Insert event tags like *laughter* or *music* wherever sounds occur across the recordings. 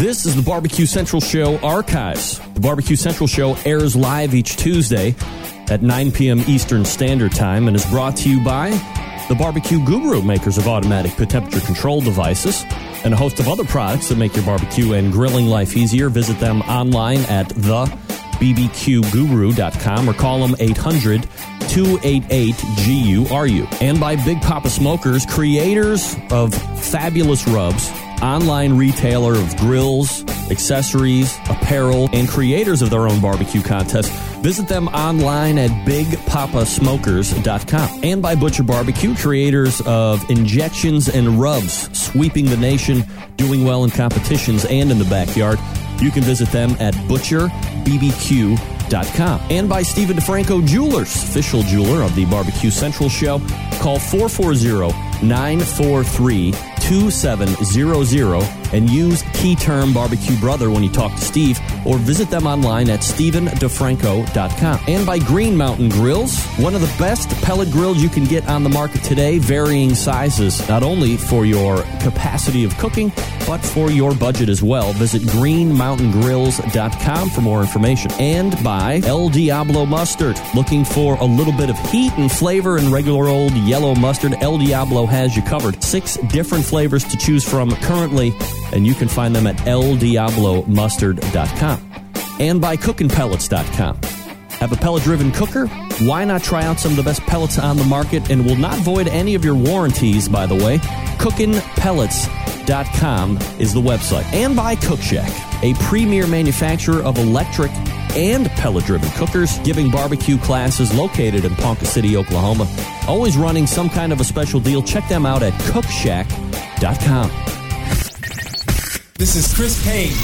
This is the Barbecue Central Show archives. The Barbecue Central Show airs live each Tuesday at 9 p.m. Eastern Standard Time and is brought to you by the Barbecue Guru, makers of automatic temperature control devices, and a host of other products that make your barbecue and grilling life easier. Visit them online at thebbqguru.com or call them 800 288 GURU. And by Big Poppa Smokers, creators of fabulous rubs online retailer of grills, accessories, apparel, and creators of their own barbecue contests. Visit them online at bigpoppasmokers.com. And by Butcher Barbecue, creators of injections and rubs, sweeping the nation, doing well in competitions and in the backyard. You can visit them at butcherbbq.com. And by Steven DiFranco Jewelers, official jeweler of the Barbecue Central Show. Call 440 943 2700 and use key term barbecue brother when you talk to Steve or visit them online at stevendifranco.com. And by Green Mountain Grills, one of the best pellet grills you can get on the market today, varying sizes, not only for your capacity of cooking, but for your budget as well. Visit greenmountaingrills.com for more information. And by El Diablo Mustard, looking for a little bit of heat and flavor in regular old yellow mustard, El Diablo has you covered. Six different flavors to choose from currently, and you can find them at eldiablomustard.com. And by cookingpellets.com. Have a pellet driven cooker? Why not try out some of the best pellets on the market and will not void any of your warranties, by the way? Cookingpellets.com is the website. And by Cookshack, a premier manufacturer of electric and pellet driven cookers, giving barbecue classes located in Ponca City, Oklahoma. Always running some kind of a special deal. Check them out at cookshack.com. This is Chris Payne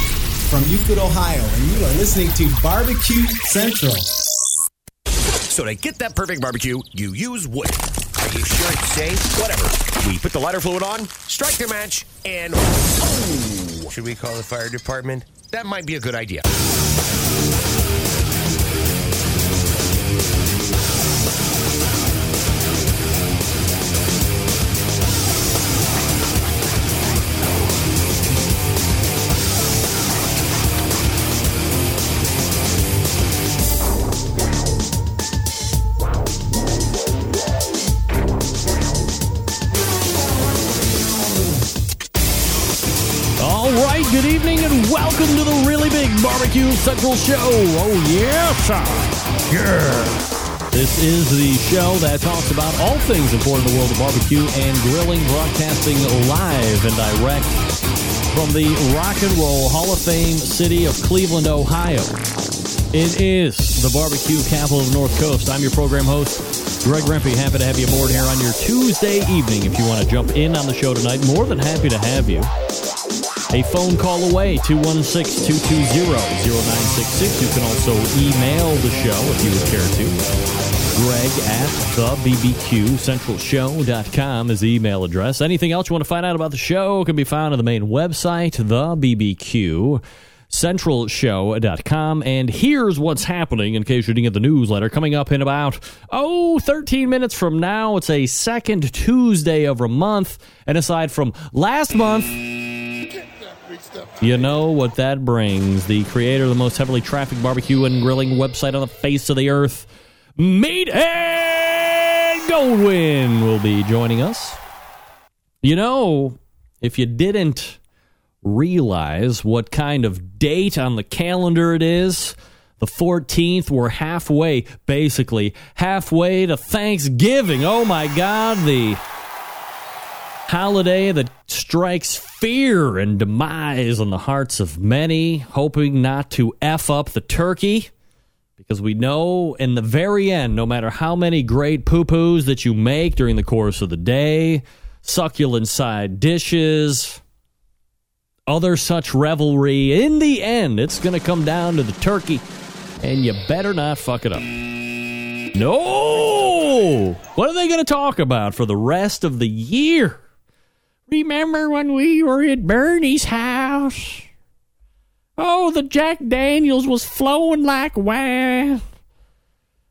from Euclid, Ohio, and you are listening to Barbecue Central. So to get that perfect barbecue, you use wood. Are you sure it's safe? Whatever. We put the lighter fluid on, strike the match, and oh! Should we call the fire department? That might be a good idea. Evening and welcome to the really big Barbecue Central Show. Oh, yes. Yeah. This is the show that talks about all things important in the world of barbecue and grilling, broadcasting live and direct from the Rock and Roll Hall of Fame city of Cleveland, Ohio. It is the barbecue capital of the North Coast. I'm your program host, Greg Rempe. Happy to have you aboard here on your Tuesday evening. If you want to jump in on the show tonight, more than happy to have you. A phone call away, 216 220 0966. You can also email the show if you would care to. Greg at thebbqcentralshow.com is the email address. Anything else you want to find out about the show can be found on the main website, thebbqcentralshow.com. And here's what's happening in case you didn't get the newsletter. Coming up in about, oh, 13 minutes from now, it's a second Tuesday of a month. And aside from last month, you know what that brings. The creator of the most heavily trafficked barbecue and grilling website on the face of the earth, Meathead Goldwyn, will be joining us. You know, if you didn't realize what kind of date on the calendar it is, the 14th, we're halfway, basically, halfway to Thanksgiving. Oh my God, the holiday that strikes fear and demise on the hearts of many, hoping not to F up the turkey. Because we know in the very end, no matter how many great poo poos that you make during the course of the day, succulent side dishes, other such revelry, in the end, it's going to come down to the turkey, and you better not fuck it up. No! What are they going to talk about for the rest of the year? Remember when we were at Bernie's house? Oh, the Jack Daniels was flowing like wine.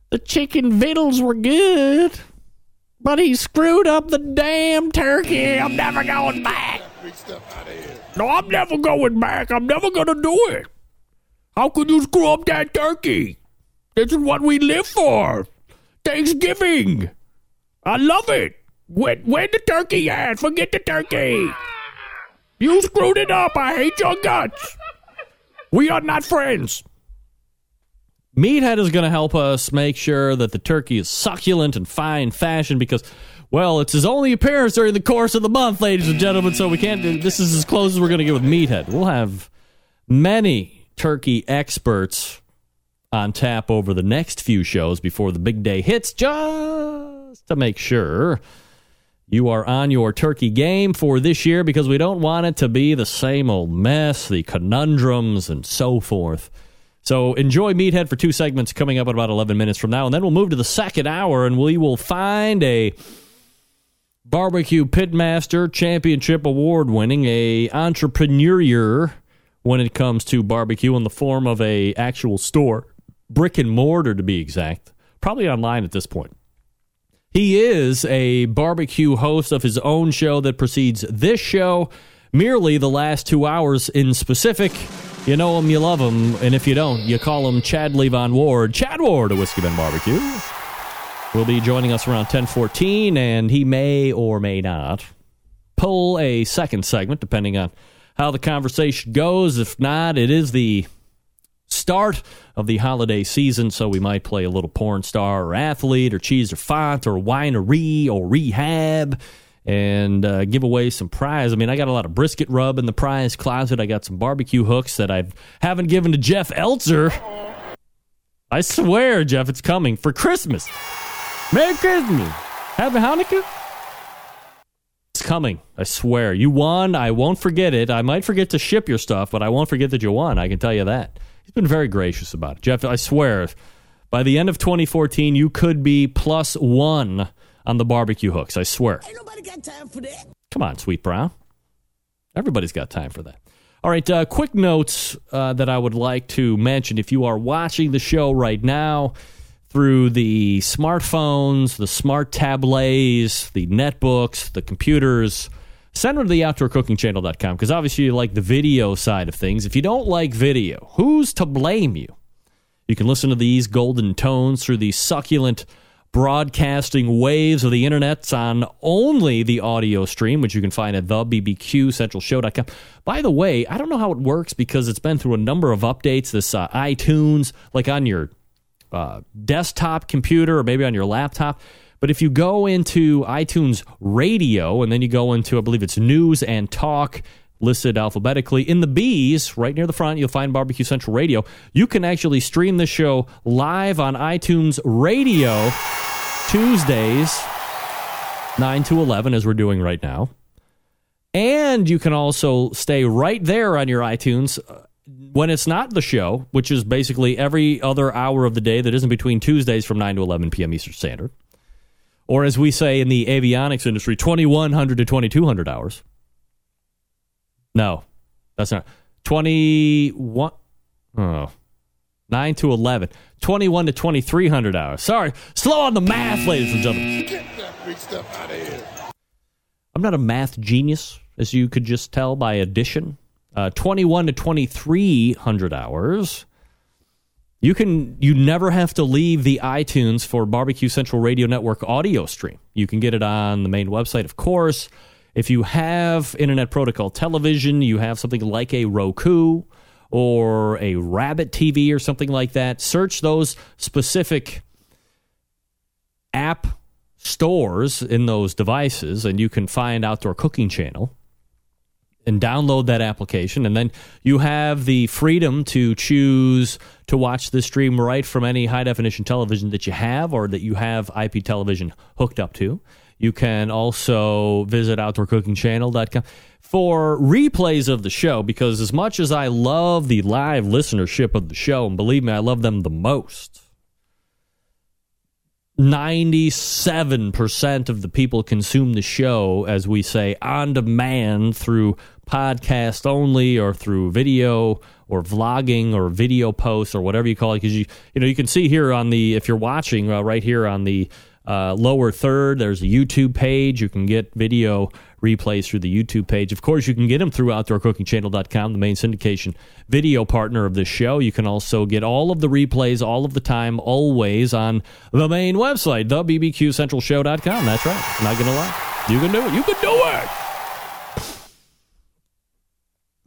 The chicken vittles were good. But he screwed up the damn turkey. I'm never going back. No, I'm never going back. I'm never going to do it. How could you screw up that turkey? This is what we live for. Thanksgiving. I love it. When, where the turkey at? Forget the turkey. You screwed it up. I hate your guts. We are not friends. Meathead is going to help us make sure that the turkey is succulent and fine fashion because, well, it's his only appearance during the course of the month, ladies and gentlemen. So we can't. do This is as close as we're going to get with Meathead. We'll have many turkey experts on tap over the next few shows before the big day hits, just to make sure you are on your turkey game for this year because we don't want it to be the same old mess, the conundrums, and so forth. So enjoy Meathead for two segments coming up in about 11 minutes from now. And then we'll move to the second hour and we will find a barbecue pitmaster championship award winning, a entrepreneur when it comes to barbecue in the form of a actual store, brick and mortar to be exact, probably online at this point. He is a barbecue host of his own show that precedes this show, merely the last two hours in specific. You know him, you love him, and if you don't, you call him Chad Levon Ward. Chad Ward of Whiskey Bent Barbecue will be joining us around 1014, and he may or may not pull a second segment, depending on how the conversation goes. If not, it is the start of the holiday season, so we might play a little porn star or athlete or cheese or font or winery or rehab and uh, give away some prize. I mean, I got a lot of brisket rub in the prize closet. I got some barbecue hooks that I haven't given to Jeff Elzer. I swear, Jeff, it's coming for Christmas. Merry Christmas. Happy Hanukkah. It's coming. I swear. You won. I won't forget it. I might forget to ship your stuff, but I won't forget that you won. I can tell you that. He's been very gracious about it. Jeff, I swear, by the end of 2014, you could be plus one on the barbecue hooks. I swear. Ain't nobody got time for that. Come on, Sweet Brown. Everybody's got time for that. All right, uh, quick notes uh, that I would like to mention. If you are watching the show right now through the smartphones, the smart tablets, the netbooks, the computers, send them to the outdoorcookingchannel.com because obviously you like the video side of things. If you don't like video, who's to blame you? You can listen to these golden tones through the succulent broadcasting waves of the internet on only the audio stream, which you can find at the bbqcentralshow.com. By the way, I don't know how it works because it's been through a number of updates. This uh, iTunes, like on your uh, desktop computer or maybe on your laptop. But if you go into iTunes Radio and then you go into, I believe it's news and talk listed alphabetically, in the B's, right near the front, you'll find Barbecue Central Radio. You can actually stream the show live on iTunes Radio Tuesdays, 9 to 11, as we're doing right now. And you can also stay right there on your iTunes uh, when it's not the show, which is basically every other hour of the day that isn't between Tuesdays from 9 to 11 p.m. Eastern Standard. Or as we say in the avionics industry, 2100 to 2200 hours. No, that's not. 21. Oh. 9 to 11. 21 to 2300 hours. Sorry. Slow on the math, ladies and gentlemen. Get that free stuff out of here. I'm not a math genius, as you could just tell by addition. Uh, 21 to 2300 hours. You can you never have to leave the iTunes for Barbecue Central Radio Network audio stream. You can get it on the main website, of course. If you have Internet Protocol television, you have something like a Roku or a Rabbit TV or something like that, search those specific app stores in those devices and you can find Outdoor Cooking Channel and download that application. And then you have the freedom to choose to watch the stream right from any high definition television that you have or that you have IP television hooked up to. You can also visit outdoorcookingchannel.com for replays of the show because as much as I love the live listenership of the show, and believe me, I love them the most. 97% of the people consume the show, as we say, on demand through podcast only or through video or vlogging or video posts or whatever you call it. Because you, you know, you can see here on the, if you're watching uh, right here on the uh, lower third, there's a YouTube page. You can get video replays through the YouTube page. Of course, you can get them through OutdoorCookingChannel.com, the main syndication video partner of this show. You can also get all of the replays all of the time, always on the main website, the BBQCentralShow.com. That's right. I'm not to lie. You can do it. You can do it.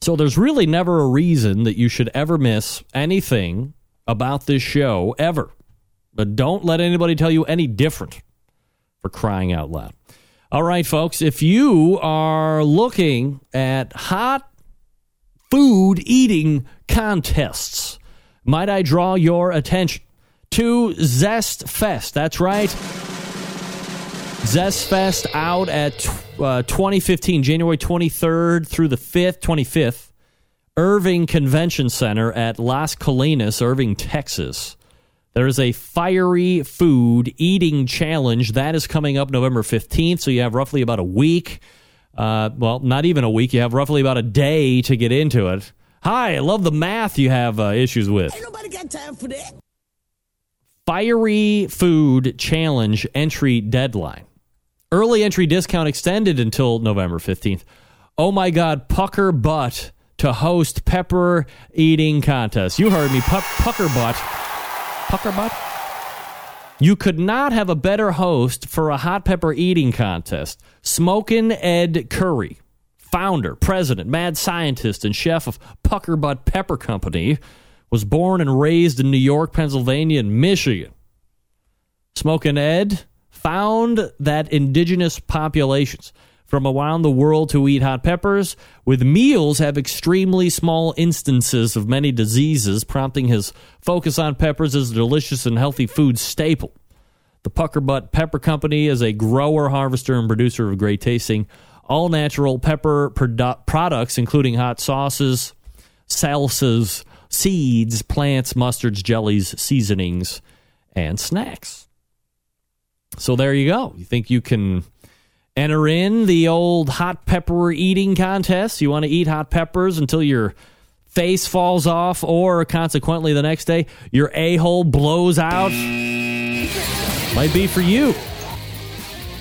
So there's really never a reason that you should ever miss anything about this show ever. But don't let anybody tell you any different for crying out loud. All right, folks, if you are looking at hot food eating contests, might I draw your attention to Zest Fest? That's right. Zest Fest out at uh, 2015, January 23rd through the 5th, 25th, Irving Convention Center at Las Colinas, Irving, Texas. There is a fiery food eating challenge that is coming up November 15th. So you have roughly about a week. Uh, well, not even a week. You have roughly about a day to get into it. Hi, I love the math you have uh, issues with. Ain't nobody got time for that. Fiery Food Challenge entry deadline. Early entry discount extended until November 15th. Oh my God, pucker butt to host pepper eating contest. You heard me, pu- pucker butt. Pucker butt? You could not have a better host for a hot pepper eating contest. Smokin' Ed Curry, founder, president, mad scientist, and chef of Pucker Butt Pepper Company, was born and raised in New York, Pennsylvania, and Michigan. Smokin' Ed found that indigenous populations from around the world who eat hot peppers with meals have extremely small instances of many diseases, prompting his focus on peppers as a delicious and healthy food staple. The Puckerbutt Pepper Company is a grower, harvester, and producer of great tasting, all natural pepper produ- products, including hot sauces, salsas, seeds, plants, mustards, jellies, seasonings, and snacks. So there you go. You think you can enter in the old hot pepper eating contest? You want to eat hot peppers until your face falls off, or consequently, the next day, your a hole blows out? Might be for you.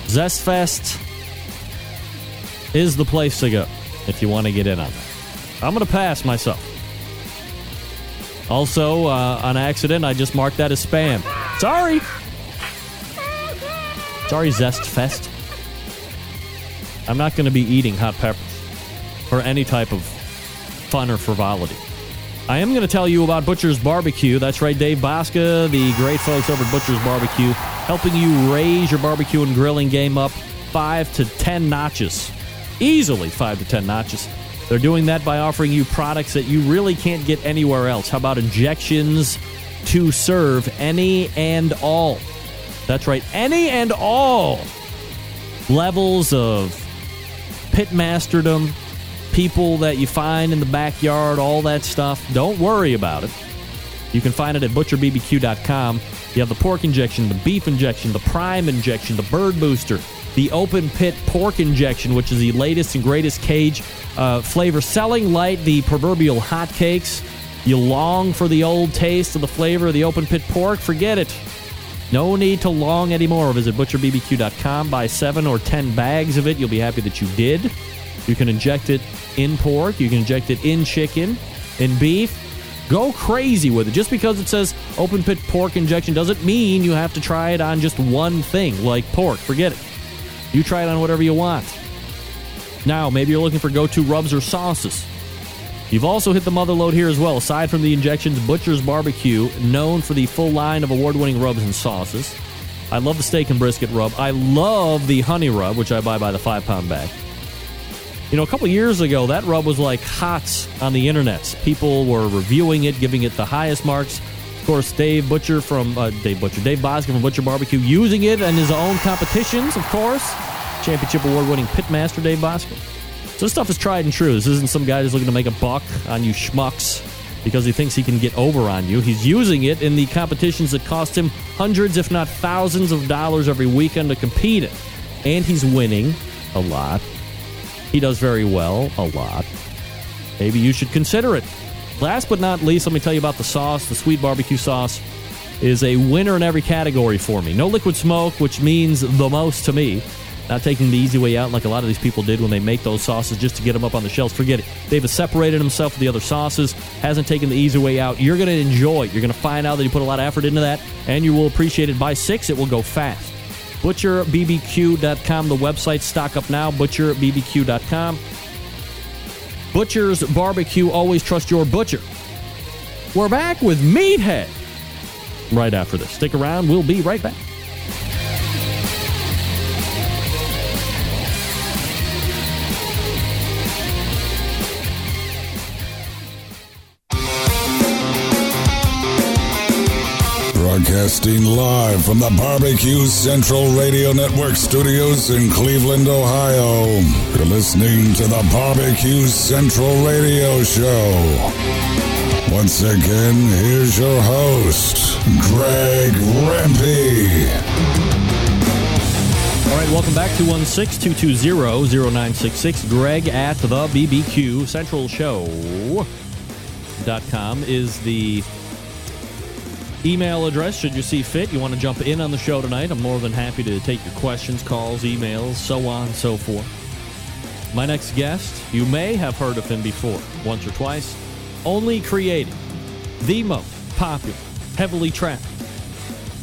Zestfest is the place to go if you want to get in on that. I'm going to pass myself. Also, uh, on accident, I just marked that as spam. Sorry. Sorry, Zest Fest. I'm not going to be eating hot peppers for any type of fun or frivolity. I am going to tell you about Butcher's Barbecue. That's right, Dave Bouska, the great folks over at Butcher's Barbecue, helping you raise your barbecue and grilling game up five to ten notches. Easily five to ten notches. They're doing that by offering you products that you really can't get anywhere else. How about injections to serve any and all? That's right, any and all levels of pitmasterdom, people that you find in the backyard, all that stuff. Don't worry about it. You can find it at butcherbbq.com. You have the pork injection, the beef injection, the prime injection, the bird booster, the open pit pork injection, which is the latest and greatest cage uh, flavor. Selling light, the proverbial hotcakes. You long for the old taste of the flavor of the open pit pork? Forget it. No need to long anymore. Visit butcherbbq.com. Buy seven or ten bags of it. You'll be happy that you did. You can inject it in pork. You can inject it in chicken, in beef. Go crazy with it. Just because it says open pit pork injection doesn't mean you have to try it on just one thing like pork. Forget it. You try it on whatever you want. Now, maybe you're looking for go to rubs or sauces. You've also hit the mother load here as well. Aside from the injections, Butcher's Barbecue, known for the full line of award winning rubs and sauces. I love the steak and brisket rub. I love the honey rub, which I buy by the five pound bag. You know, a couple years ago, that rub was like hot on the internet. People were reviewing it, giving it the highest marks. Of course, Dave Butcher from uh, Dave Butcher, Dave Bouska from Butcher Barbecue, using it in his own competitions. Of course, championship award-winning pitmaster Dave Bouska. So this stuff is tried and true. This isn't some guy who's looking to make a buck on you schmucks because he thinks he can get over on you. He's using it in the competitions that cost him hundreds, if not thousands, of dollars every weekend to compete in, and he's winning a lot. He does very well, a lot. Maybe you should consider it. Last but not least, let me tell you about the sauce. The sweet barbecue sauce is a winner in every category for me. No liquid smoke, which means the most to me. Not taking the easy way out like a lot of these people did when they make those sauces just to get them up on the shelves. Forget it. They've separated himself from the other sauces, hasn't taken the easy way out. You're going to enjoy it. You're going to find out that he put a lot of effort into that, and you will appreciate it. By six, it will go fast. ButcherBBQ.com, the website, stock up now, ButcherBBQ.com. Butcher's Barbecue, always trust your butcher. We're back with Meathead right after this. Stick around, we'll be right back. Broadcasting live from the Barbecue Central Radio Network studios in Cleveland, Ohio. You're listening to the Barbecue Central Radio Show. Once again, here's your host, Greg Rempe. All right, welcome back to 16220-0966. Greg at the BBQ Central Show.com is the email address should you see fit. You want to jump in on the show tonight. I'm more than happy to take your questions, calls, emails, so on and so forth. My next guest, you may have heard of him before, once or twice. Only created the most popular, heavily tracked,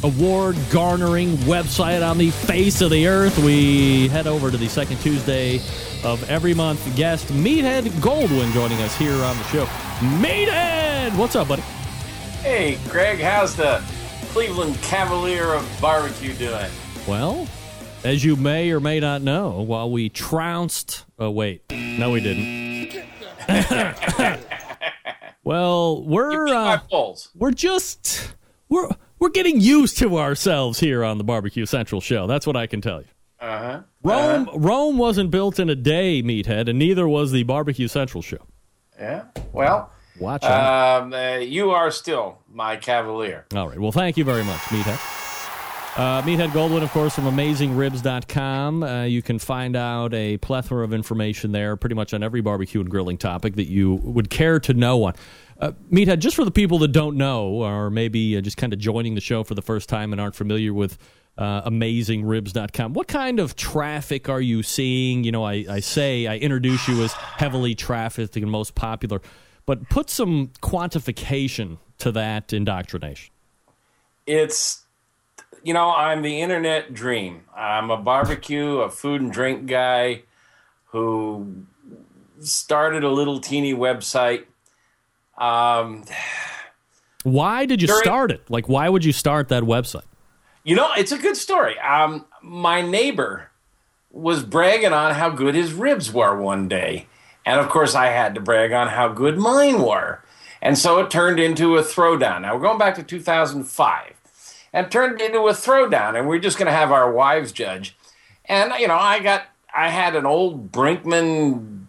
award garnering website on the face of the earth. We head over to the second Tuesday of every month. Guest Meathead Goldwyn joining us here on the show. Meathead! What's up, buddy? Hey, Greg, how's the Cleveland Cavalier of barbecue doing? Well, as you may or may not know, while we trounced. Oh, wait. No, we didn't. *laughs* well, we're uh, we're just we're we're getting used to ourselves here on the Barbecue Central show. That's what I can tell you. Uh-huh. Rome uh-huh. Rome wasn't built in a day, meathead, and neither was the Barbecue Central show. Yeah. Well, watch out. Um, uh, you are still my cavalier. All right. Well, thank you very much, meathead. Uh, Meathead Goldwyn, of course, from AmazingRibs.com. Uh, you can find out a plethora of information there, pretty much on every barbecue and grilling topic that you would care to know on. Uh, Meathead, just for the people that don't know, or maybe uh, just kind of joining the show for the first time and aren't familiar with uh, AmazingRibs.com, what kind of traffic are you seeing? You know, I, I say I introduce you as heavily trafficked and most popular, but put some quantification to that indoctrination. It's you know, I'm the internet dream. I'm a barbecue, a food and drink guy who started a little teeny website. Um, why did you during, start it? Like, why would you start that website? You know, it's a good story. Um, my neighbor was bragging on how good his ribs were one day. And of course, I had to brag on how good mine were. And so it turned into a throwdown. Now, we're going back to 2005 and turned into a throwdown. And we're just going to have our wives judge. And, you know, I got, I had an old Brinkmann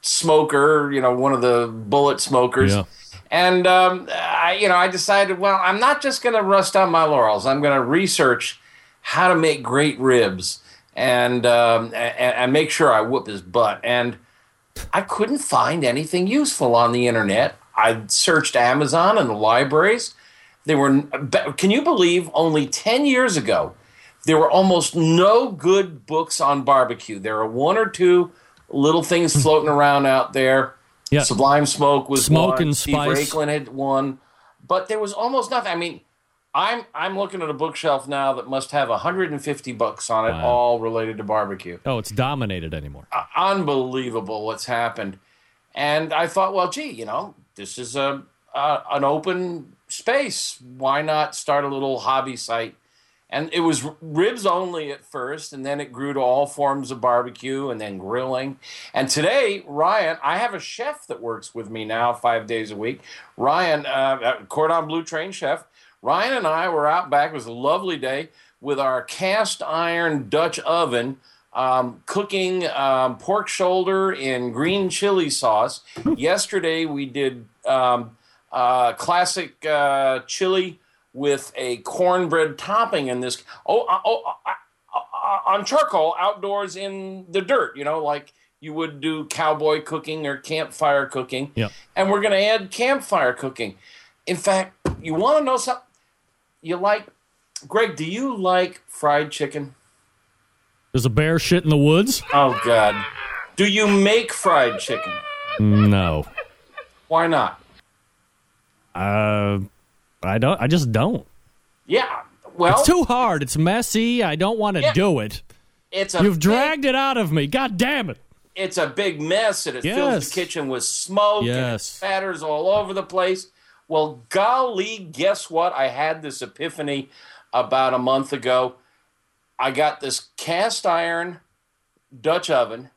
smoker, you know, one of the bullet smokers. Yeah. And, um, I, you know, I decided, well, I'm not just going to rust on my laurels. I'm going to research how to make great ribs and, um, and, and make sure I whoop his butt. And I couldn't find anything useful on the internet. I searched Amazon and the libraries. There were, can you believe, only 10 years ago, there were almost no good books on barbecue. There are one or two little things hmm. floating around out there. Yeah. Sublime Smoke was Smoke one. and Steve Spice. Raichlen had one, but there was almost nothing. I mean, I'm I'm looking at a bookshelf now that must have 150 books on it, wow. all related to barbecue. Oh, it's dominated anymore. Uh, unbelievable what's happened. And I thought, well, gee, you know, this is a uh, an open space. Why not start a little hobby site? And it was ribs only at first, and then it grew to all forms of barbecue and then grilling. And today, Ryan, I have a chef that works with me now five days a week. Ryan, uh, Cordon Bleu trained chef. Ryan and I were out back. It was a lovely day with our cast iron Dutch oven. Um, cooking um, pork shoulder in green chili sauce. Yesterday we did um, uh, classic uh, chili with a cornbread topping in this. Oh, uh, oh, uh, on charcoal outdoors in the dirt. You know, like you would do cowboy cooking or campfire cooking. Yeah. And we're going to add campfire cooking. In fact, you want to know something? You like, Greg? Do you like fried chicken? There's a bear shit in the woods? Oh God. Do you make fried chicken? No. Why not? Uh, I don't. I just don't. Yeah. Well, It's too hard. It's messy. I don't want to Yeah. do it. it's a You've big- dragged it out of me. God damn it. it's a big mess and it fills the kitchen with smoke and it Yes. spatters all over the place. Well, golly, guess what? I had this epiphany about a month ago. I got this cast iron Dutch oven,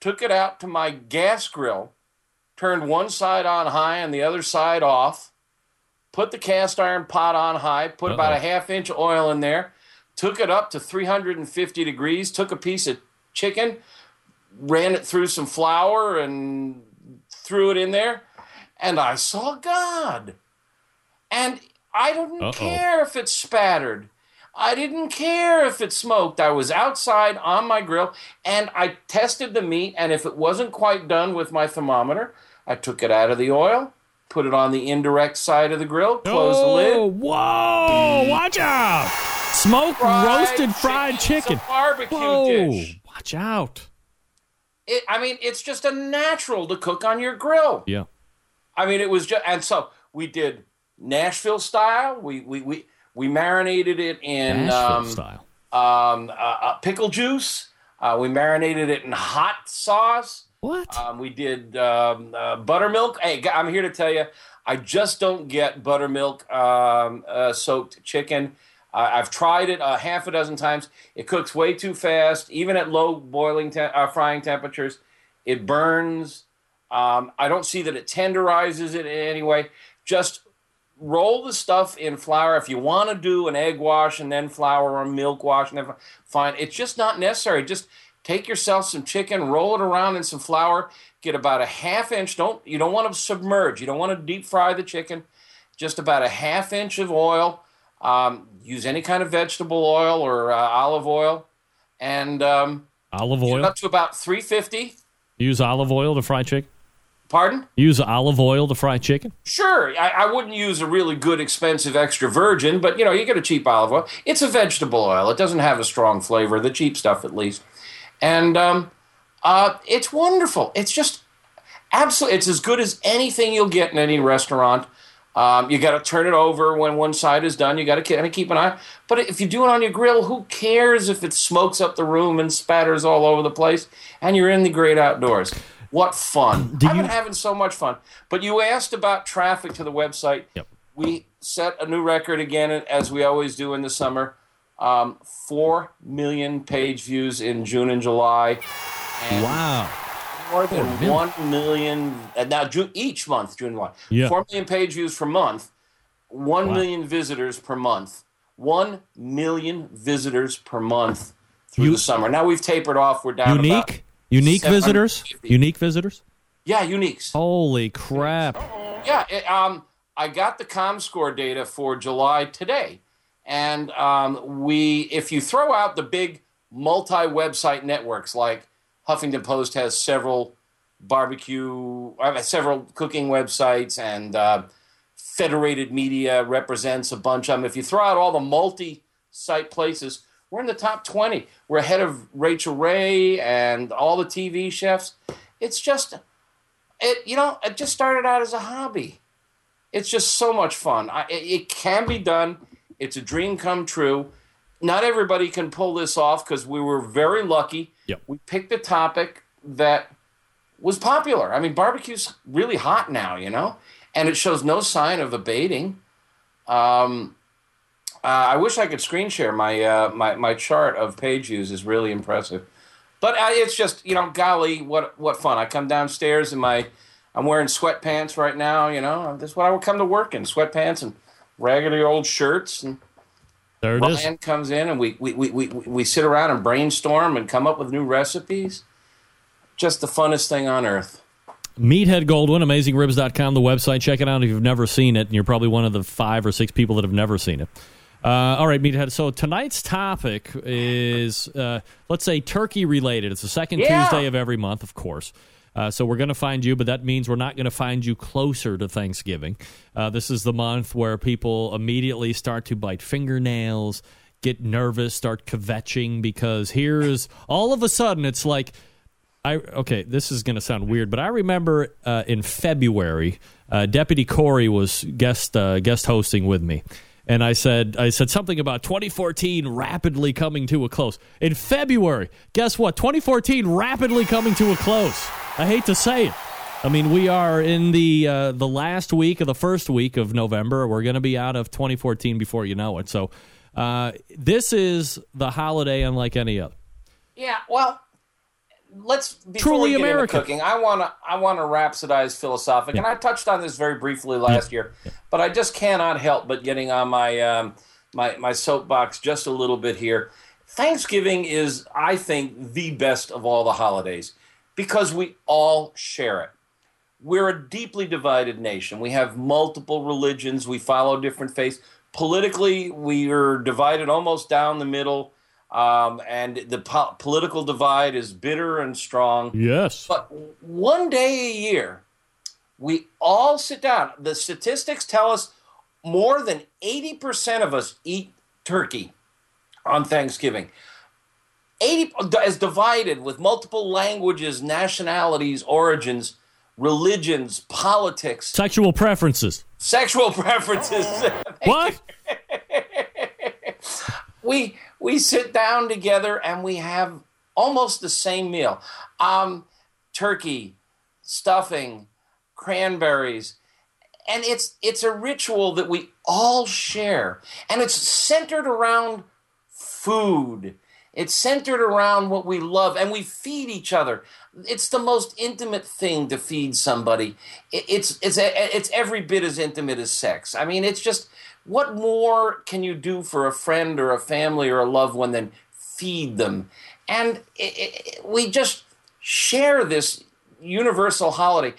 took it out to my gas grill, turned one side on high and the other side off, put the cast iron pot on high, put about Uh-oh. a half inch oil in there, took it up to 350 degrees, took a piece of chicken, ran it through some flour and threw it in there, and I saw God. And I didn't Uh-oh. care if it spattered. I didn't care if it smoked. I was outside on my grill and I tested the meat. And if it wasn't quite done with my thermometer, I took it out of the oil, put it on the indirect side of the grill, closed the Oh, lid. whoa. Watch out. Smoked roasted fried chicken. It's a barbecue Whoa. dish. Watch out. It, I mean, it's just a natural to cook on your grill. Yeah. I mean, it was just, and so we did Nashville style. We we we we marinated it in Nashville um, style. um, uh, uh, pickle juice. Uh, we marinated it in hot sauce. What? Um, we did um, uh, buttermilk. Hey, I'm here to tell you, I just don't get buttermilk um, uh, soaked chicken. Uh, I've tried it a half a dozen times. It cooks way too fast, even at low boiling te- uh, frying temperatures. It burns. Um, I don't see that it tenderizes it in any way. Just roll the stuff in flour. If you want to do an egg wash and then flour or milk wash, and then fine. It's just not necessary. Just take yourself some chicken, roll it around in some flour, get about a half inch. Don't you don't want to submerge. You don't want to deep fry the chicken. Just about a half inch of oil. Um, use any kind of vegetable oil or uh, olive oil, and um, Olive oil. up to about 350. Use olive oil to fry chicken. Pardon? Use olive oil to fry chicken. Sure, I, I wouldn't use a really good, expensive extra virgin, but you know, you get a cheap olive oil. It's a vegetable oil. It doesn't have a strong flavor, the cheap stuff at least. And um, uh, it's wonderful. It's just absolutely, it's as good as anything you'll get in any restaurant. Um, you got to turn it over when one side is done. You got to kind of keep an eye. But if you do it on your grill, who cares if it smokes up the room and spatters all over the place? And you're in the great outdoors. What fun! I've been having so much fun. But you asked about traffic to the website. Yep. We set a new record again, as we always do in the summer. Um, Four million page views in June and July. And Wow. more than million. one million uh, now June, each month june one Yeah. four million page views per month One Wow. million visitors per month One million visitors per month through You- the summer now we've tapered off we're down about- Unique? Unique visitors? Unique visitors? yeah uniques Holy crap. yeah it, um, i got the comscore data for july today and um, we if you throw out the big multi-website networks like huffington post has several barbecue uh, several cooking websites and uh, federated media represents a bunch of them if you throw out all the multi-site places we're in the top 20 we're ahead of rachel ray and all the tv chefs. It's just it you know it just started out as a hobby. It's just so much fun. I, it, it can be done. It's a dream come true. Not everybody can pull this off because we were very lucky. Yep. we picked a topic that was popular. I mean barbecue's really hot now you know? And it shows no sign of abating. Um, i wish i could screen share my, uh, my, my chart of page views is really impressive but uh, it's just you know, golly, what what fun! I come downstairs in my, I'm wearing sweatpants right now. You know, that's what I would come to work in: sweatpants and raggedy old shirts. And There it is. Ryan comes in, and we we, we, we we sit around and brainstorm and come up with new recipes. Just the funnest thing on earth. Meathead Goldwyn, AmazingRibs.com, the website. Check it out if you've never seen it, and you're probably one of the five or six people that have never seen it. Uh, all right, Meathead. So tonight's topic is, uh, let's say, turkey related. It's the second Yeah. Tuesday of every month, of course. Uh, so we're going to find you, but that means we're not going to find you closer to Thanksgiving. Uh, this is the month where people immediately start to bite fingernails, get nervous, start kvetching because here's all of a sudden it's like I okay, this is going to sound weird, but I remember uh, in February, uh, Deputy Corey was guest uh, guest hosting with me, and I said I said something about 2014 rapidly coming to a close. In February, guess what? 2014 rapidly coming to a close. I hate to say it. I mean, we are in the uh, the last week of the first week of November. We're going to be out of 2014 before you know it. So, uh, this is the holiday unlike any other. Yeah, well, let's before Truly we get into American. cooking. I want to I want to rhapsodize philosophic, and I touched on this very briefly last year, but I just cannot help but getting on my um, my my soapbox just a little bit here. Thanksgiving is, I think, the best of all the holidays because we all share it. We're a deeply divided nation. We have multiple religions. We follow different faiths. Politically, we are divided almost down the middle, um, and the po- political divide is bitter and strong. Yes. But one day a year, we all sit down. The statistics tell us more than 80% of us eat turkey on Thanksgiving. 80 as divided with multiple languages, nationalities, origins, religions, politics, Sexual preferences. sexual preferences. What? *laughs* we we sit down together and we have almost the same meal. Um, turkey, stuffing, cranberries, and it's it's a ritual that we all share, and it's centered around food. It's centered around what we love, and we feed each other. It's the most intimate thing to feed somebody. It- It's it's it's every bit as intimate as sex. I mean, it's just what more can you do for a friend or a family or a loved one than feed them? And it, it, we just share this universal holiday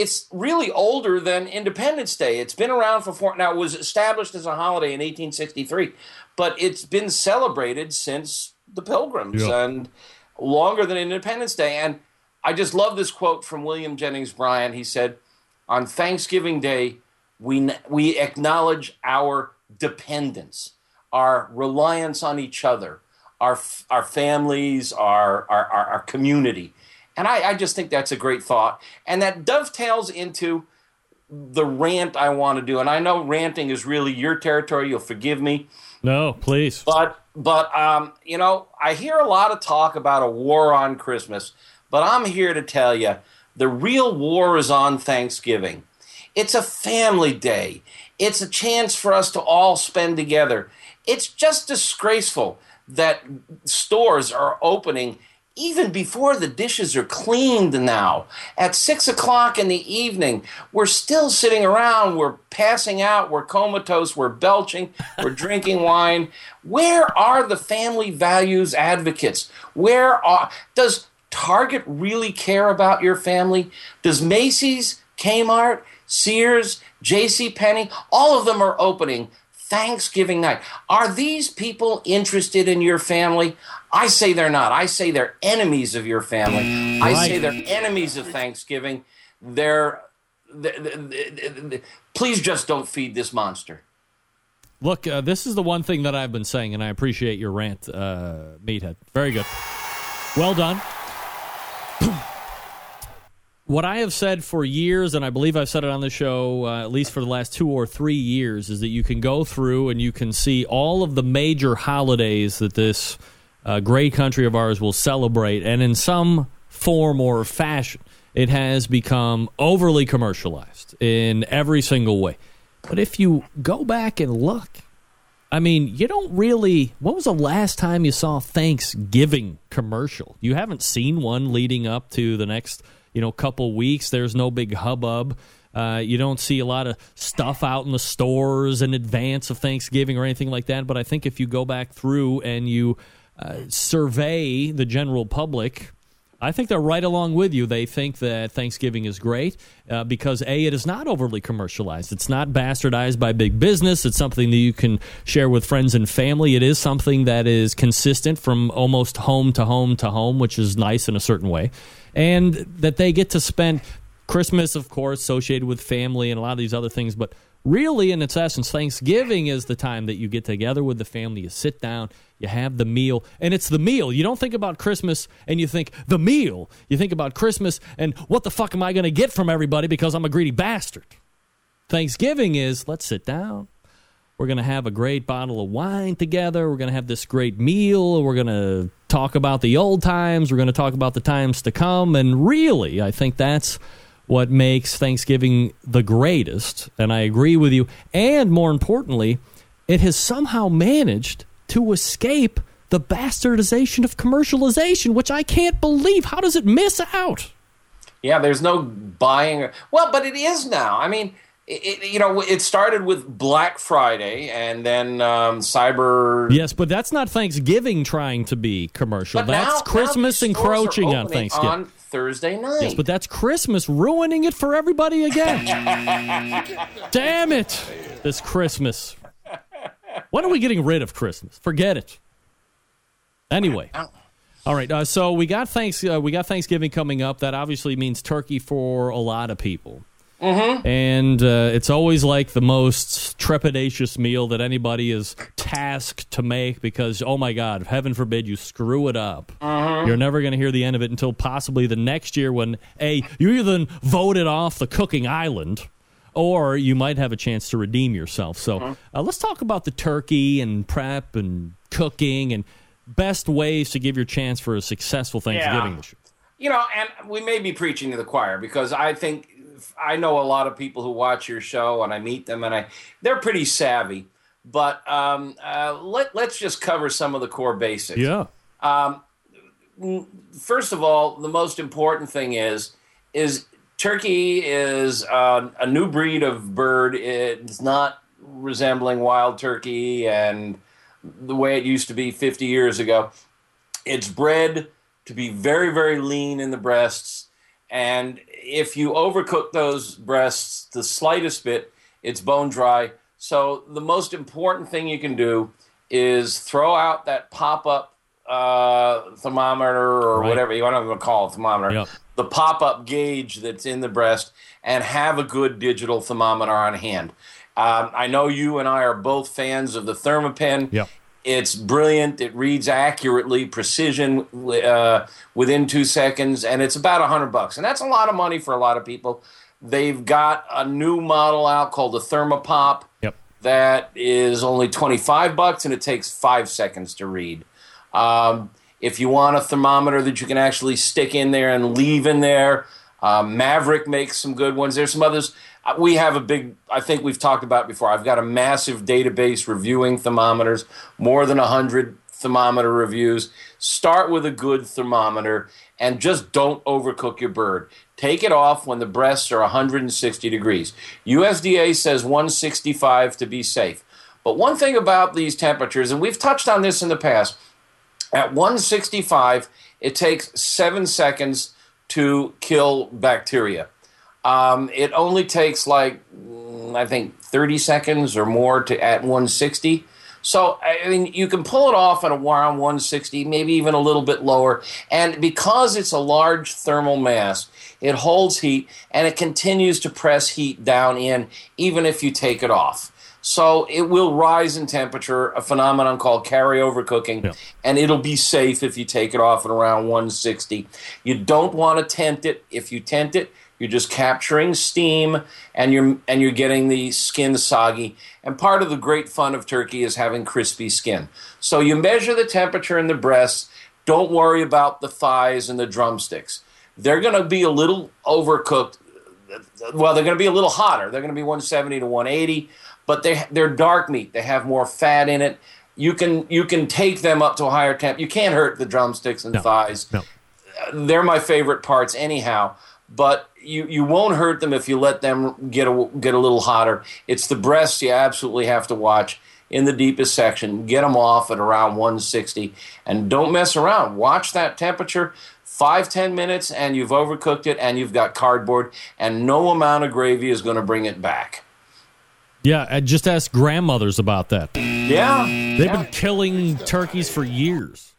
it's really older than Independence Day. It's been around for four. Now, it was established as a holiday in 1863, but it's been celebrated since the Pilgrims Yeah. and longer than Independence Day. And I just love this quote from William Jennings Bryan. He said, "On Thanksgiving Day, we we acknowledge our dependence, our reliance on each other, our our families, our our, our, community." And I, I just think that's a great thought. And that dovetails into the rant I want to do. And I know ranting is really your territory. You'll forgive me. No, please. But, but um, you know, I hear a lot of talk about a war on Christmas. But I'm here to tell you the real war is on Thanksgiving. It's a family day, it's a chance for us to all spend together. It's just disgraceful that stores are opening even before the dishes are cleaned now. At six o'clock in the evening, we're still sitting around, we're passing out, we're comatose, we're belching, we're drinking wine. Where are the family values advocates? Where are, does Target really care about your family? Does Macy's, Kmart, Sears, J.C. Penney, all of them are opening Thanksgiving night. Are these people interested in your family? I say they're not. I say they're enemies of your family. I say they're enemies of Thanksgiving. They're, th th th th- please just don't feed this monster. Look, uh, this is the one thing that I've been saying, and I appreciate your rant, uh, Meathead. Very good. Well done. *clears throat* what I have said for years, and I believe I've said it on the show uh, at least for the last two or three years, is that you can go through and you can see all of the major holidays that this uh, great country of ours will celebrate, and in some form or fashion, it has become overly commercialized in every single way. But if you go back and look, I mean, you don't really. What was the last time you saw Thanksgiving commercial? You haven't seen one leading up to the next, you know, couple weeks. There's no big hubbub. Uh, you don't see a lot of stuff out in the stores in advance of Thanksgiving or anything like that. But I think if you go back through and you uh, survey the general public, I think they're right along with you. They think that Thanksgiving is great uh, because A, it is not overly commercialized. It's not bastardized by big business. It's something that you can share with friends and family. It is something that is consistent from almost home to home to home, which is nice in a certain way. And that they get to spend Christmas, of course, associated with family and a lot of these other things. But really, in its essence, Thanksgiving is the time that you get together with the family. You sit down, you have the meal, and it's the meal. You don't think about Christmas and you think the meal. You think about Christmas and what the fuck am I going to get from everybody because I'm a greedy bastard. Thanksgiving is let's sit down. We're going to have a great bottle of wine together. We're going to have this great meal. We're going to talk about the old times. We're going to talk about the times to come. And really, I think that's what makes Thanksgiving the greatest. And I agree with you. And more importantly, it has somehow managed to escape the bastardization of commercialization, which I can't believe. How does it miss out? Yeah, there's no buying. Well, but it is now. I mean, it, you know, it started with Black Friday and then um, Cyber. Yes, but that's not Thanksgiving trying to be commercial. But that's now- Christmas now these stores are encroaching on Thanksgiving. on Thursday night. Yes, but that's Christmas ruining it for everybody again. *laughs* Damn it. This Christmas. When are we getting rid of Christmas? Forget it. Anyway. All right, uh, so we got thanks uh, we got Thanksgiving coming up. That obviously means turkey for a lot of people. Mm-hmm. And uh, it's always like the most trepidatious meal that anybody is tasked to make because, oh my God, heaven forbid you screw it up. You're never going to hear the end of it until possibly the next year when, A, you either voted off the cooking island or you might have a chance to redeem yourself. So uh, let's talk about the turkey and prep and cooking and best ways to give your chance for a successful Thanksgiving Yeah. this year. you know, and we may be preaching to the choir because I think I know a lot of people who watch your show and I meet them and I they're pretty savvy. But um, uh, let let's just cover some of the core basics. Yeah. First of all, the most important thing is is turkey is uh, a new breed of bird. It's not resembling wild turkey and the way it used to be 50 years ago. It's bred to be very, very lean in the breasts. And if you overcook those breasts the slightest bit, it's bone dry. So the most important thing you can do is throw out that pop up uh, thermometer or Right. whatever you want to call it, thermometer, Yep. the pop up gauge that's in the breast, and have a good digital thermometer on hand. Um, I know you and I are both fans of the Thermopen. Yep. It's brilliant. It reads accurately, precision uh, within two seconds, and it's about a hundred bucks, and that's a lot of money for a lot of people. They've got a new model out called the Thermopop Yep. that is only 25 bucks and it takes five seconds to read. Um, if you want a thermometer that you can actually stick in there and leave in there, uh, Maverick makes some good ones. There's some others. We have a big, I think we've talked about before. I've got a massive database reviewing thermometers, more than 100 thermometer reviews. Start with a good thermometer and just don't overcook your bird. Take it off when the breasts are 160 degrees. USDA says 165 to be safe. But one thing about these temperatures, and we've touched on this in the past, at 165, it takes seven seconds to kill bacteria. Um, it only takes like, I think, 30 seconds or more to at 160. So, I mean, you can pull it off at around 160, maybe even a little bit lower. And because it's a large thermal mass, it holds heat and it continues to press heat down in, even if you take it off. So it will rise in temperature, a phenomenon called carryover cooking, Yeah. and it'll be safe if you take it off at around 160. You don't want to tent it. If you tent it, you're just capturing steam and you're and you're getting the skin soggy. And part of the great fun of turkey is having crispy skin. So you measure the temperature in the breasts. Don't worry about the thighs and the drumsticks. They're going to be a little overcooked well, they're going to be a little hotter. They're going to be 170 to 180, but they they're dark meat. They have more fat in it. You can you can take them up to a higher temp. You can't hurt the drumsticks and No. thighs. No. They're my favorite parts anyhow. But you, you won't hurt them if you let them get a, get a little hotter. It's the breasts you absolutely have to watch in the deepest section. Get them off at around 160 and don't mess around. Watch that temperature. Five, ten minutes, and you've overcooked it, and you've got cardboard, and no amount of gravy is going to bring it back. Yeah, I just ask grandmothers about that. Yeah. They've been killing turkeys for years.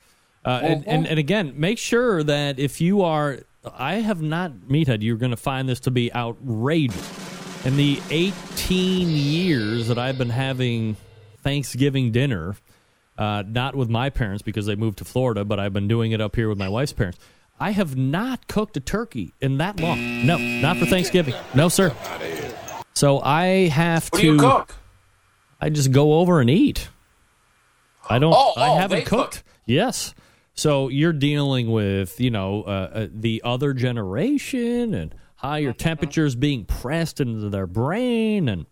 Uh, and, and, and again, make sure that if you are, I have not, Meathead, you're going to find this to be outrageous. In the 18 years that I've been having Thanksgiving dinner, uh, not with my parents because they moved to Florida, but I've been doing it up here with my wife's parents. I have not cooked a turkey in that long. No, not for Thanksgiving. No, sir. So I have What to. do you cook? I just go over and eat. I don't. Oh, I oh, haven't they cooked. cook. Yes. So you're dealing with you know uh, uh, the other generation and higher temperatures being pressed into their brain and.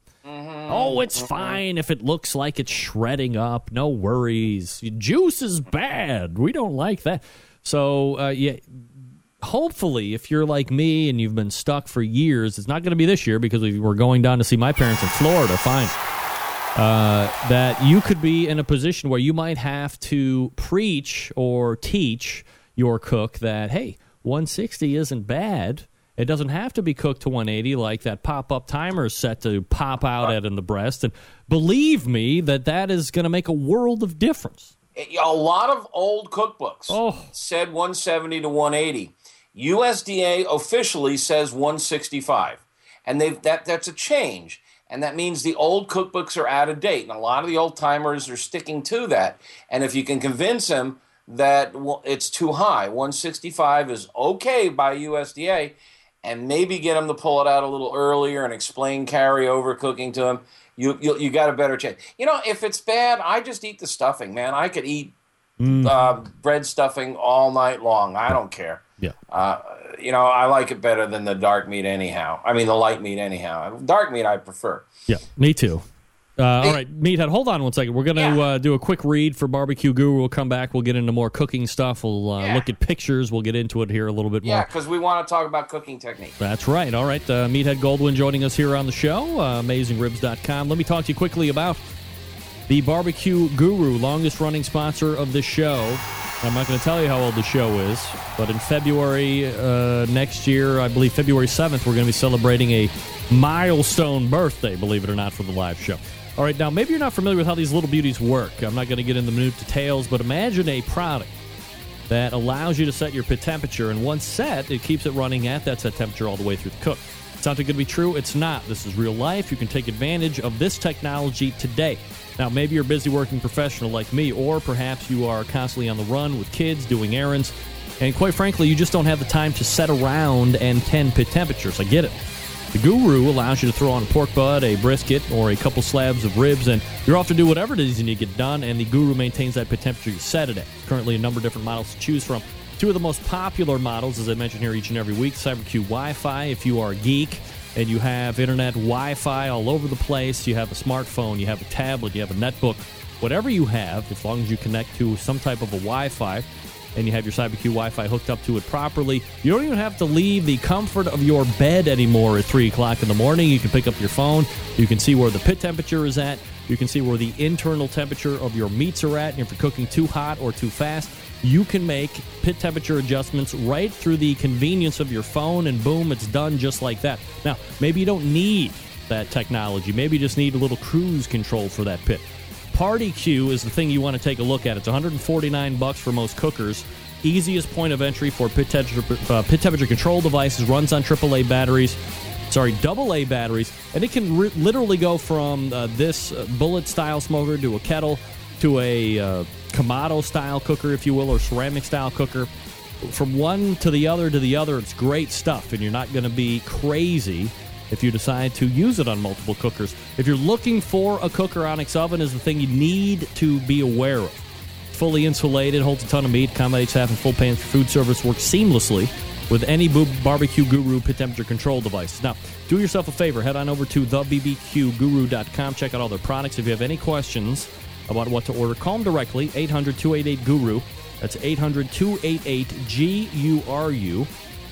Oh, it's fine if it looks like it's shredding up. No worries. Juice is bad. We don't like that. So, uh, yeah, hopefully, if you're like me and you've been stuck for years, it's not going to be this year because we're going down to see my parents in Florida. Fine. Uh, that you could be in a position where you might have to preach or teach your cook that, hey, 160 isn't bad. It doesn't have to be cooked to 180 like that pop up timer is set to pop out at in the breast. And believe me that that is going to make a world of difference. A lot of old cookbooks Oh. said 170 to 180. USDA officially says 165, and they've, that that's a change, and that means the old cookbooks are out of date, and a lot of the old timers are sticking to that. And if you can convince them that it's too high, 165 is okay by USDA, and maybe get them to pull it out a little earlier and explain carryover cooking to them. You, you you got a better chance. You know, if it's bad, I just eat the stuffing, man. I could eat uh, bread stuffing all night long. I don't care. Yeah. Uh, you know, I like it better than the dark meat anyhow. I mean, the light meat anyhow. Dark meat I prefer. Yeah, me too. Uh, all right, Meathead, hold on one second. We're going to Yeah. uh, do a quick read for Barbecue Guru. We'll come back. We'll get into more cooking stuff. We'll uh, Yeah. look at pictures. We'll get into it here a little bit Yeah, more. because we want to talk about cooking technique. That's right. All right. Uh, Meathead Goldwyn joining us here on the show, uh, AmazingRibs.com. Let me talk to you quickly about the Barbecue Guru, longest running sponsor of the show. I'm not going to tell you how old the show is, but in February uh, next year, I believe February 7th, we're going to be celebrating a milestone birthday, believe it or not, for the live show. All right, now maybe you're not familiar with how these little beauties work. I'm not going to get into minute details, but imagine a product that allows you to set your pit temperature. And once set, it keeps it running at that set temperature all the way through the cook. Sounds too good to be true. It's not. This is real life. You can take advantage of this technology today. Now, maybe you're a busy working professional like me, or perhaps you are constantly on the run with kids, doing errands, and quite frankly, you just don't have the time to set around and tend pit temperatures. I get it. The Guru allows you to throw on a pork butt, a brisket, or a couple slabs of ribs, and you're off to do whatever it is you need to get done. And the Guru maintains that pit temperature you set it at. Currently, a number of different models to choose from. Two of the most popular models, as I mentioned here each and every week, CyberQ Wi-Fi. If you are a geek and you have internet Wi-Fi all over the place, you have a smartphone, you have a tablet, you have a netbook, whatever you have, as long as you connect to some type of a Wi-Fi and you have your CyberQ Wi-Fi hooked up to it properly, you don't even have to leave the comfort of your bed anymore at three o'clock in the morning. You can pick up your phone. You can see where the pit temperature is at. You can see where the internal temperature of your meats are at. And if you're cooking too hot or too fast, you can make pit temperature adjustments right through the convenience of your phone, and boom, it's done just like that. Now, maybe you don't need that technology. Maybe you just need a little cruise control for that pit. Party Q is the thing you want to take a look at. It's 149 bucks for most cookers. Easiest point of entry for pit temperature, uh, pit temperature control devices. Runs on AAA batteries. Sorry, double A batteries, and it can ri literally go from uh, this uh, bullet style smoker to a kettle to a uh, Kamado style cooker, if you will, or ceramic style cooker. From one to the other to the other, it's great stuff, and you're not going to be crazy if you decide to use it on multiple cookers. If you're looking for a cooker, Onyx Oven is the thing you need to be aware of. Fully insulated, holds a ton of meat, accommodates half and full pans for food service, works seamlessly with any Barbecue Guru pit temperature control device. Now, do yourself a favor, head on over to thebbqguru.com, check out all their products. If you have any questions about what to order, call them directly, 800 288 Guru. That's 800 288 GURU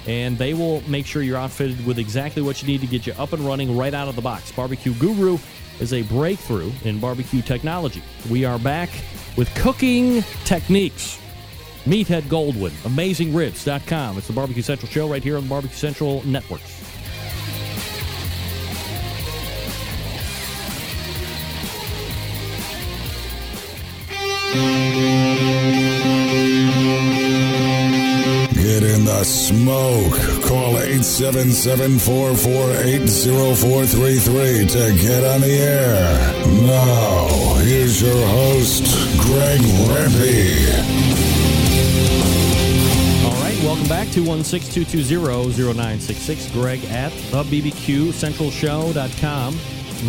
and they will make sure you're outfitted with exactly what you need to get you up and running right out of the box. Barbecue Guru is a breakthrough in barbecue technology. We are back with cooking techniques. Meathead Goldwyn, AmazingRibs.com. It's the Barbecue Central show right here on the Barbecue Central Network. Get in the smoke. Call 877-448-0433 to get on the air. Now, here's your host, Greg Rempe. All right, welcome back. 216-220-0966. Greg at the BBQCentralShow.com.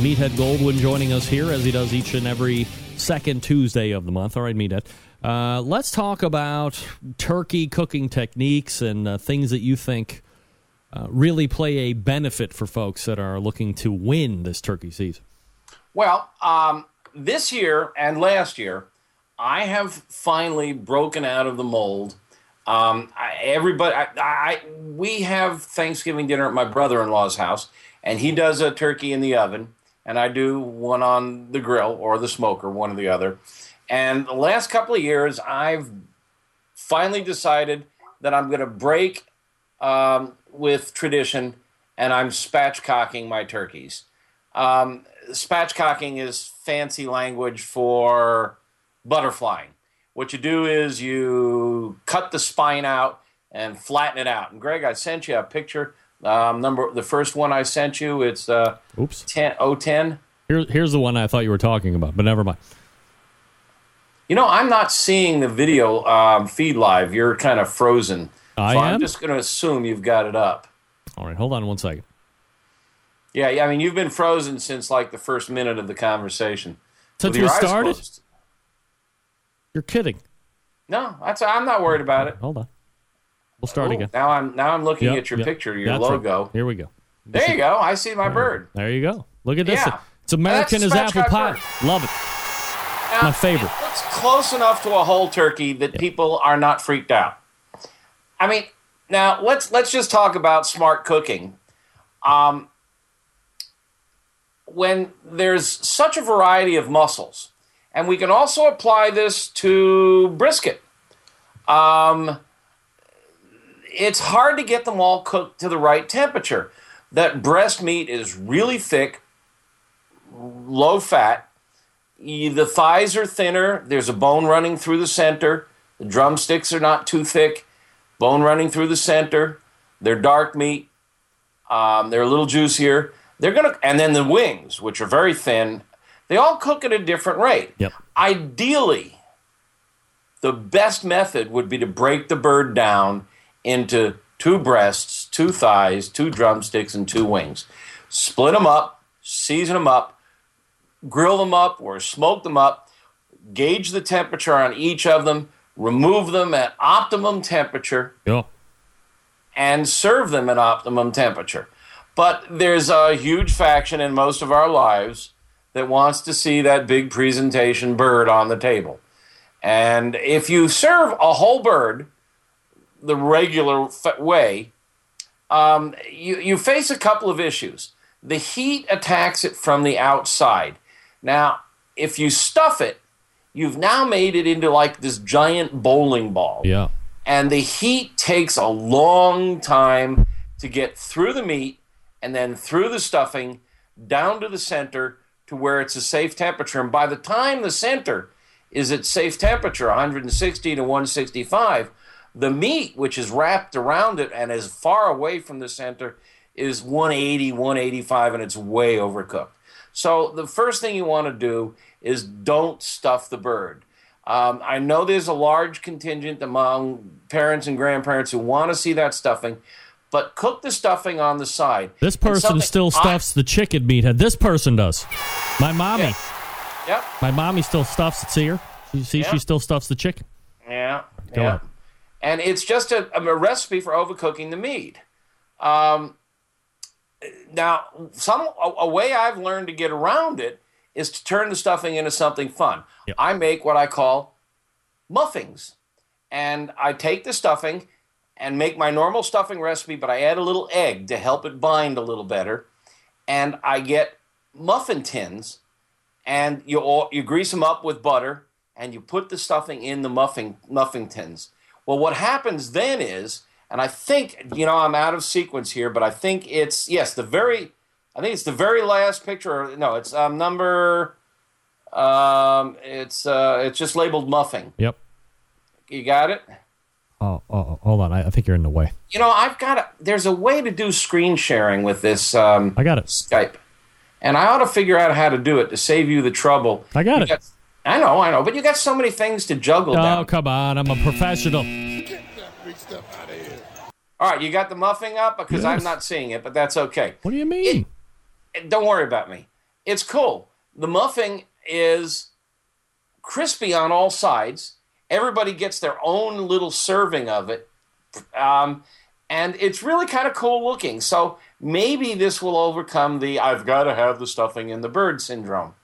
Meathead Goldwyn joining us here as he does each and every second Tuesday of the month. All right, Meathead. Uh, let's talk about turkey cooking techniques and uh, things that you think uh, really play a benefit for folks that are looking to win this turkey season. Well, um, this year and last year, I have finally broken out of the mold. Um, I, everybody, I, I, we have Thanksgiving dinner at my brother-in-law's house, and he does a turkey in the oven, and I do one on the grill or the smoker, one or the other. And the last couple of years, I've finally decided that I'm going to break um, with tradition, and I'm spatchcocking my turkeys. Um, spatchcocking is fancy language for butterflying. What you do is you cut the spine out and flatten it out. And Greg, I sent you a picture. Um, number the first one I sent you, it's uh, Oops. 10, 010. Here, here's the one I thought you were talking about, but never mind. You know, I'm not seeing the video um, feed live. You're kind of frozen. I so am? I'm just going to assume you've got it up. All right, hold on one second. Yeah, yeah. I mean, you've been frozen since like the first minute of the conversation. Since we started? closed. You're kidding. No, that's I'm not worried about it. Hold on. We'll start Ooh, again. Now I'm now I'm looking Yep, at your yep. picture, your That's right. logo. Here we go. There you go. I see my bird. There you go. Look at this. Yeah. It's American as apple pie. bird. Love it. Now, My favorite. It looks close enough to a whole turkey that people are not freaked out. I mean, now let's let's just talk about smart cooking. Um, when there's such a variety of muscles, and we can also apply this to brisket. Um, it's hard to get them all cooked to the right temperature. That breast meat is really thick, low fat. The thighs are thinner. There's a bone running through the center. The drumsticks are not too thick. Bone running through the center. They're dark meat. Um, they're a little juicier. They're gonna, and then the wings, which are very thin. They all cook at a different rate. Yep. Ideally, the best method would be to break the bird down into two breasts, two thighs, two drumsticks, and two wings. Split them up, season them up, grill them up or smoke them up, gauge the temperature on each of them, remove them at optimum temperature, Yeah. and serve them at optimum temperature. But there's a huge faction in most of our lives that wants to see that big presentation bird on the table. And if you serve a whole bird the regular f- way, um, you, you face a couple of issues. The heat attacks it from the outside. Now, if you stuff it, you've now made it into like this giant bowling ball Yeah. and the heat takes a long time to get through the meat and then through the stuffing down to the center to where it's a safe temperature and by the time the center is at safe temperature 160 to 165 the meat which is wrapped around it and is far away from the center is 180 185 and it's way overcooked so the first thing you want to do is don't stuff the bird um, I know there's a large contingent among parents and grandparents who want to see that stuffing, but cook the stuffing on the side. This person still I- stuffs the chicken meathead. This person does. My mommy. Yep. My mommy still stuffs it. See her? You see, Yeah. she still stuffs the chicken. Yeah. Go yeah. And it's just a, a recipe for overcooking the meat. Um, now, some a, a way I've learned to get around it is to turn the stuffing into something fun. Yep. I make what I call muffins, and I take the stuffing and make my normal stuffing recipe, but I add a little egg to help it bind a little better, and I get muffin tins, and you all, you grease them up with butter, and you put the stuffing in the muffin muffin tins. Well, what happens then is, and I think you know I'm out of sequence here, but I think it's yes the very, I think it's the very last picture. Or, no, it's um, number, um, it's uh, it's just labeled muffin. Yep. You got it. Oh, oh, oh, hold on. I, I think you're in the way. You know, I've got a, there's a way to do screen sharing with this um, I got it. Skype, and I ought to figure out how to do it to save you the trouble. I got You it. I know, I know, but you got so many things to juggle. Oh, down. come on. I'm a professional. Get that big stuff out of here. All right, you got the muffing up because I'm not seeing it, but that's okay. What do you mean? Don't worry about me. It's cool. The muffing is crispy on all sides. Everybody gets their own little serving of it. Um, and it's really kind of cool looking. So maybe this will overcome the I've got to have the stuffing in the bird syndrome.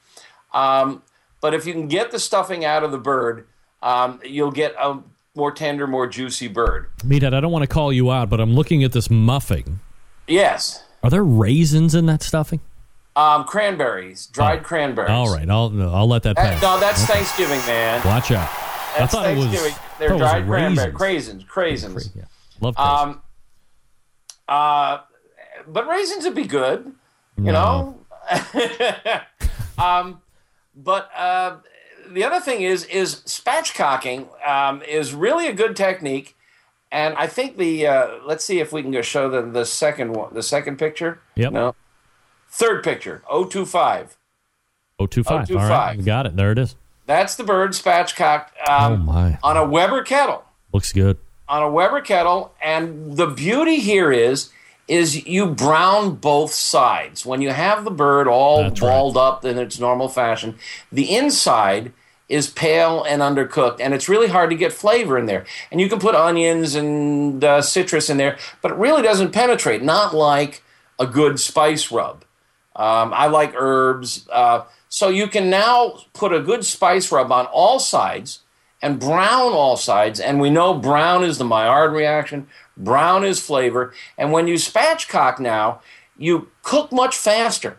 Um, but if you can get the stuffing out of the bird, um, you'll get a more tender, more juicy bird. Meathead, I don't want to call you out, but I'm looking at this muffing. Yes. Are there raisins in that stuffing? Um, cranberries, dried cranberries. All right, I'll I'll let that pass. no, that's Thanksgiving, man. Watch out. I That's thought it was. Thanksgiving. I They're thought it was dried cranberry, raisins. craisins, craisins. Yeah. Love craisins. Um, uh, but raisins would be good, you No. know. *laughs* um, but uh, the other thing is is spatchcocking um, is really a good technique, and I think the uh, let's see if we can go show the the second one, the second picture. Yep. No. Third picture, 025. 025. All right, 025. we got it. There it is. That's the bird spatchcocked um, oh my, on a Weber kettle. looks good. on a Weber kettle, and the beauty here is is you brown both sides. When you have the bird all That's right. balled up in its normal fashion, the inside is pale and undercooked, and it's really hard to get flavor in there. And you can put onions and uh, citrus in there, but it really doesn't penetrate. Not like a good spice rub. Um, I like herbs. Uh, so you can now put a good spice rub on all sides and brown all sides. And we know brown is the Maillard reaction, brown is flavor. And when you spatchcock now, you cook much faster.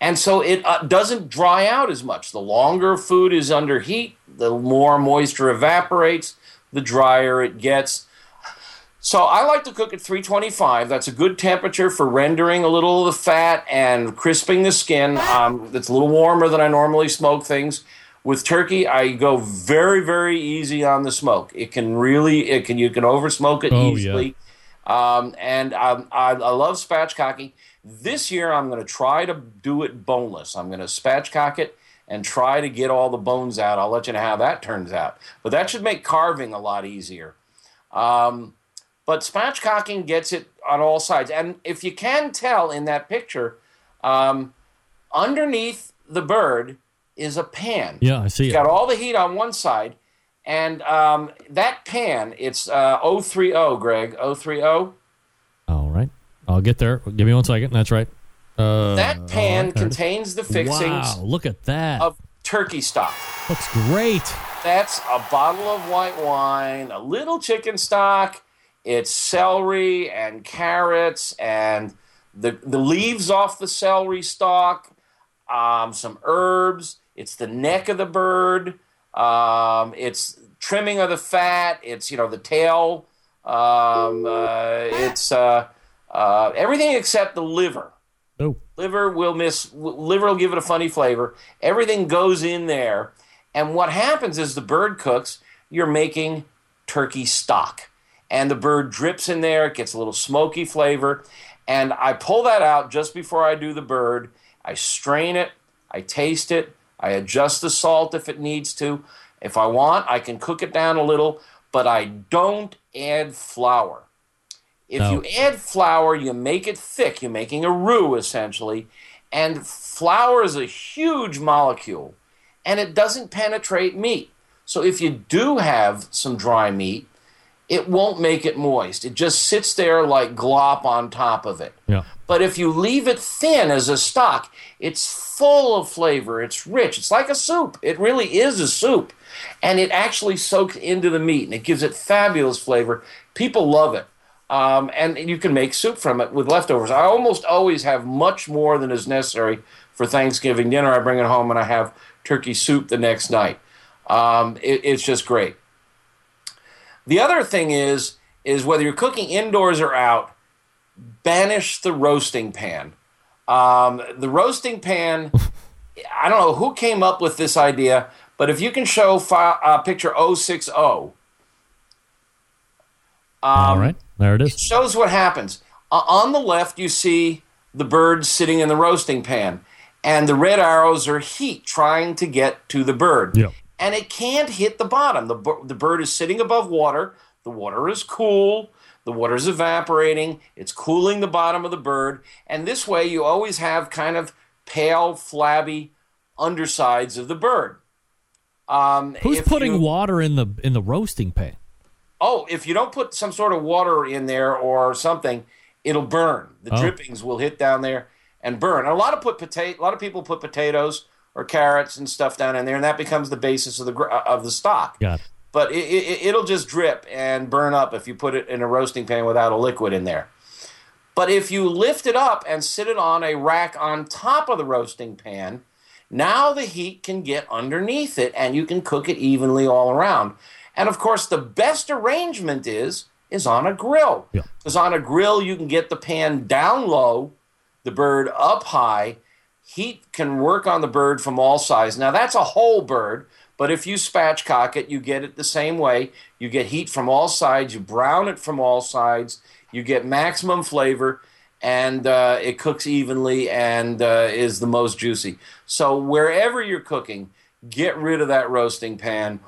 And so it uh, doesn't dry out as much. The longer food is under heat, the more moisture evaporates, the drier it gets. So I like to cook at 325. That's a good temperature for rendering a little of the fat and crisping the skin. Um, it's a little warmer than I normally smoke things. With turkey, I go very, very easy on the smoke. It can really, it can you can over smoke it Oh, yeah. easily. Um, and um, I, I love spatchcocking. This year, I'm going to try to do it boneless. I'm going to spatchcock it and try to get all the bones out. I'll let you know how that turns out. But that should make carving a lot easier. Um, but spatchcocking gets it on all sides. And if you can tell in that picture, um, underneath the bird is a pan. Yeah, I see It's it. got all the heat on one side. And um, that pan, it's uh, 030, Greg, 030. All right, I'll get there. Give me one second. That's right. Uh, That pan right, there it is. contains the fixings Wow, look at that. of turkey stock. Looks great. That's a bottle of white wine, a little chicken stock. It's celery and carrots and the the leaves off the celery stalk, um, some herbs. It's the neck of the bird. Um, it's trimming of the fat. It's you know the tail. Um, uh, it's uh, uh, everything except the liver. Oh, Liver will miss. Liver will give it a funny flavor. Everything goes in there, and what happens is the bird cooks. You're making turkey stock, and the bird drips in there. It gets a little smoky flavor, and I pull that out just before I do the bird. I strain it. I taste it. I adjust the salt if it needs to. If I want, I can cook it down a little, but I don't add flour. If No. you add flour, you make it thick. You're making a roux essentially. And flour is a huge molecule and it doesn't penetrate meat. So if you do have some dry meat, it won't make it moist. It just sits there like glop on top of it. yeah. But if you leave it thin as a stock, it's full of flavor. It's rich. It's like a soup. It really is a soup. And it actually soaks into the meat and it gives it fabulous flavor. People love it. Um, and you can make soup from it with leftovers. I almost always have much more than is necessary for Thanksgiving dinner. I bring it home and I have turkey soup the next night. Um, it, it's just great. The other thing is is whether you're cooking indoors or out, banish the roasting pan. Um, the roasting pan, I don't know who came up with this idea, but if you can show fi- uh, picture 060, All right, there it It is. shows what happens. Uh, on the left, you see the bird sitting in the roasting pan, and the red arrows are heat trying to get to the bird. Yep. And it can't hit the bottom. The, the bird is sitting above water. The water is cool. The water is evaporating. It's cooling the bottom of the bird. And this way, you always have kind of pale, flabby undersides of the bird. Um, Who's putting you- water in the in the roasting pan? Oh, if you don't put some sort of water in there or something, it'll burn. The Oh. drippings will hit down there and burn. And a lot of put potato, a lot of people put potatoes or carrots and stuff down in there, and that becomes the basis of the uh, of the stock. It. But it, it, it'll just drip and burn up if you put it in a roasting pan without a liquid in there. But if you lift it up and sit it on a rack on top of the roasting pan, now the heat can get underneath it and you can cook it evenly all around. And of course, the best arrangement is is on a grill. Yeah. Because on a grill you can get the pan down low, the bird up high. Heat can work on the bird from all sides. Now that's a whole bird, but if you spatchcock it, you get it the same way. You get heat from all sides. You brown it from all sides. You get maximum flavor, and uh, it cooks evenly and uh, is the most juicy. So wherever you're cooking, get rid of that roasting pan,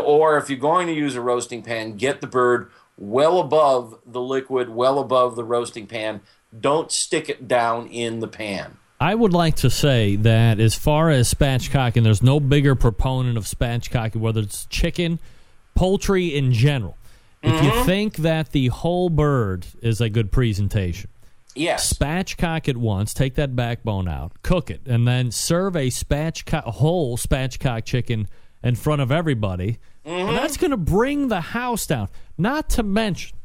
or if you're going to use a roasting pan, get the bird well above the liquid, well above the roasting pan. Don't stick it down in the pan. I would like to say that as far as spatchcocking, there's no bigger proponent of spatchcocking, whether it's chicken, poultry in general. If Mm-hmm. you think that the whole bird is a good presentation, Yes. spatchcock it once, take that backbone out, cook it, and then serve a spatchcock, whole spatchcock chicken in front of everybody. Mm-hmm. And that's going to bring the house down. Not to mention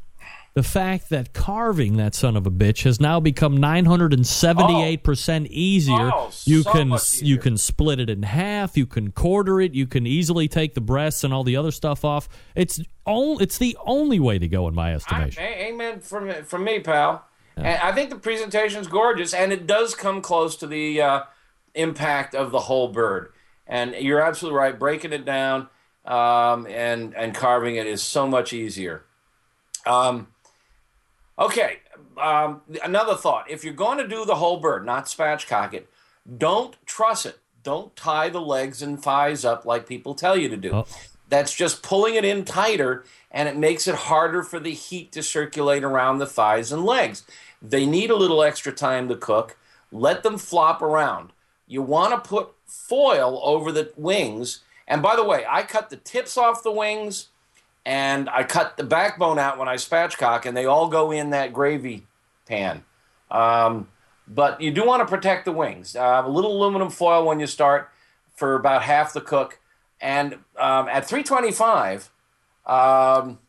the fact that carving that son of a bitch has now become 978% easier. Oh, you so can much you can split it in half, you can quarter it, you can easily take the breasts and all the other stuff off. It's all it's the only way to go in my estimation. a- amen from from me, pal. And I think the presentation is gorgeous, and it does come close to the uh, impact of the whole bird. And you're absolutely right. Breaking it down um, and and carving it is so much easier. Um, okay, um, another thought: if you're going to do the whole bird, not spatchcock it, don't truss it. Don't tie the legs and thighs up like people tell you to do. Oh. That's just pulling it in tighter, and it makes it harder for the heat to circulate around the thighs and legs. They need a little extra time to cook. Let them flop around. You want to put foil over the wings. And by the way, I cut the tips off the wings and I cut the backbone out when I spatchcock, and they all go in that gravy pan. Um, but you do want to protect the wings. Uh, a little aluminum foil when you start for about half the cook. And um, at 325, um,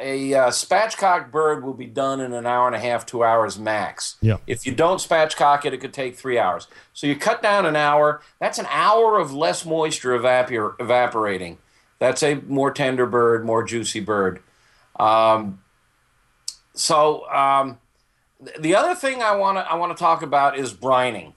a uh, spatchcock bird will be done in an hour and a half, two hours max. Yeah. If you don't spatchcock it, it could take three hours. So you cut down an hour. That's an hour of less moisture evapor- evaporating. That's a more tender bird, more juicy bird. Um, so um, th- the other thing I want to I want to talk about is brining,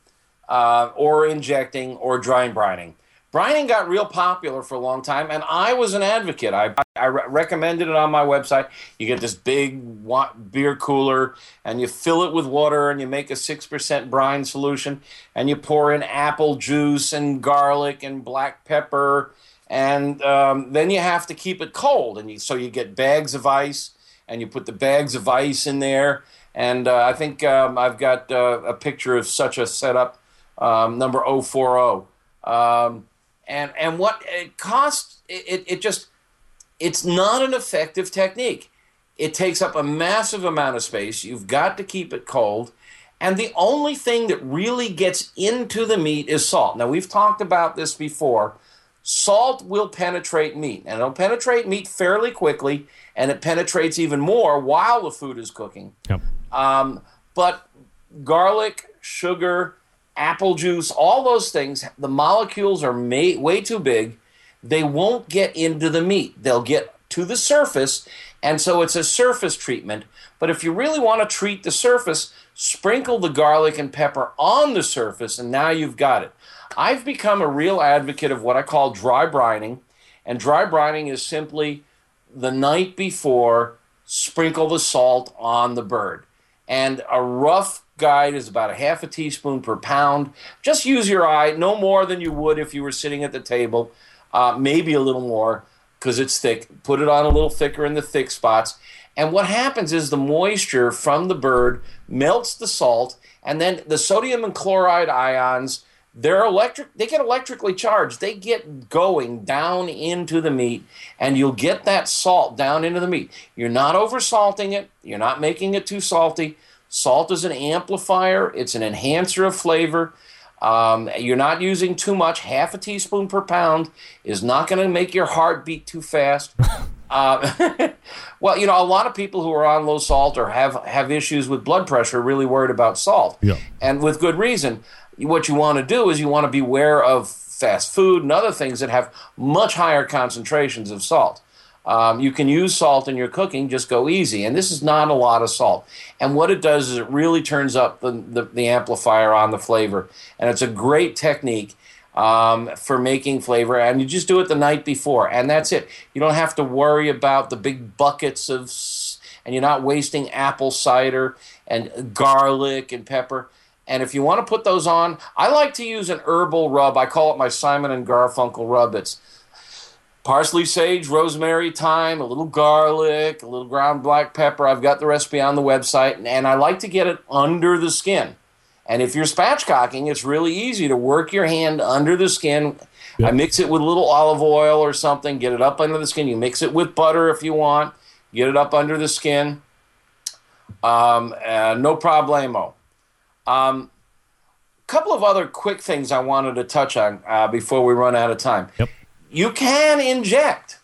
uh, or injecting, or dry brining. Brining got real popular for a long time, and I was an advocate. I, I re- recommended it on my website. You get this big wa- beer cooler, and you fill it with water, and you make a 6% brine solution, and you pour in apple juice and garlic and black pepper, and um, then you have to keep it cold. And you, so you get bags of ice, and you put the bags of ice in there. And uh, I think um, I've got uh, a picture of such a setup, um, number 040. Um, and and what it costs it, it just it's not an effective technique it takes up a massive amount of space you've got to keep it cold and the only thing that really gets into the meat is salt now we've talked about this before salt will penetrate meat and it'll penetrate meat fairly quickly and it penetrates even more while the food is cooking Yep. um, but garlic, sugar, apple juice, all those things, the molecules are made way too big. They won't get into the meat. They'll get to the surface, and so it's a surface treatment. But if you really want to treat the surface, sprinkle the garlic and pepper on the surface, and now you've got it. I've become a real advocate of what I call dry brining, and dry brining is simply the night before sprinkle the salt on the bird. And a rough guide is about a half a teaspoon per pound. Just use your eye, no more than you would if you were sitting at the table, uh, maybe a little more because it's thick. Put it on a little thicker in the thick spots. And what happens is the moisture from the bird melts the salt, and then the sodium and chloride ions they're electric they get electrically charged. They get going down into the meat and you'll get that salt down into the meat. You're not over salting it. You're not making it too salty. Salt is an amplifier. It's an enhancer of flavor. Um, you're not using too much. Half a teaspoon per pound is not going to make your heart beat too fast. *laughs* Uh, *laughs* well you know a lot of people who are on low salt or have have issues with blood pressure are really worried about salt. Yeah. and with good reason what you want to do is you want to beware of fast food and other things that have much higher concentrations of salt. Um, you can use salt in your cooking, just go easy. And this is not a lot of salt. And what it does is it really turns up the, the, the amplifier on the flavor. And it's a great technique um, for making flavor. And you just do it the night before. And that's it. You don't have to worry about the big buckets of, and you're not wasting apple cider and garlic and pepper. And if you want to put those on, I like to use an herbal rub. I call it my Simon and Garfunkel rub. It's parsley, sage, rosemary, thyme, a little garlic, a little ground black pepper. I've got the recipe on the website, and, and I like to get it under the skin. And if you're spatchcocking, it's really easy to work your hand under the skin. I mix it with a little olive oil or something, get it up under the skin. You mix it with butter if you want, get it up under the skin. Um, uh, no problemo. Um, couple of other quick things I wanted to touch on uh, before we run out of time. Yep. You can inject.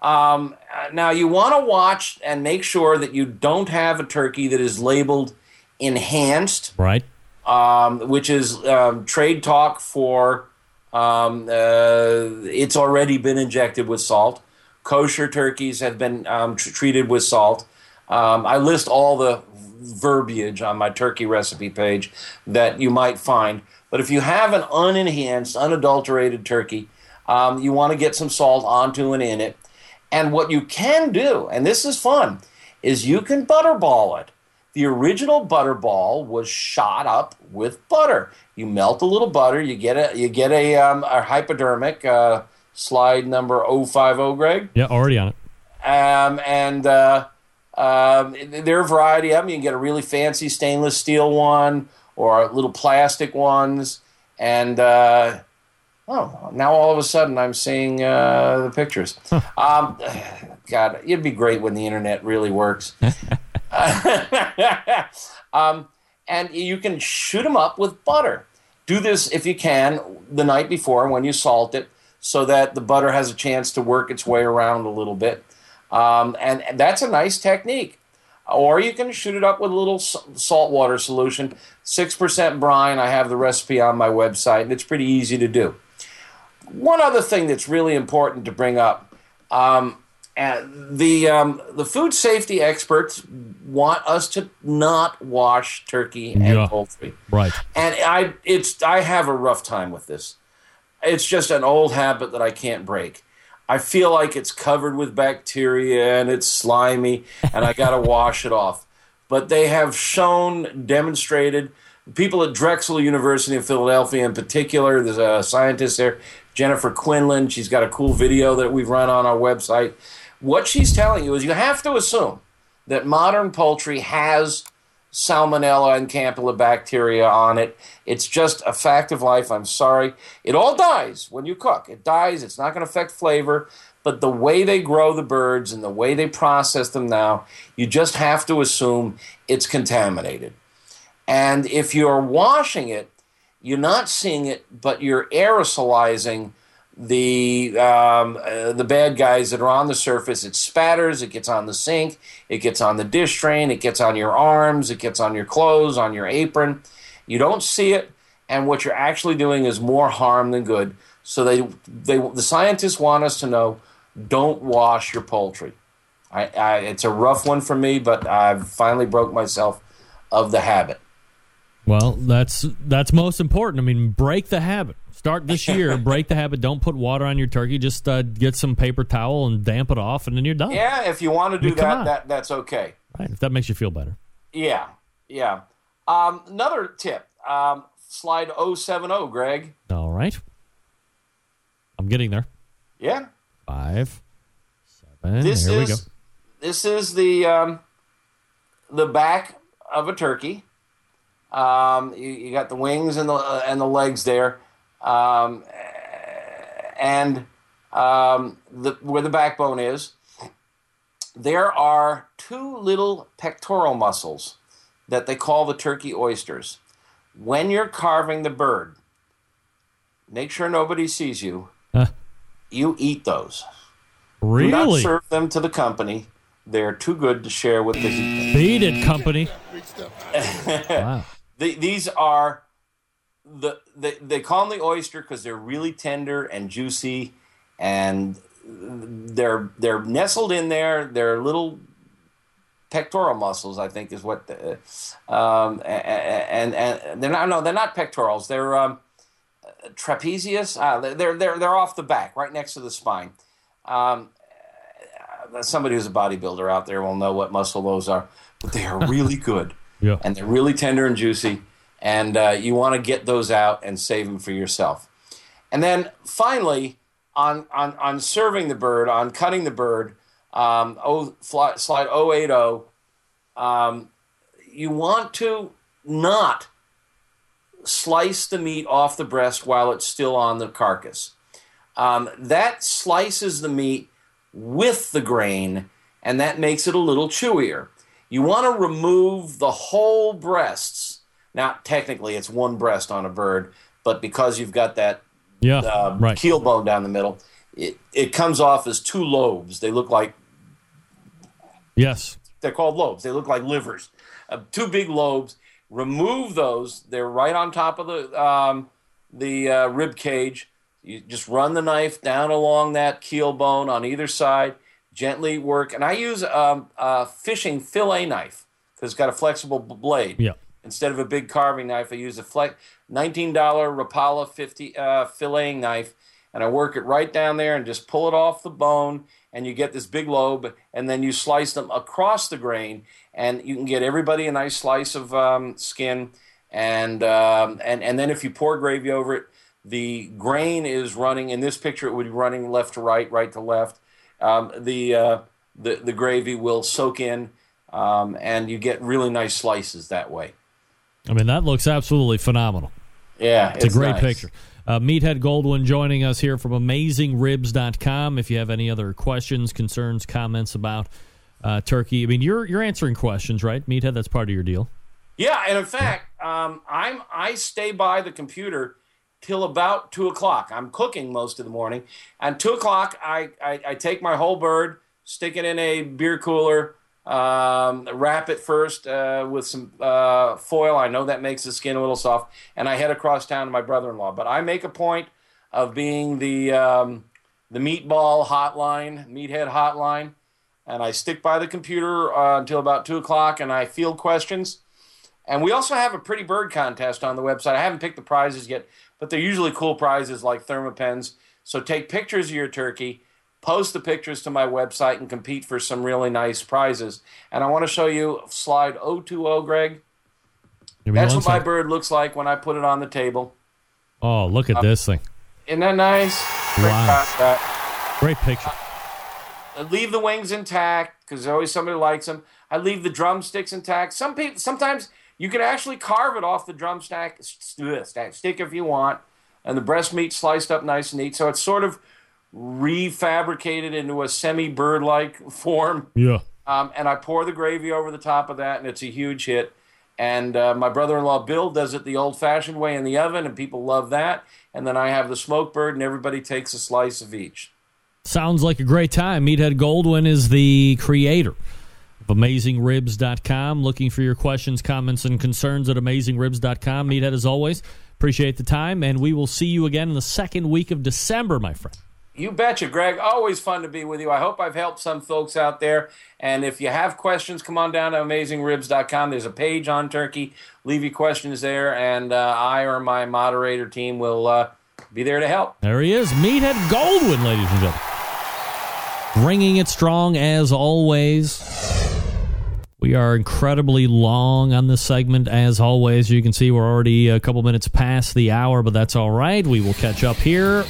Um, uh, now you want to watch and make sure that you don't have a turkey that is labeled enhanced, Right. um, which is um, trade talk for um, uh, it's already been injected with salt. Kosher turkeys have been um, tr- treated with salt. Um, I list all the verbiage on my turkey recipe page that you might find. But if you have an unenhanced, unadulterated turkey, um, you want to get some salt onto and in it. And what you can do, and this is fun, is you can butterball it. The original butterball was shot up with butter. You melt a little butter. You get a you get a, um, a hypodermic uh, slide number 050, Greg Yeah, already on it. um, and uh, um, there are a variety of them. You can get a really fancy stainless steel one or little plastic ones. And uh, oh, now all of a sudden I'm seeing uh, the pictures. *laughs* Um, God, it'd be great when the internet really works. *laughs* um, and you can shoot them up with butter. Do this if you can the night before when you salt it, so that the butter has a chance to work its way around a little bit. Um, and, and that's a nice technique. Or you can shoot it up with a little salt water solution, six percent brine. I have the recipe on my website, and it's pretty easy to do. One other thing that's really important to bring up. Um, and the um, the food safety experts want us to not wash turkey and Yeah. poultry, Right. and I it's I have a rough time with this. It's just an old habit that I can't break. I feel like it's covered with bacteria and it's slimy, and I got to *laughs* wash it off. But they have shown, demonstrated, people at Drexel University in Philadelphia in particular, there's a scientist there, Jennifer Quinlan. She's got a cool video that we've run on our website. What she's telling you is you have to assume that modern poultry has salmonella and campylobacteria on it. It's just a fact of life. I'm sorry. It all dies when you cook. It dies. It's not going to affect flavor. But the way they grow the birds and the way they process them now, you just have to assume it's contaminated. And if you're washing it, you're not seeing it, but you're aerosolizing the um, uh, the bad guys that are on the surface. It spatters. It gets on the sink. It gets on the dish drain, It gets on your arms. It gets on your clothes, on your apron. You don't see it, and what you're actually doing is more harm than good. So they they the scientists want us to know: don't wash your poultry. I, I, it's a rough one for me, but I've finally broke myself of the habit. Well, that's that's most important. I mean, break the habit. Start this year. *laughs* break the habit. Don't put water on your turkey. Just uh, get some paper towel and damp it off, and then you're done. Yeah, if you want to do mean, that, that that's okay. Right, if that makes you feel better. Yeah, yeah. Um, another tip: um, slide 070, Greg. All right. I'm getting there. Yeah, Five, seven. this Here we is go. this is the um, the back of a turkey. Um, you, you got the wings and the uh, and the legs there, um, and um, the where the backbone is. There are two little pectoral muscles that they call the turkey oysters. When you're carving the bird, make sure nobody sees you. Uh, You eat those. Really? Do not serve them to the company. They're too good to share with the heathen. Beat it, company. Big stuff out here. Wow. *laughs* The- these are the they, they call them the oyster because they're really tender and juicy, and they're they're nestled in there. They're little pectoral muscles, I think, is what. The, um, and, and and they're not no, they're not pectorals. They're um, trapezius. Uh, they're they're they're off the back, right next to the spine. Um, somebody who's a bodybuilder out there will know what muscle those are, but they are really *laughs* good Yeah. and they're really tender and juicy. And uh, you want to get those out and save them for yourself. And then finally, on on, on serving the bird, on cutting the bird, um, oh, fly, slide 080, um, you want to not slice the meat off the breast while it's still on the carcass. Um, that slices the meat with the grain, and that makes it a little chewier. You want to remove the whole breasts. Now, technically, it's one breast on a bird, but because you've got that Yeah. uh, right. keel bone down the middle, it, it comes off as two lobes. They look like Yes. they're called lobes. They look like livers. Uh, two big lobes. Remove those. They're right on top of the um, the uh, rib cage. You just run the knife down along that keel bone on either side. Gently work, and I use um, a fishing fillet knife because it's got a flexible blade. Yeah. Instead of a big carving knife, I use a flex nineteen dollar Rapala fifty uh, filleting knife, and I work it right down there and just pull it off the bone, and you get this big lobe, and then you slice them across the grain, and you can get everybody a nice slice of um, skin, and um, and and then if you pour gravy over it, the grain is running. In this picture, it would be running left to right, right to left. Um, the uh, the the gravy will soak in, um, and you get really nice slices that way. I mean, that looks absolutely phenomenal. Yeah, It's, a great nice. picture. Uh, Meathead Goldwyn joining us here from AmazingRibs.com. If you have any other questions, concerns, comments about uh, turkey, I mean, you're you're answering questions, right, Meathead? That's part of your deal. Yeah, and in fact, um, I'm I stay by the computer till about two o'clock. I'm cooking most of the morning, and two o'clock I, I, I take my whole bird, stick it in a beer cooler, um, wrap it first uh, with some uh, foil. I know that makes the skin a little soft, and I head across town to my brother-in-law. But I make a point of being the um, the meatball hotline, meathead hotline, and I stick by the computer uh, until about two o'clock, and I field questions. And we also have a pretty bird contest on the website. I haven't picked the prizes yet, but they're usually cool prizes like thermapens. So take pictures of your turkey, post the pictures to my website, and compete for some really nice prizes. And I want to show you slide 020, Greg. That's what my bird looks like when I put it on the table. Oh, look at uh, this thing. Isn't that nice? Great Wow. Great picture. I leave the wings intact because there's always somebody who likes them. I leave the drumsticks intact. Some people, sometimes you can actually carve it off the drumstick stack, stick if you want, and the breast meat sliced up nice and neat. So it's sort of refabricated into a semi-bird-like form. Yeah. Um, and I pour the gravy over the top of that, and it's a huge hit. And uh, my brother-in-law Bill does it the old-fashioned way in the oven, and people love that. And then I have the smoked bird, and everybody takes a slice of each. Sounds like a great time. Meathead Goldwyn is the creator of AmazingRibs.com. Looking for your questions, comments, and concerns at AmazingRibs.com. Meathead, as always, appreciate the time, and we will see you again in the second week of December, my friend. You betcha, Greg. Always fun to be with you. I hope I've helped some folks out there. And if you have questions, come on down to AmazingRibs.com. There's a page on turkey. Leave your questions there, and uh, I or my moderator team will uh, be there to help. There he is, Meathead Goldwyn, ladies and gentlemen. Bringing it strong as always. We are incredibly long on this segment, as always. You can see we're already a couple minutes past the hour, but that's all right. We will catch up here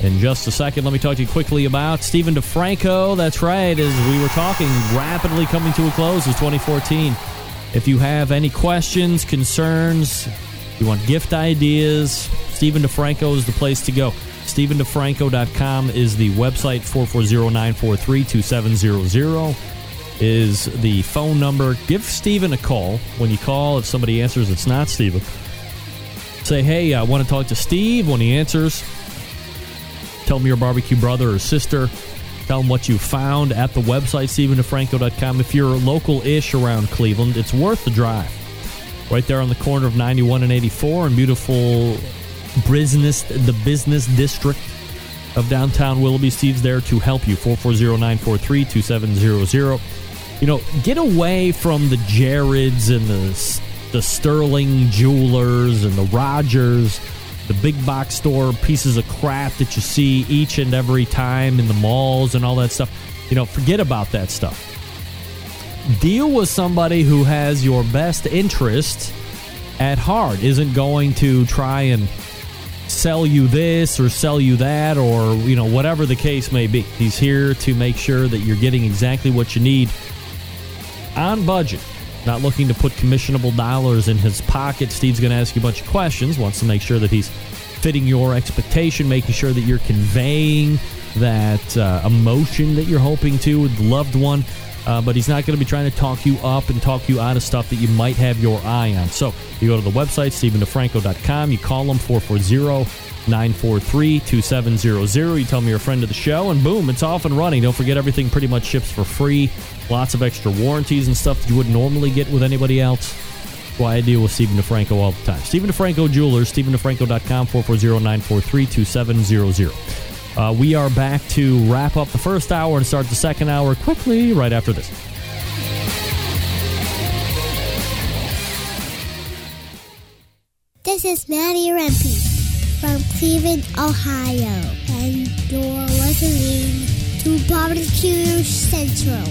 in just a second. Let me talk to you quickly about Steven DiFranco. That's right, as we were talking, rapidly coming to a close is 2014. If you have any questions, concerns, you want gift ideas, Steven DiFranco is the place to go. StevenDiFranco.com is the website, 440-943-2700 is the phone number. Give Steven a call. When you call, if somebody answers, it's not Steven. Say, hey, I want to talk to Steve. When he answers, tell him your barbecue brother or sister. Tell them what you found at the website, StevenDiFranco.com. If you're local-ish around Cleveland, it's worth the drive. Right there on the corner of 91 and 84 in beautiful business, the business district of downtown Willoughby. Steve's there to help you. 440-943-2700. You know, get away from the Jareds and the, the Sterling Jewelers and the Rogers, the big box store pieces of crap that you see each and every time in the malls and all that stuff. You know, forget about that stuff. Deal with somebody who has your best interest at heart, isn't going to try and sell you this or sell you that or you know whatever the case may be he's here to make sure that you're getting exactly what you need on budget not looking to put commissionable dollars in his pocket steve's going to ask you a bunch of questions wants to make sure that he's fitting your expectation making sure that you're conveying that uh, emotion that you're hoping to with the loved one uh, but he's not going to be trying to talk you up and talk you out of stuff that you might have your eye on. So you go to the website, StevenDiFranco.com. You call him 440-943-2700. You tell me you're a friend of the show, and boom, it's off and running. Don't forget, everything pretty much ships for free. Lots of extra warranties and stuff that you wouldn't normally get with anybody else. Why I deal with Steven DiFranco all the time. Steven DiFranco Jewelers, StevenDiFranco.com, 440-943-2700. Uh, we are back to wrap up the first hour and start the second hour quickly right after this. This is Maddie Rempe from Cleveland, Ohio, and you're listening to Barbecue Central.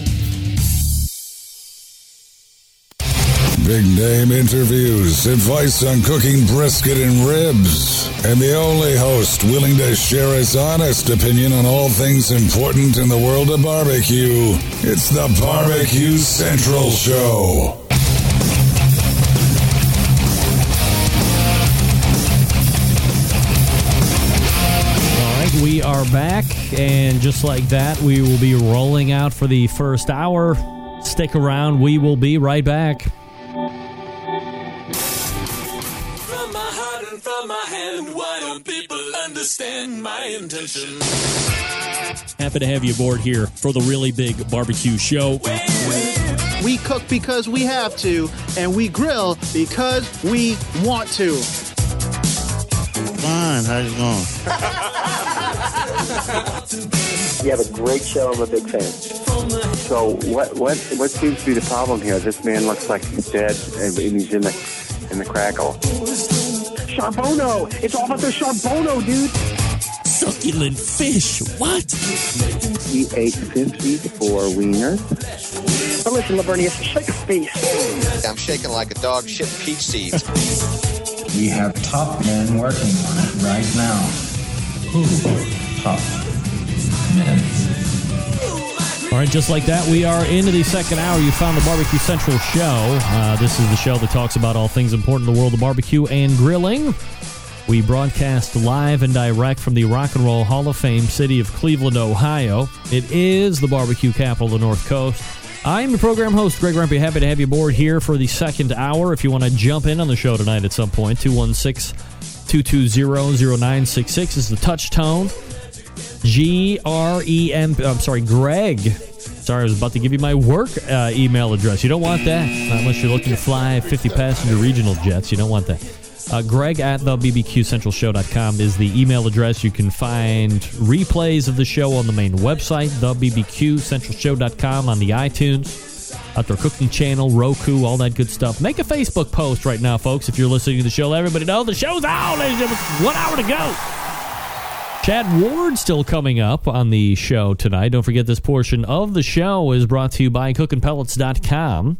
Big name interviews, advice on cooking brisket and ribs, and the only host willing to share his honest opinion on all things important in the world of barbecue. It's the Barbecue Central Show. Are back, and just like that, we will be rolling out for the first hour. Stick around, we will be right back. From my heart and from my hand, why don't people understand my intention? Happy to have you aboard here for the really big barbecue show. We cook because we have to, and we grill because we want to. Fine, how's it going? *laughs* You have a great show. I'm a big fan. So what what what seems to be the problem here? This man looks like he's dead, and he's in the in the crackle. Charbono! It's all about the charbono, dude. Succulent fish. What? He ate 54 wieners. But listen, Lavernius, shake a face. I'm shaking like a dog shit peach seeds. We have top men working on it right now. Who? Top All right, just like that, we are into the second hour. You found the Barbecue Central show. Uh, this is the show that talks about all things important in the world of barbecue and grilling. We broadcast live and direct from the Rock and Roll Hall of Fame city of Cleveland, Ohio. It is the barbecue capital of the North Coast. I'm your program host, Greg Rempe. Happy to have you aboard here for the second hour. If you want to jump in on the show tonight at some point, 216 220 0966 is the touch tone. G R E M. I'm sorry, Greg. Sorry, I was about to give you my work uh, email address. You don't want that. Not unless you're looking to fly 50 passenger regional jets. You don't want that. Uh, Greg at the BBQCentralShow.com is the email address. You can find replays of the show on the main website, the BBQCentralShow.com, on the iTunes, Outdoor Cooking Channel, Roku, all that good stuff. Make a Facebook post right now, folks, if you're listening to the show. Let everybody know the show's out. ladies and gentlemen. One hour to go. Chad Ward still coming up on the show tonight. Don't forget this portion of the show is brought to you by cookinpellets.com,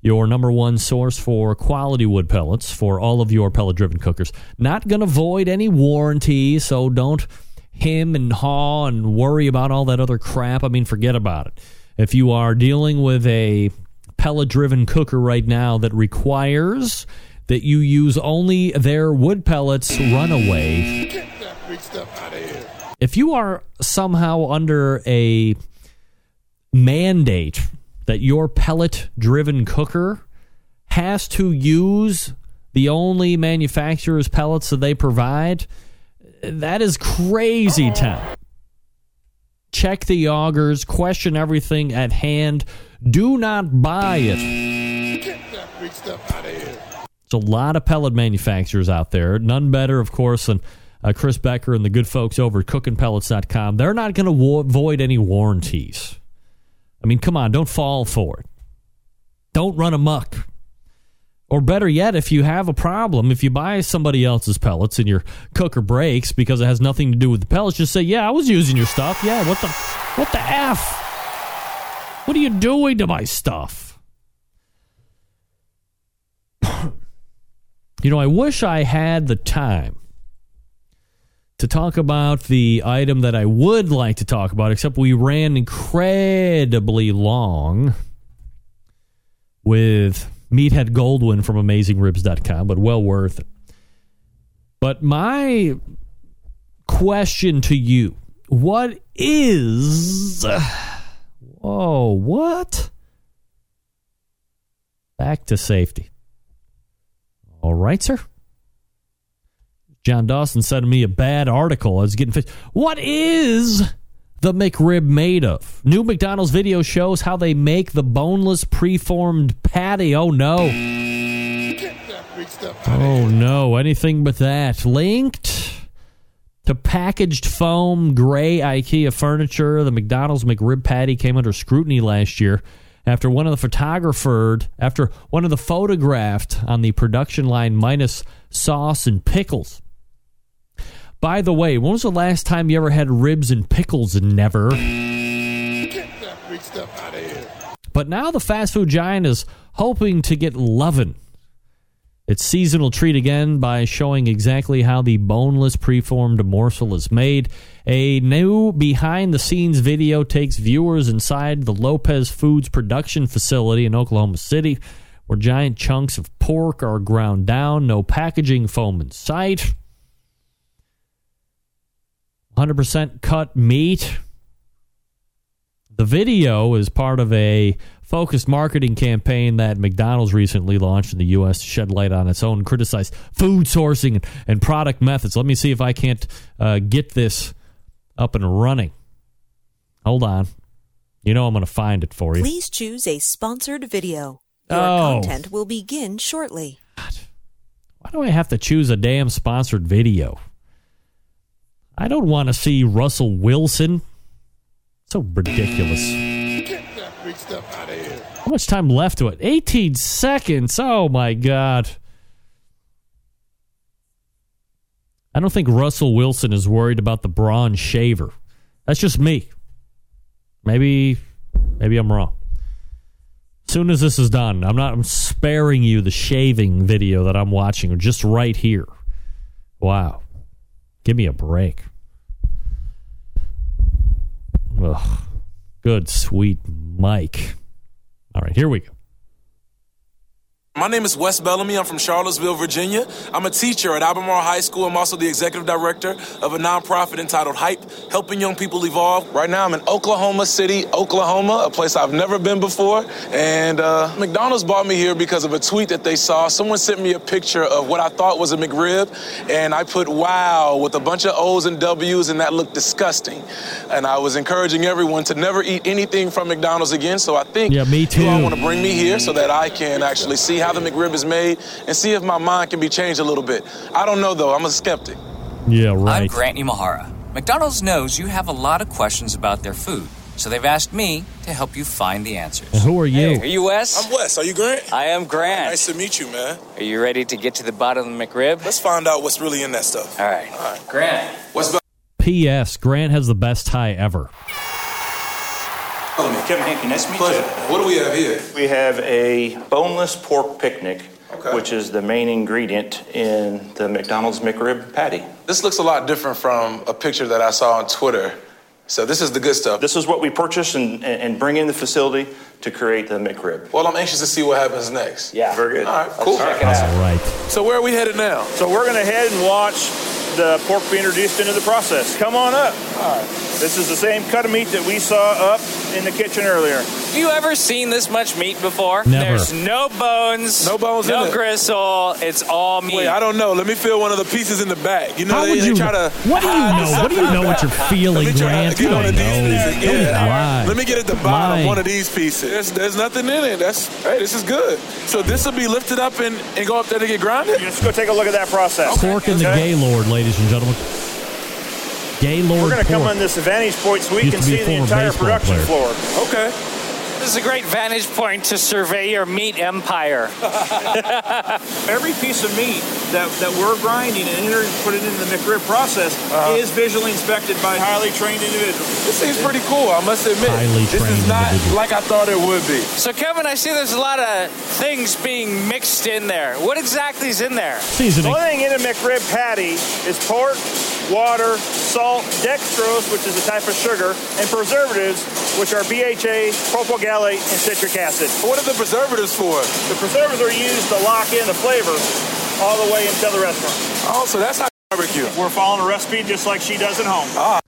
your number one source for quality wood pellets for all of your pellet driven cookers. Not going to void any warranty, so don't him and haw and worry about all that other crap. I mean, forget about it. If you are dealing with a pellet driven cooker right now that requires that you use only their wood pellets run runaway if you are somehow under a mandate that your pellet driven cooker has to use the only manufacturer's pellets that they provide, that is crazy oh. town. Check the augers, question everything at hand. Do not buy it. Get that big stuff out of here. There's a lot of pellet manufacturers out there. None better, of course, than uh, Chris Becker and the good folks over at cookinpellets.com. They're not going to wo- void any warranties. I mean, come on, don't fall for it. Don't run amok. Or better yet, if you have a problem, if you buy somebody else's pellets and your cooker breaks because it has nothing to do with the pellets, just say, "Yeah, I was using your stuff. Yeah, what the what the f? What are you doing to my stuff?" *coughs* you know, I wish I had the time to talk about the item that I would like to talk about, except we ran incredibly long with Meathead Goldwyn from AmazingRibs.com, but well worth it. But my question to you what is. Oh, what? Back to safety. All right, sir. John Dawson sent me a bad article. I was getting fit. What is the McRib made of? New McDonald's video shows how they make the boneless preformed patty. Oh no. Oh no, anything but that. Linked to packaged foam gray IKEA furniture. The McDonald's McRib patty came under scrutiny last year after one of the photographed after one of the photographed on the production line minus sauce and pickles. By the way, when was the last time you ever had ribs and pickles? Never. Get that big stuff out of here. But now the fast food giant is hoping to get lovin' its seasonal treat again by showing exactly how the boneless preformed morsel is made. A new behind the scenes video takes viewers inside the Lopez Foods production facility in Oklahoma City, where giant chunks of pork are ground down, no packaging foam in sight. 100% cut meat. The video is part of a focused marketing campaign that McDonald's recently launched in the U.S. to shed light on its own criticized food sourcing and product methods. Let me see if I can't uh, get this up and running. Hold on. You know I'm going to find it for you. Please choose a sponsored video. Your Oh. content will begin shortly. Why do I have to choose a damn sponsored video? I don't want to see Russell Wilson. So ridiculous. Get that big stuff out of here. How much time left to it? 18 seconds. Oh my god. I don't think Russell Wilson is worried about the bronze shaver. That's just me. Maybe maybe I'm wrong. As soon as this is done, I'm not I'm sparing you the shaving video that I'm watching just right here. Wow. Give me a break. Ugh. Good sweet Mike. All right, here we go. My name is Wes Bellamy. I'm from Charlottesville, Virginia. I'm a teacher at Albemarle High School. I'm also the executive director of a nonprofit entitled Hype, helping young people evolve. Right now, I'm in Oklahoma City, Oklahoma, a place I've never been before. And uh, McDonald's brought me here because of a tweet that they saw. Someone sent me a picture of what I thought was a McRib, and I put wow with a bunch of O's and W's, and that looked disgusting. And I was encouraging everyone to never eat anything from McDonald's again. So I think Yeah, me you all want to bring me here so that I can actually see how the McRib is made and see if my mind can be changed a little bit. I don't know though. I'm a skeptic. Yeah, right. I'm right. Grant Imahara. McDonald's knows you have a lot of questions about their food, so they've asked me to help you find the answers. And who are you? Hey, are you Wes? I'm Wes. Are you Grant? I am Grant. Nice to meet you, man. Are you ready to get to the bottom of the McRib? Let's find out what's really in that stuff. All right. All right. Grant. What's P.S. Grant has the best tie ever. Kevin Hankey, nice to meet Pleasure. you. What do we have here? We have a boneless pork picnic, Okay. which is the main ingredient in the McDonald's McRib patty. This looks a lot different from a picture that I saw on Twitter. So this is the good stuff. This is what we purchase and, and bring in the facility to create the McRib. Well, I'm anxious to see what happens next. Yeah, very good. All right, cool. Let's check it out. All right. So where are we headed now? So we're going to head and watch the pork be introduced into the process. Come on up. All right. This is the same cut of meat that we saw up in the kitchen earlier. Have you ever seen this much meat before? Never. There's no bones, No bones no in it. gristle. It's all meat. Wait, I don't know. Let me feel one of the pieces in the back. You know, How they, would they you? try to. what do you know? What do you know what you're feeling, Let me try Grant? to get one don't of these pieces. Yeah. lie. Let me get at the bottom Lie. one of these pieces. There's, there's nothing in it. That's hey, this is good. So this will be lifted up and, and go up there to get grounded. Let's go take a look at that process. Pork and the Okay? Gaylord, ladies and gentlemen. Gaylord We're going to come on this vantage point so we can to be a see the entire production player. floor. Okay. This is a great vantage point to survey your meat empire. *laughs* Every piece of meat that, that we're grinding and enter, put it into the McRib process Uh-huh. is visually inspected by highly trained individuals. This seems pretty cool. I must admit. Highly this trained is not individual. like I thought it would be. So, Kevin, I see there's a lot of things being mixed in there. What exactly is in there? The Seasoning. only thing in a McRib patty is pork, water, salt, dextrose, which is a type of sugar, and preservatives, which are BHA, propylgallate, and citric acid. What are the preservatives for? The preservatives are used to lock in the flavor all the way into the restaurant. Oh, so that's how barbecue. We're following a recipe just like she does at home. Ah.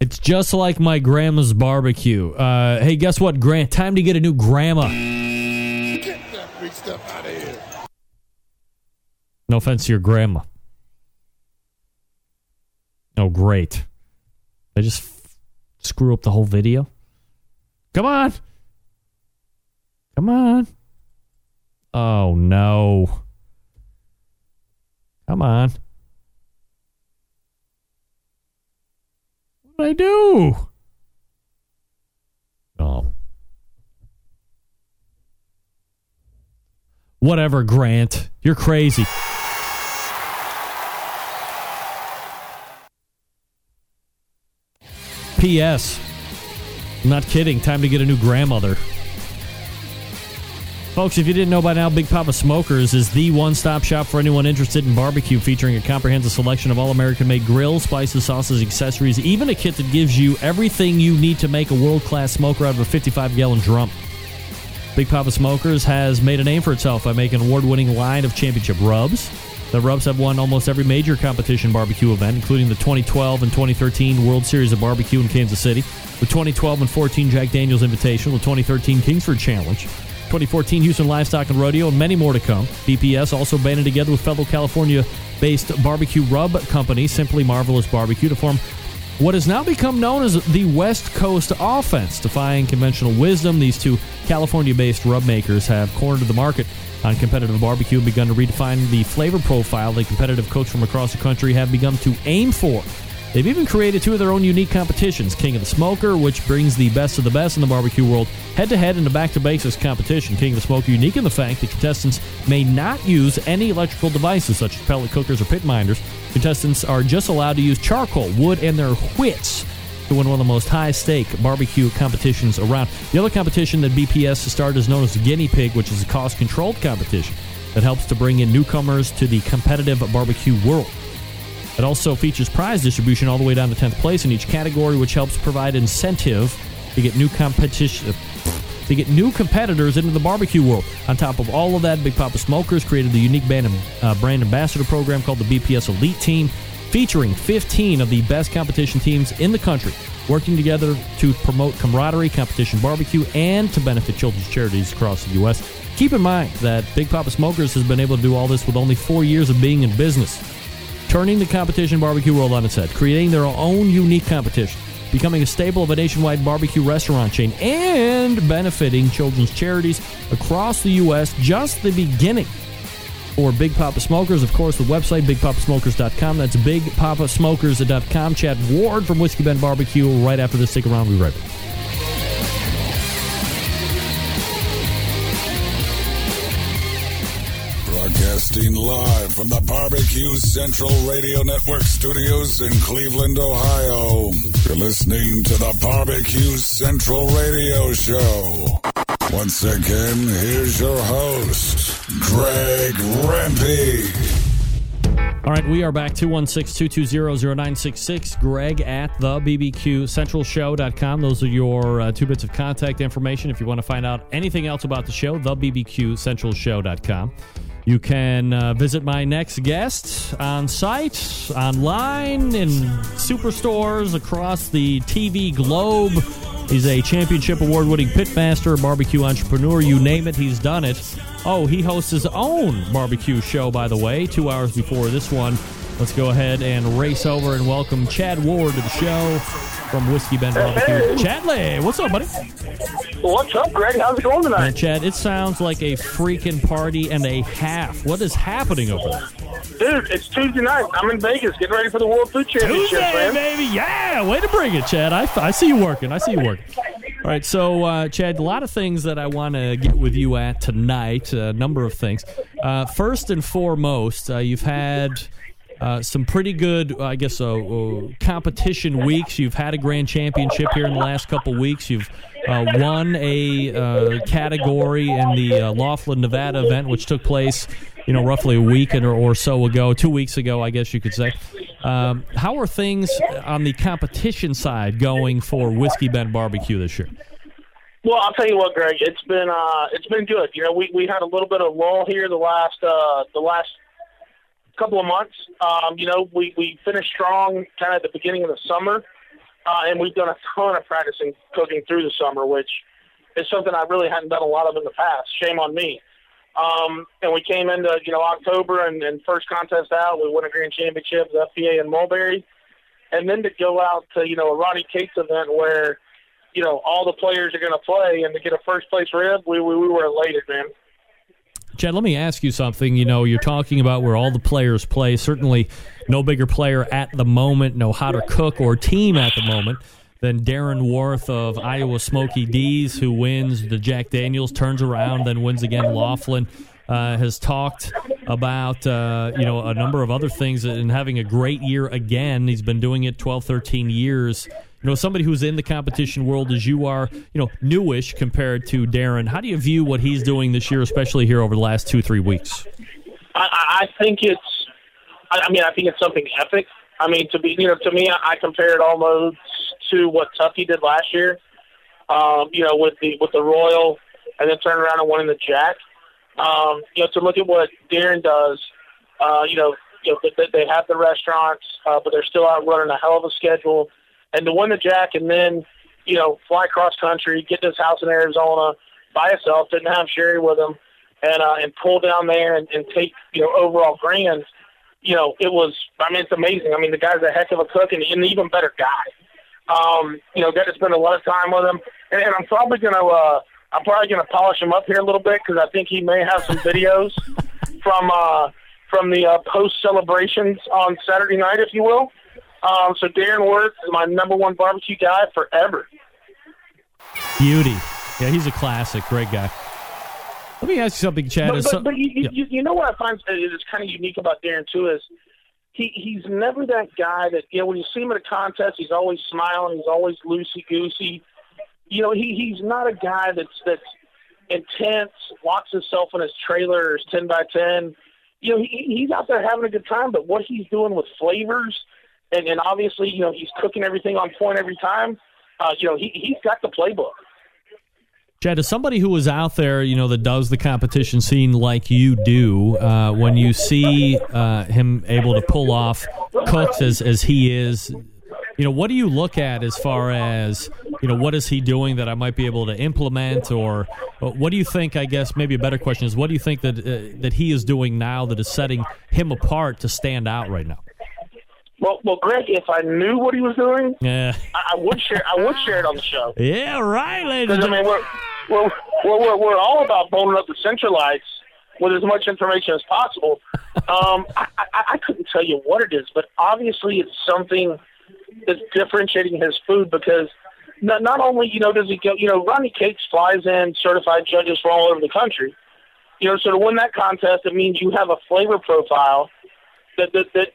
It's just like my grandma's barbecue. Uh, hey, guess what, Grant? Time to get a new grandma. Get that freak stuff out of here. No offense to your grandma. Oh, great. I just f- screw up the whole video. Come on. Come on. Oh, no. Come on. What did I do? Oh. Whatever, Grant. You're crazy. P.S. I'm not kidding. Time to get a new grandmother. Folks, if you didn't know by now, Big Poppa Smokers is the one stop shop for anyone interested in barbecue, featuring a comprehensive selection of all American made grills, spices, sauces, accessories, even a kit that gives you everything you need to make a world class smoker out of a 55 gallon drum. Big Poppa Smokers has made a name for itself by making award winning line of championship rubs. The rubs have won almost every major competition barbecue event, including the 2012 and 2013 World Series of Barbecue in Kansas City, the 2012 and 14 Jack Daniels Invitational, the 2013 Kingsford Challenge, 2014 Houston Livestock and Rodeo, and many more to come. BPS also banded together with fellow California based barbecue rub company Simply Marvelous Barbecue to form what has now become known as the West Coast Offense. Defying conventional wisdom, these two California based rub makers have cornered the market on competitive barbecue and begun to redefine the flavor profile that competitive cooks from across the country have begun to aim for. They've even created two of their own unique competitions King of the Smoker, which brings the best of the best in the barbecue world head to head in a back to basics competition. King of the Smoker unique in the fact that contestants may not use any electrical devices such as pellet cookers or pit minders. Contestants are just allowed to use charcoal, wood, and their wits to win one of the most high stake barbecue competitions around. The other competition that BPS has started is known as the Guinea Pig, which is a cost controlled competition that helps to bring in newcomers to the competitive barbecue world. It also features prize distribution all the way down to 10th place in each category, which helps provide incentive to get new competition to get new competitors into the barbecue world. On top of all of that, Big Poppa Smokers created the unique band, uh, brand ambassador program called the BPS Elite Team, featuring 15 of the best competition teams in the country, working together to promote camaraderie, competition barbecue, and to benefit children's charities across the U.S. Keep in mind that Big Poppa Smokers has been able to do all this with only four years of being in business turning the competition barbecue world on its head, creating their own unique competition. becoming a staple of a nationwide barbecue restaurant chain, and benefiting children's charities across the U.S. Just the beginning for Big Poppa Smokers. Of course, the website, bigpoppasmokers.com. That's bigpoppasmokers.com. Chad Ward from Whiskey Bent Barbecue right after this. Stick around. We'll be right back. Broadcasting live from the Barbecue Central Radio Network studios in Cleveland, Ohio. You're listening to the Barbecue Central Radio Show. Once again, here's your host, Greg Rempe. All right, we are back 216 220 0966. Greg at the BBQCentralShow.com. Those are your uh, two bits of contact information if you want to find out anything else about the show, the BBQCentralShow.com. You can uh, visit my next guest on site, online, in superstores across the TV globe. He's a championship award winning pitmaster, barbecue entrepreneur, you name it, he's done it. Oh, he hosts his own barbecue show, by the way, two hours before this one. Let's go ahead and race over and welcome Chad Ward to the show from Whiskey Bent Barbecue. Hey. Chadley, what's up, buddy? What's up, Greg? How's it going tonight? Man, Chad, it sounds like a freaking party and a half. What is happening over there? Dude, it's Tuesday night. I'm in Vegas getting ready for the World Food Championship, Tuesday, man. baby. Yeah, way to bring it, Chad. I, I see you working. I see you working. All right, so uh, Chad, a lot of things that I want to get with you at tonight. A number of things. Uh, first and foremost, uh, you've had uh, some pretty good, I guess, uh, uh, competition weeks. You've had a grand championship here in the last couple weeks. You've uh, won a uh, category in the uh, Laughlin, Nevada event, which took place, you know, roughly a week or, or so ago, two weeks ago, I guess you could say. Um, how are things on the competition side going for Whiskey Bent Barbecue this year? Well, I'll tell you what, Greg. It's been uh, it's been good. You know, we, we had a little bit of lull here the last uh, the last couple of months. Um, you know, we we finished strong kind of at the beginning of the summer, uh, and we've done a ton of practicing cooking through the summer, which is something I really hadn't done a lot of in the past. Shame on me. Um, and we came into you know October and, and first contest out, we won a grand championship, the FBA in Mulberry, and then to go out to you know a Ronnie Cates event where you know all the players are going to play and to get a first place rib, we we, we were elated, man. Chad, let me ask you something. You know, you're talking about where all the players play. Certainly, no bigger player at the moment, no how to cook or team at the moment than Darren Warth of Iowa Smokey D's, who wins the Jack Daniels, turns around, then wins again. Laughlin uh, has talked about uh, you know a number of other things and having a great year again. He's been doing it 12, 13 years. You know, somebody who's in the competition world as you are, you know, newish compared to Darren. How do you view what he's doing this year, especially here over the last two, three weeks? I, I think it's. I mean, I think it's something epic. I mean, to be you know, to me, I compare it almost to what Tuffy did last year. Um, you know, with the with the Royal, and then turn around and winning the Jack. Um, you know, to look at what Darren does. Uh, you know, you know they, they have the restaurants, uh, but they're still out running a hell of a schedule. And to win the Jack, and then you know, fly cross country, get this house in Arizona by himself, didn't have Sherry with him, and uh, and pull down there and, and take you know overall grand. You know, it was. I mean, it's amazing. I mean, the guy's a heck of a cook and an even better guy. Um, you know, got to spend a lot of time with him, and, and I'm probably gonna. Uh, I'm probably gonna polish him up here a little bit because I think he may have some videos *laughs* from uh, from the uh, post celebrations on Saturday night, if you will. Um, so Darren Warth is my number one barbecue guy forever. Beauty. Yeah, he's a classic. Great guy. Let me ask you something, Chad. But, but, but you, yeah. you, you know what I find is kind of unique about Darren too is he he's never that guy that you know when you see him at a contest he's always smiling he's always loosey goosey. You know he he's not a guy that's that's intense locks himself in his trailer or his ten by ten. You know he, he's out there having a good time, but what he's doing with flavors and and obviously you know he's cooking everything on point every time. Uh, you know he he's got the playbook. Chad, as somebody who is out there, you know, that does the competition scene like you do, uh, when you see uh, him able to pull off cooks as, as he is, you know, what do you look at as far as, you know, what is he doing that I might be able to implement, or uh, what do you think? I guess maybe a better question is, what do you think that uh, that he is doing now that is setting him apart to stand out right now? Well, well, Greg, if I knew what he was doing, Yeah. I, I would share. I would share it on the show. *laughs* Yeah, right, ladies. I mean, we're we're, we're we're we're all about boning up the centralites with as much information as possible. Um, I, I, I couldn't tell you what it is, but obviously it's something that's differentiating his food because not, not only you know does he go, you know, Ronnie Cates flies in certified judges from all over the country. You know, so to win that contest, it means you have a flavor profile that that, that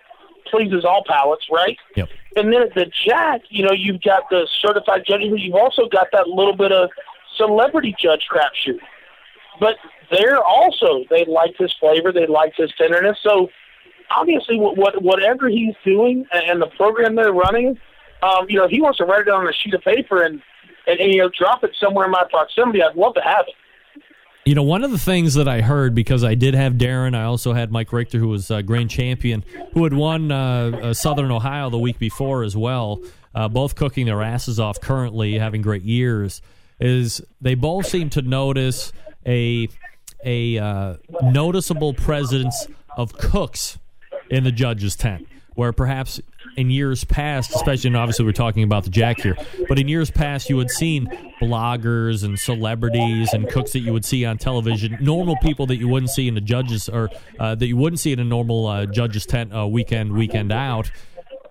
pleases all palates, right? Yep. And then at the Jack, you know, you've got the certified judges, but you've also got that little bit of celebrity judge crapshoot. But they're also they like his flavor, they like his tenderness. So obviously, what, what whatever he's doing and the program they're running, um, you know, if he wants to write it on a sheet of paper and, and, and you know drop it somewhere in my proximity, I'd love to have it. You know, one of the things that I heard because I did have Darren, I also had Mike Richter, who was uh, grand champion, who had won uh, uh, Southern Ohio the week before as well. Uh, both cooking their asses off currently, having great years. Is they both seem to notice a a noticeable presence of cooks in the judges' tent, where perhaps in years past, especially and obviously we're talking about the Jack here, but in years past you had seen bloggers and celebrities and cooks that you would see on television, normal people that you wouldn't see in the judges or uh, that you wouldn't see in a normal uh, judges' tent uh, weekend weekend out.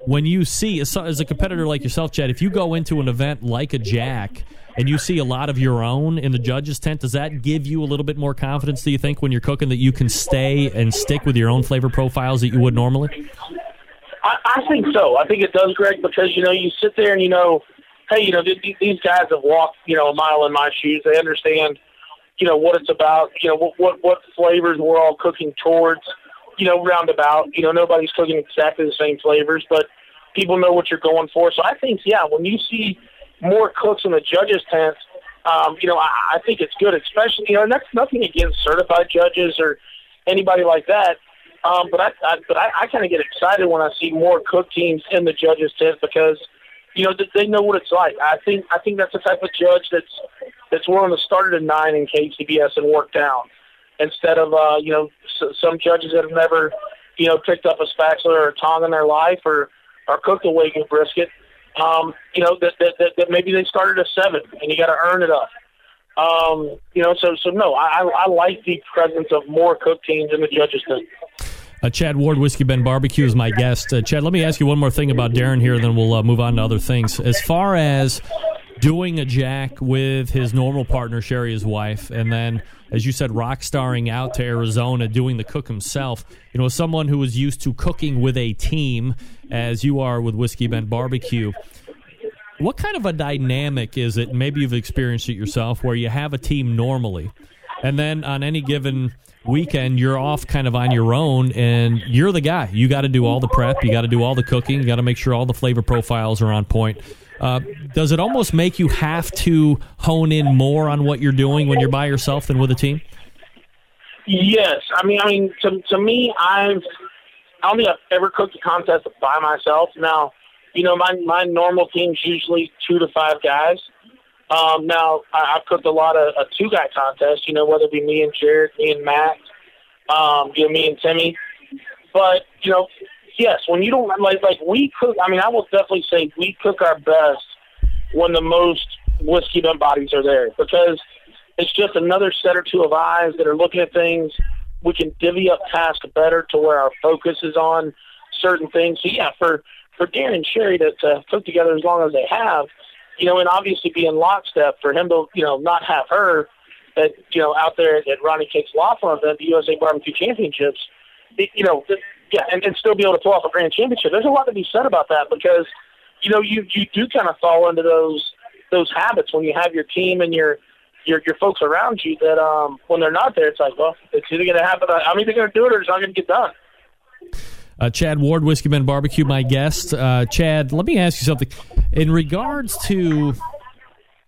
When you see as, a competitor like yourself, Chad, if you go into an event like a Jack and you see a lot of your own in the judges' tent, does that give you a little bit more confidence? Do you think when you're cooking that you can stay and stick with your own flavor profiles that you would normally? I, I think so. I think it does, Greg, because you know you sit there and you know, hey, you know th- th- these guys have walked you know a mile in my shoes. They understand, you know what it's about. You know what what, what flavors we're all cooking towards. You know, roundabout. You know, nobody's cooking exactly the same flavors, but people know what you're going for. So I think, yeah, when you see more cooks in the judges' tent, um, you know, I, I think it's good, especially, you know, and that's nothing against certified judges or anybody like that. Um, but I, I but I, I kind of get excited when I see more cook teams in the judges' tent because, you know, they know what it's like. I think I think that's the type of judge that's that's willing to start at a nine in KCBS and work down instead of uh, you know s- some judges that have never you know picked up a spatula or a tong in their life or or cooked a wagyu brisket. Um, you know that, that that that maybe they started at seven and you got to earn it up. Um, you know, so so no, I I like the presence of more cook teams in the judges tent. Uh, Chad Ward, Whiskey Bent Barbecue, is my guest. Uh, Chad, let me ask you one more thing about Darren here, then we'll uh, move on to other things. As far as doing a jack with his normal partner, Sherry, his wife, and then, as you said, rock starring out to Arizona, doing the cook himself, you know, as someone who is used to cooking with a team, as you are with Whiskey Bent Barbecue, what kind of a dynamic is it? Maybe you've experienced it yourself, where you have a team normally, and then on any given weekend you're off kind of on your own and you're the guy you got to do all the prep you got to do all the cooking you got to make sure all the flavor profiles are on point uh, does it almost make you have to hone in more on what you're doing when you're by yourself than with a team Yes, I mean, I mean, to to me, I've I don't think I've ever cooked a contest by myself. Now, you know, my my normal team's usually two to five guys. Um, now, I, I've cooked a lot of a two guy contests. You know, whether it be me and Jared, me and Matt, um, you know, me and Timmy. But you know, yes, when you don't like like we cook. I mean, I will definitely say we cook our best when the most whiskey done bodies are there because it's just another set or two of eyes that are looking at things. We can divvy up tasks better to where our focus is on certain things. So yeah, for for Dan and Sherry to, to cook together as long as they have, you know, and obviously be in lockstep for him to you know not have her at you know out there at Ronnie Cake's Laughlin at the USA Barbecue Championships, you know, yeah, and, and still be able to pull off a grand championship. There's a lot to be said about that because you know you you do kind of fall into those those habits when you have your team and your your your folks around you that um when they're not there, it's like, well, it's either going to happen. I'm either going to do it or it's not going to get done. Uh, Chad Ward, Whiskey Bent Barbecue, my guest. Uh, Chad, let me ask you something. In regards to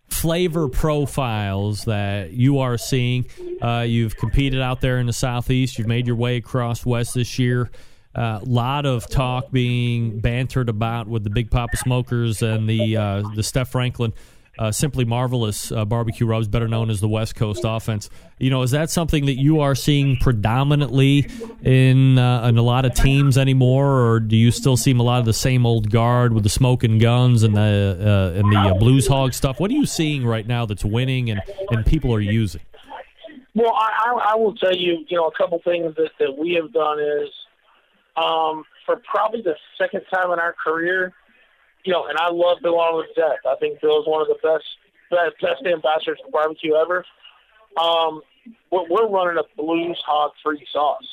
flavor profiles that you are seeing, uh, you've competed out there in the Southeast, you've made your way across West this year. A lot of talk being bantered about with the Big Poppa Smokers and the uh, the Steph Franklin uh, simply marvelous uh, barbecue rubs, better known as the West Coast offense. You know, is that something that you are seeing predominantly in uh, in a lot of teams anymore, or do you still see a lot of the same old guard with the smoking guns and the uh, and the uh, blues hog stuff? What are you seeing right now that's winning and and people are using? Well, I, I, will tell you, you know, a couple things that, that we have done is um, for probably the second time in our career, you know, and I love Bill Arnold to death. I think Bill is one of the best best, best ambassadors for barbecue ever. Um, we're, we're running a blues hog free sauce.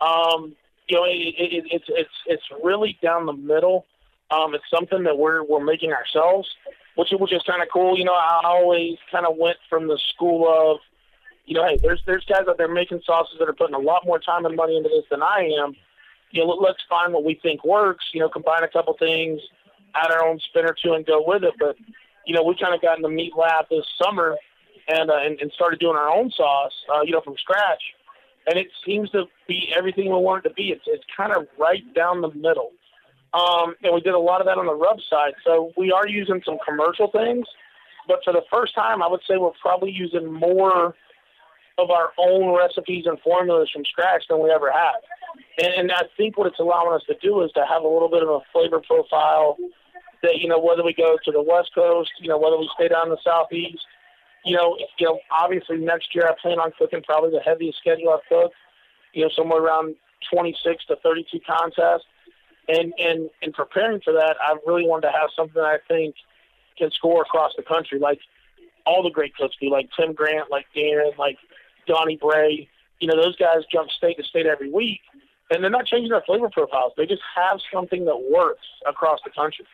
Um, you know, it, it, it's it's it's really down the middle. Um, it's something that we're we're making ourselves, which which is kind of cool. You know, I always kind of went from the school of, you know, hey, there's there's guys out there making sauces that are putting a lot more time and money into this than I am. You know, let's find what we think works. You know, combine a couple things add our own spin or two and go with it. But you know, we kind of got in the meat lab this summer and, uh, and and started doing our own sauce, uh, you know, from scratch. And it seems to be everything we want it to be. It's it's kind of right down the middle. Um, and we did a lot of that on the rub side. So we are using some commercial things, but for the first time, I would say we're probably using more of our own recipes and formulas from scratch than we ever have. And, and I think what it's allowing us to do is to have a little bit of a flavor profile that you know whether we go to the West Coast, you know whether we stay down in the Southeast, you know, you know obviously next year I plan on cooking probably the heaviest schedule I've cooked, you know somewhere around 26 to 32 contests, and and in preparing for that I really wanted to have something that I think can score across the country like all the great cooks do, like Tim Grant, like Darren, like Donnie Bray. You know those guys jump state to state every week, and they're not changing their flavor profiles. They just have something that works across the country.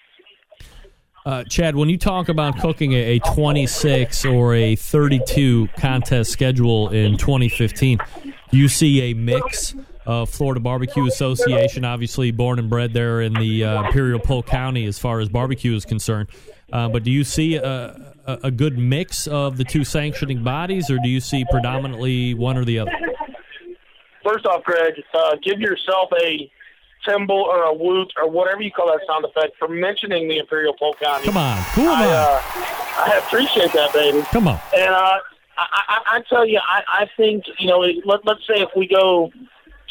Uh, Chad, when you talk about cooking a, a 26 or a 32 contest schedule in 2015, do you see a mix of Florida Barbecue Association, obviously born and bred there in the uh, Imperial Polk County as far as barbecue is concerned, uh, but do you see a, a, a good mix of the two sanctioning bodies, or do you see predominantly one or the other? First off, Greg, uh, give yourself a Timble or a woot or whatever you call that sound effect for mentioning the Imperial Polk County. Come on, cool I, on. uh, I appreciate that, baby. Come on. And uh, I, I, I tell you, I, I think you know, let, let's say if we go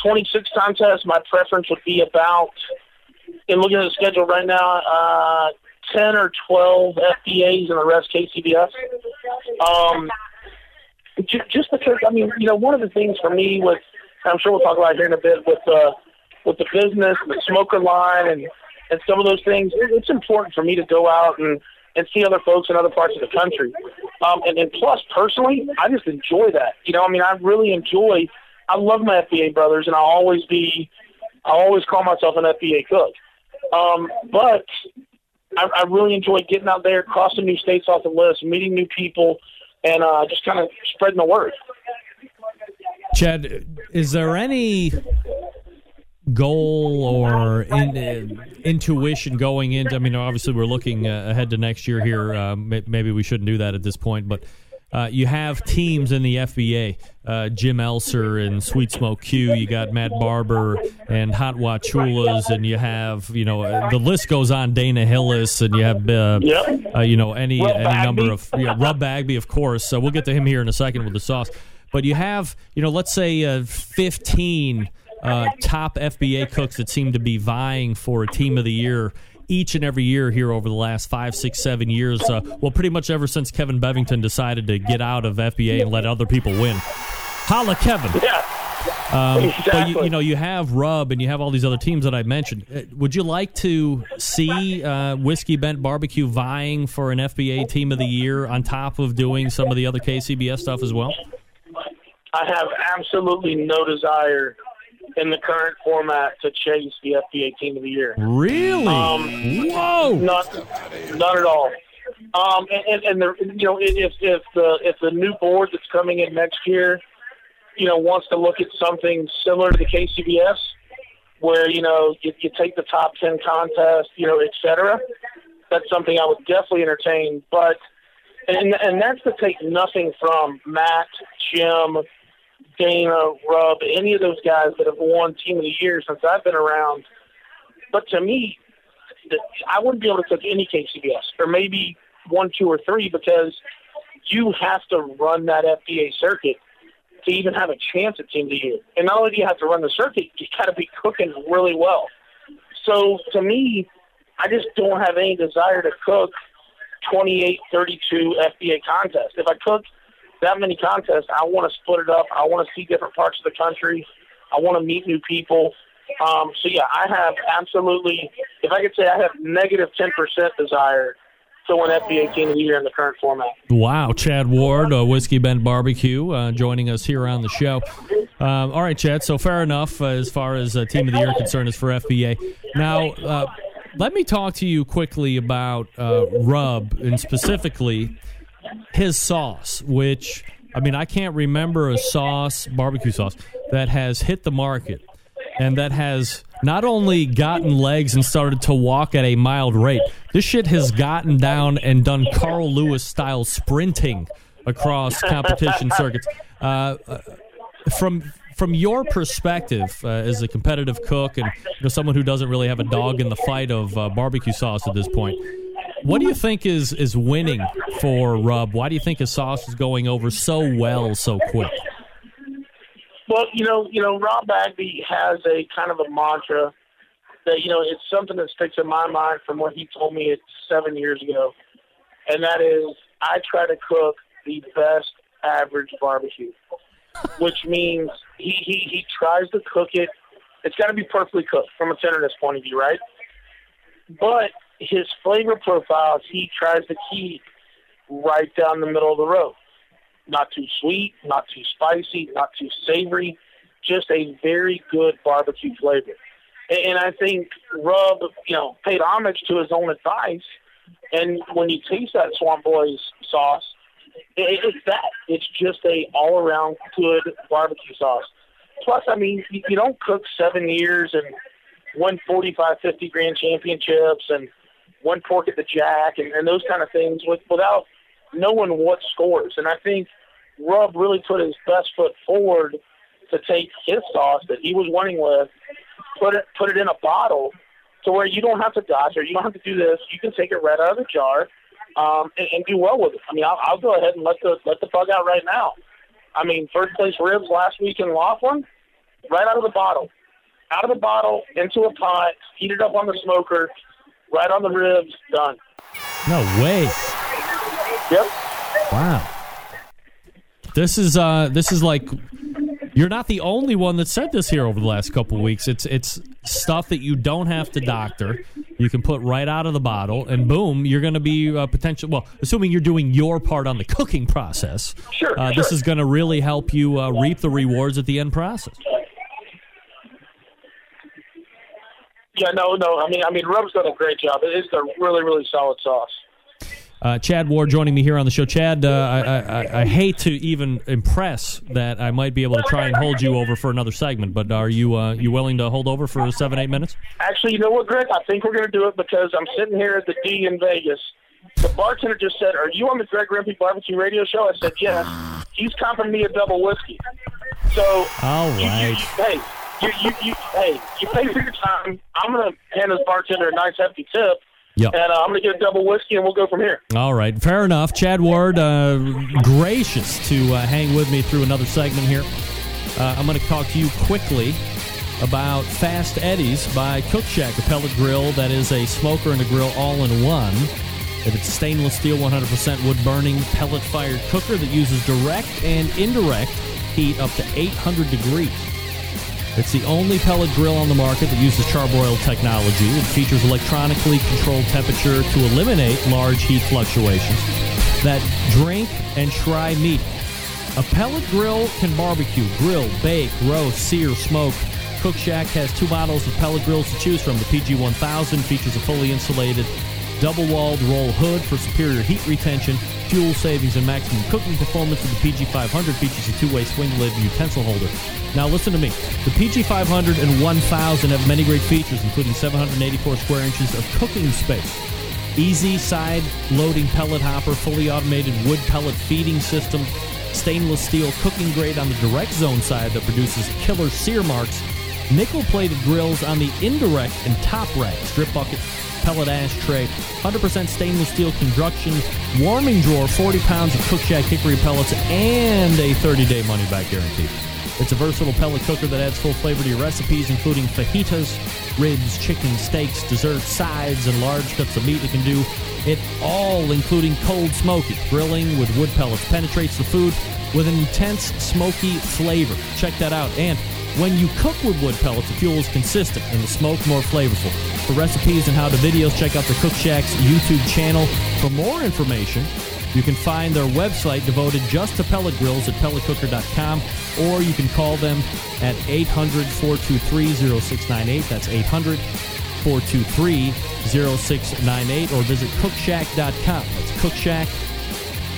26 contests, my preference would be about. And looking at the schedule right now, uh, 10 or 12 FBAs and the rest KCBS. Um, ju- just because, I mean, you know, one of the things for me with, I'm sure we'll talk about it here in a bit with uh, with the business, the smoker line, and and some of those things. it- It's important for me to go out and and see other folks in other parts of the country. Um, and, and plus, personally, I just enjoy that. You know, I mean, I really enjoy. I love my FBA brothers, and I'll always be. I always call myself an FBA cook. Um, but I, I really enjoy getting out there, crossing new states off the list, meeting new people, and uh, just kind of spreading the word. Chad, is there any goal or in, uh, intuition going into? I mean, obviously we're looking uh, ahead to next year here. Uh, maybe we shouldn't do that at this point, but. Uh, you have teams in the FBA, uh, Jim Elser and Sweet Smoke Q. You got Matt Barber and Hot Wachulas, and you have you know uh, the list goes on. Dana Hillis, and you have uh, uh, you know any any number of yeah, Rub Bagby, of course. So we'll get to him here in a second with the sauce. But you have you know let's say uh, fifteen uh, top FBA cooks that seem to be vying for a team of the year each and every year here over the last five, six, seven years. Uh, well, pretty much ever since Kevin Bevington decided to get out of FBA and let other people win. Holla, Kevin. Yeah. Um, But you, Exactly. you know, you have Rub and you have all these other teams that I mentioned. Uh, Would you like to see uh, Whiskey Bent Barbecue vying for an FBA Team of the Year on top of doing some of the other KCBS stuff as well? I have absolutely no desire in the current format to chase the FBA Team of the Year. Really? Um, Whoa! Not, not at all. Um, and, and, and the, you know, if if the if the new board that's coming in next year, you know, wants to look at something similar to the KCBS, where you know you, you take the top ten contest, you know, et cetera, that's something I would definitely entertain. But and and that's to take nothing from Matt, Jim, Dana, Rub, any of those guys that have won Team of the Year since I've been around. But to me, I wouldn't be able to cook any KCBS, or maybe one, two, or three because you have to run that FBA circuit to even have a chance at Team of the Year. And not only do you have to run the circuit, you got to be cooking really well. So to me, I just don't have any desire to cook 28, 32 FBA contests. If I cook that many contests, I want to split it up. I want to see different parts of the country. I want to meet new people. Um, so yeah, I have absolutely, if I could say, I have negative 10% desire to win FBA Team of the Year in the current format. Wow, Chad Ward, uh, Whiskey Bent Barbecue, uh, joining us here on the show. Um, all right, Chad. So fair enough uh, as far as uh, Team of the Year concerned is for FBA. Now, uh, let me talk to you quickly about uh, Rub and specifically his sauce, which I mean I can't remember a sauce, barbecue sauce, that has hit the market and that has not only gotten legs and started to walk at a mild rate, this shit has gotten down and done Carl Lewis style sprinting across competition circuits. Uh, from from your perspective uh, as a competitive cook and you know, someone who doesn't really have a dog in the fight of uh, barbecue sauce at this point, what do you think is is winning for Rub? Why do you think his sauce is going over so well so quick? Well, you know, you know, Rob Bagby has a kind of a mantra that you know it's something that sticks in my mind from what he told me seven years ago, and that is I try to cook the best average barbecue, which means he he, he tries to cook it. It's got to be perfectly cooked from a tenderness point of view, right? But his flavor profiles he tries to keep right down the middle of the road not too sweet, not too spicy, not too savory, just a very good barbecue flavor. And I think Rub, you know, paid homage to his own advice. And when you taste that Swamp Boys sauce, it's that. It's just a all around good barbecue sauce. Plus, I mean, you don't cook seven years and win 45, 50 grand championships and won pork at the jack and, and those kind of things with, without knowing what scores. And I think Rub really put his best foot forward to take his sauce that he was winning with, put it put it in a bottle to where you don't have to dodge or you don't have to do this. You can take it right out of the jar um, and, and do well with it. I mean, I'll, I'll go ahead and let the let the bug out right now. I mean, first place ribs last week in Laughlin, right out of the bottle, out of the bottle into a pot, heat it up on the smoker, right on the ribs, done. No way. Yep. Wow. This is uh, this is like you're not the only one that said this here over the last couple weeks. It's it's stuff that you don't have to doctor. You can put right out of the bottle, and boom, you're going to be uh, potential. Well, assuming you're doing your part on the cooking process, sure. Uh, sure. This is going to really help you uh, reap the rewards at the end process. Yeah, no, no. I mean, I mean, Rub's done a great job. It is a really, really solid sauce. Uh, Chad Ward joining me here on the show. Chad, uh, I, I, I, hate to even impress that I might be able to try and hold you over for another segment, but are you uh, you willing to hold over for seven, eight minutes? Actually, you know what, Greg? I think we're going to do it because I'm sitting here at the D in Vegas. The bartender just said, "Are you on the Greg Rempe Barbecue Radio Show?" I said, "Yes." He's comping me a double whiskey. So, all right. you. You, hey, you, you, you, hey, you pay for your time. I'm going to hand this bartender a nice hefty tip. Yep. And uh, I'm going to get a double whiskey, and we'll go from here. All right, fair enough. Chad Ward, uh, gracious to uh, hang with me through another segment here. Uh, I'm going to talk to you quickly about Fast Eddie's by Cookshack, a pellet grill that is a smoker and a grill all in one. If It's stainless steel, 100% wood burning, pellet fired cooker that uses direct and indirect heat up to 800 degrees. It's the only pellet grill on the market that uses charbroil technology. It features electronically controlled temperature to eliminate large heat fluctuations that drink and try meat. A pellet grill can barbecue, grill, bake, roast, sear, smoke. Cookshack has two models of pellet grills to choose from. The PG1000 features a fully insulated double-walled roll hood for superior heat retention, fuel savings, and maximum cooking performance. The PG500 features a two-way swing lid and utensil holder. Now listen to me. The PG500 and 1000 have many great features, including 784 square inches of cooking space, easy side loading pellet hopper, fully automated wood pellet feeding system, stainless steel cooking grate on the direct zone side that produces killer sear marks, nickel plated grills on the indirect and top rack, strip bucket, pellet ashtray, 100% stainless steel construction, warming drawer, 40 pounds of Cookshack hickory pellets, and a 30-day money-back guarantee. It's a versatile pellet cooker that adds full flavor to your recipes, including fajitas, ribs, chicken, steaks, desserts, sides, and large cuts of meat. It can do it all, including cold smoky. Grilling with wood pellets penetrates the food with an intense smoky flavor. Check that out. And when you cook with wood pellets, the fuel is consistent and the smoke more flavorful. For recipes and how to videos, check out the Cookshack's YouTube channel. For more information, you can find their website devoted just to pellet grills at pelletcooker.com, or you can call them at 800 423 0698. That's 800 423 0698, or visit cookshack.com. That's Cookshack,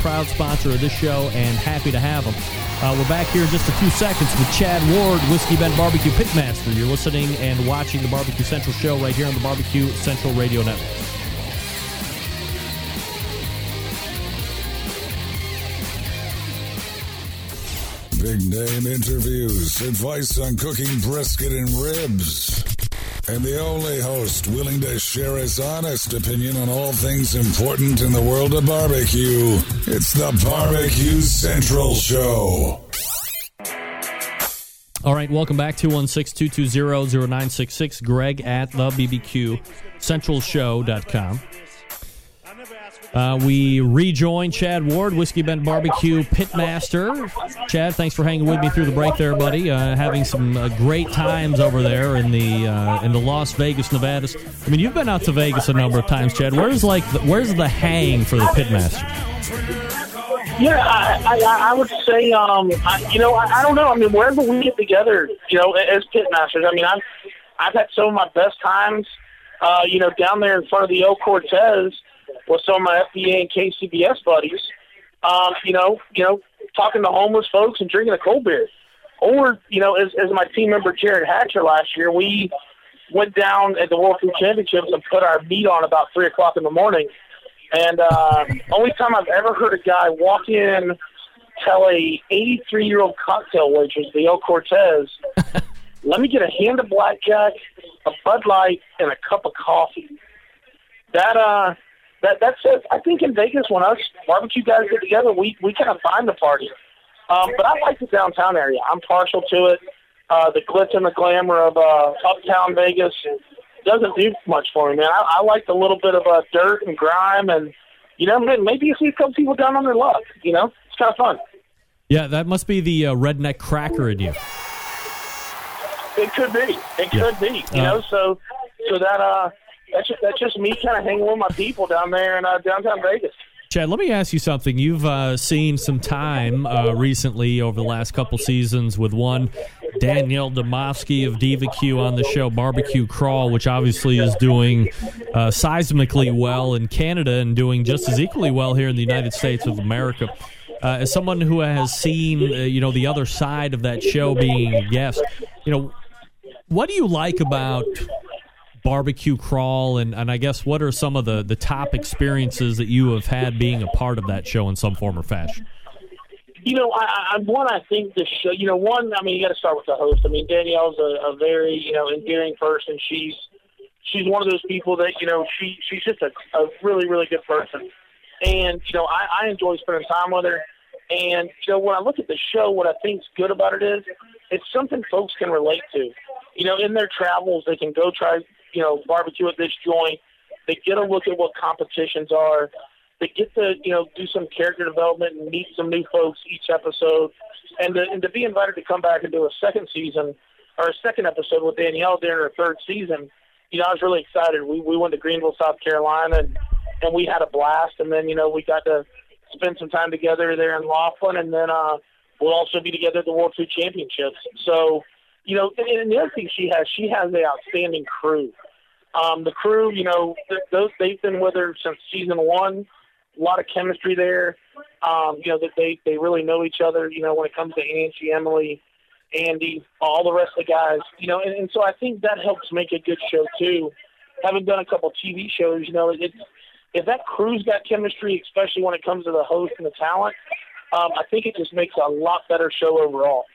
proud sponsor of this show, and happy to have them. Uh, we're back here in just a few seconds with Chad Ward, Whiskey Bent Barbecue Pitmaster. You're listening and watching the Barbecue Central show right here on the Barbecue Central Radio Network. Big name interviews, advice on cooking brisket and ribs. And the only host willing to share his honest opinion on all things important in the world of barbecue. It's the Barbecue Central Show. All right, welcome back 216 220 0966. Greg at the BBQ Centralshow.com. Uh, we rejoin Chad Ward, Whiskey Bent Barbecue Pitmaster. Chad, thanks for hanging with me through the break there, buddy. Uh, having some uh, great times over there in the uh, in the Las Vegas, Nevada. I mean, you've been out to Vegas a number of times, Chad. Where's like the, where's the hang for the Pitmaster? Yeah, I, I, I would say, um, I, you know, I, I don't know. I mean, wherever we get together, you know, as pitmasters, I mean, I've I've had some of my best times, uh, you know, down there in front of the El Cortez with some of my FBA and KCBS buddies. Um, you know, you know, talking to homeless folks and drinking a cold beer. Or, you know, as, as my team member Jared Hatcher last year, we went down at the World Food Championships and put our meat on about three o'clock in the morning. And uh, only time I've ever heard a guy walk in, tell a 83 year old cocktail waitress, the El Cortez, *laughs* "Let me get a hand of blackjack, a Bud Light, and a cup of coffee." That uh, that that says I think in Vegas when us barbecue guys get together, we we kind of find the party. Um, but I like the downtown area. I'm partial to it. Uh, the glitz and the glamour of uh, uptown Vegas doesn't do much for me, man. I, I like the little bit of uh, dirt and grime, and you know, maybe you see a couple people down on their luck. You know, it's kind of fun. Yeah, that must be the uh, redneck cracker in you. It could be. It Yeah. could be. You Uh, know, so so that uh, that's just, that's just me kind of hanging with my people down there in uh, downtown Vegas. Chad, let me ask you something. You've uh, seen some time uh, recently over the last couple seasons with one Danielle Dimovski of Diva Q on the show Barbecue Crawl, which obviously is doing uh, seismically well in Canada and doing just as equally well here in the United States of America. Uh, as someone who has seen, uh, you know, the other side of that show being a guest, you know, what do you like about barbecue crawl and, and I guess what are some of the, the top experiences that you have had being a part of that show in some form or fashion? You know, I, I one I think the show. You know, one I mean, you got to start with the host. I mean, Danielle's a, a very you know endearing person. She's she's one of those people that you know she she's just a, a really really good person, and you know I, I enjoy spending time with her. And you know when I look at the show, what I think's good about it is it's something folks can relate to. You know, in their travels, they can go try you know barbecue at this joint. They get a look at what competitions are. They get to you know do some character development and meet some new folks each episode, and to, and to be invited to come back and do a second season or a second episode with Danielle during her third season. You know, I was really excited. We we went to Greenville, South Carolina, and and we had a blast. And then you know we got to spend some time together there in Laughlin, and then uh, we'll also be together at the World Food Championships. So, you know, and, and the other thing she has, she has an outstanding crew. Um, the crew, you know, th- those they've been with her since season one. A lot of chemistry there. Um, you know that they they really know each other. You know, when it comes to Angie, Emily, Andy, all the rest of the guys. You know, and, and so I think that helps make a good show too. Having done a couple TV shows, you know, it's if that crew's got chemistry, especially when it comes to the host and the talent, um, I think it just makes a lot better show overall.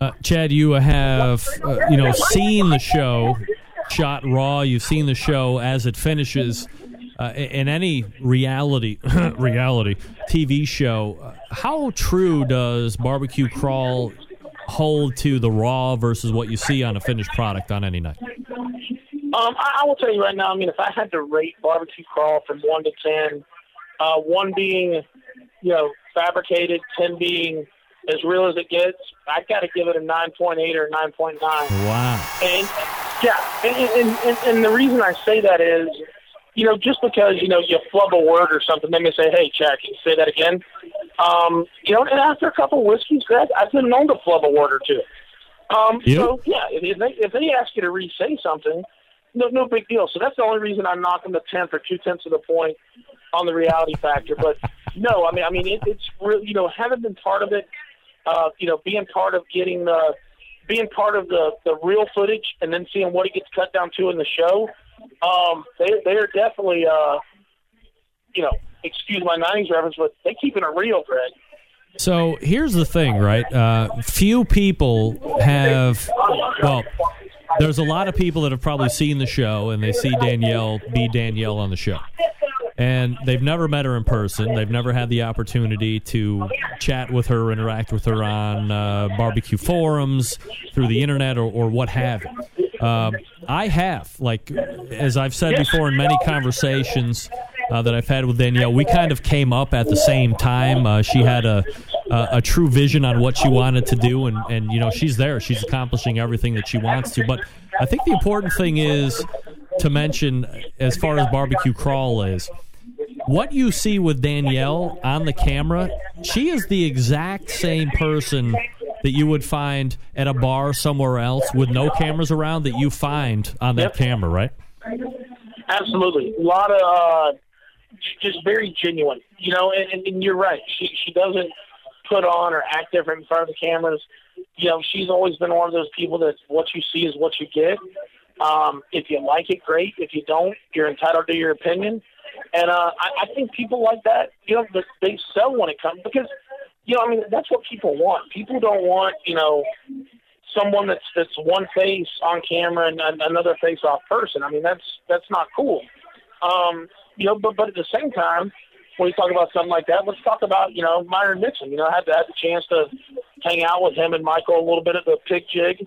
Uh, Chad, you have uh, you know seen the show shot raw. You've seen the show as it finishes. Uh, in any reality *laughs* reality TV show, uh, how true does barbecue crawl hold to the raw versus what you see on a finished product on any night? Um, I, I will tell you right now. I mean, if I had to rate barbecue crawl from one to ten, uh, one being, you know, fabricated, ten being as real as it gets, I've got to give it a nine point eight or nine point nine. Wow. And yeah, and, and, and, and the reason I say that is, you know, just because you know you flub a word or something, they may say, "Hey, Chad, can you say that again?" Um, you know, and after a couple of whiskeys, Greg, I've been known to flub a word or two. Um, Yep. So yeah, if they, if they ask you to re-say something, no, no big deal. So that's the only reason I'm knocking the tenth or two tenths of the point on the reality factor. But no, I mean, I mean, it, it's really, you know, having been part of it, uh, you know, being part of getting the, being part of the the real footage, and then seeing what it gets cut down to in the show. Um, they they are definitely, uh, you know, excuse my '90s reference, but they keeping it real, Greg. So here's the thing, right? Uh, few people have, well, there's a lot of people that have probably seen the show and they see Danielle be Danielle on the show. And they've never met her in person. They've never had the opportunity to chat with her, interact with her on uh, barbecue forums, through the internet, or, or what have you. Um, I have, like, as I've said before in many conversations uh, that I've had with Danielle, we kind of came up at the same time. Uh, she had a, a a true vision on what she wanted to do, and, and you know she's there. She's accomplishing everything that she wants to. But I think the important thing is to mention, as far as barbecue crawl is, what you see with Danielle on the camera, she is the exact same person that you would find at a bar somewhere else with no cameras around that you find on that camera, right? Absolutely, a lot of uh, just very genuine. You know, and, and, and you're right. She she doesn't put on or act different in front of the cameras. You know, she's always been one of those people that what you see is what you get. Um, if you like it, great. If you don't, you're entitled to your opinion. And uh, I, I think people like that, you know, they sell when it comes because, you know, I mean, that's what people want. People don't want, you know, someone that's that's one face on camera and an- another face off person. I mean, that's that's not cool. Um, you know, but but at the same time, when you talk about something like that, let's talk about you know Myron Mixon. You know, I had, had the chance to hang out with him and Michael a little bit at the Pig Jig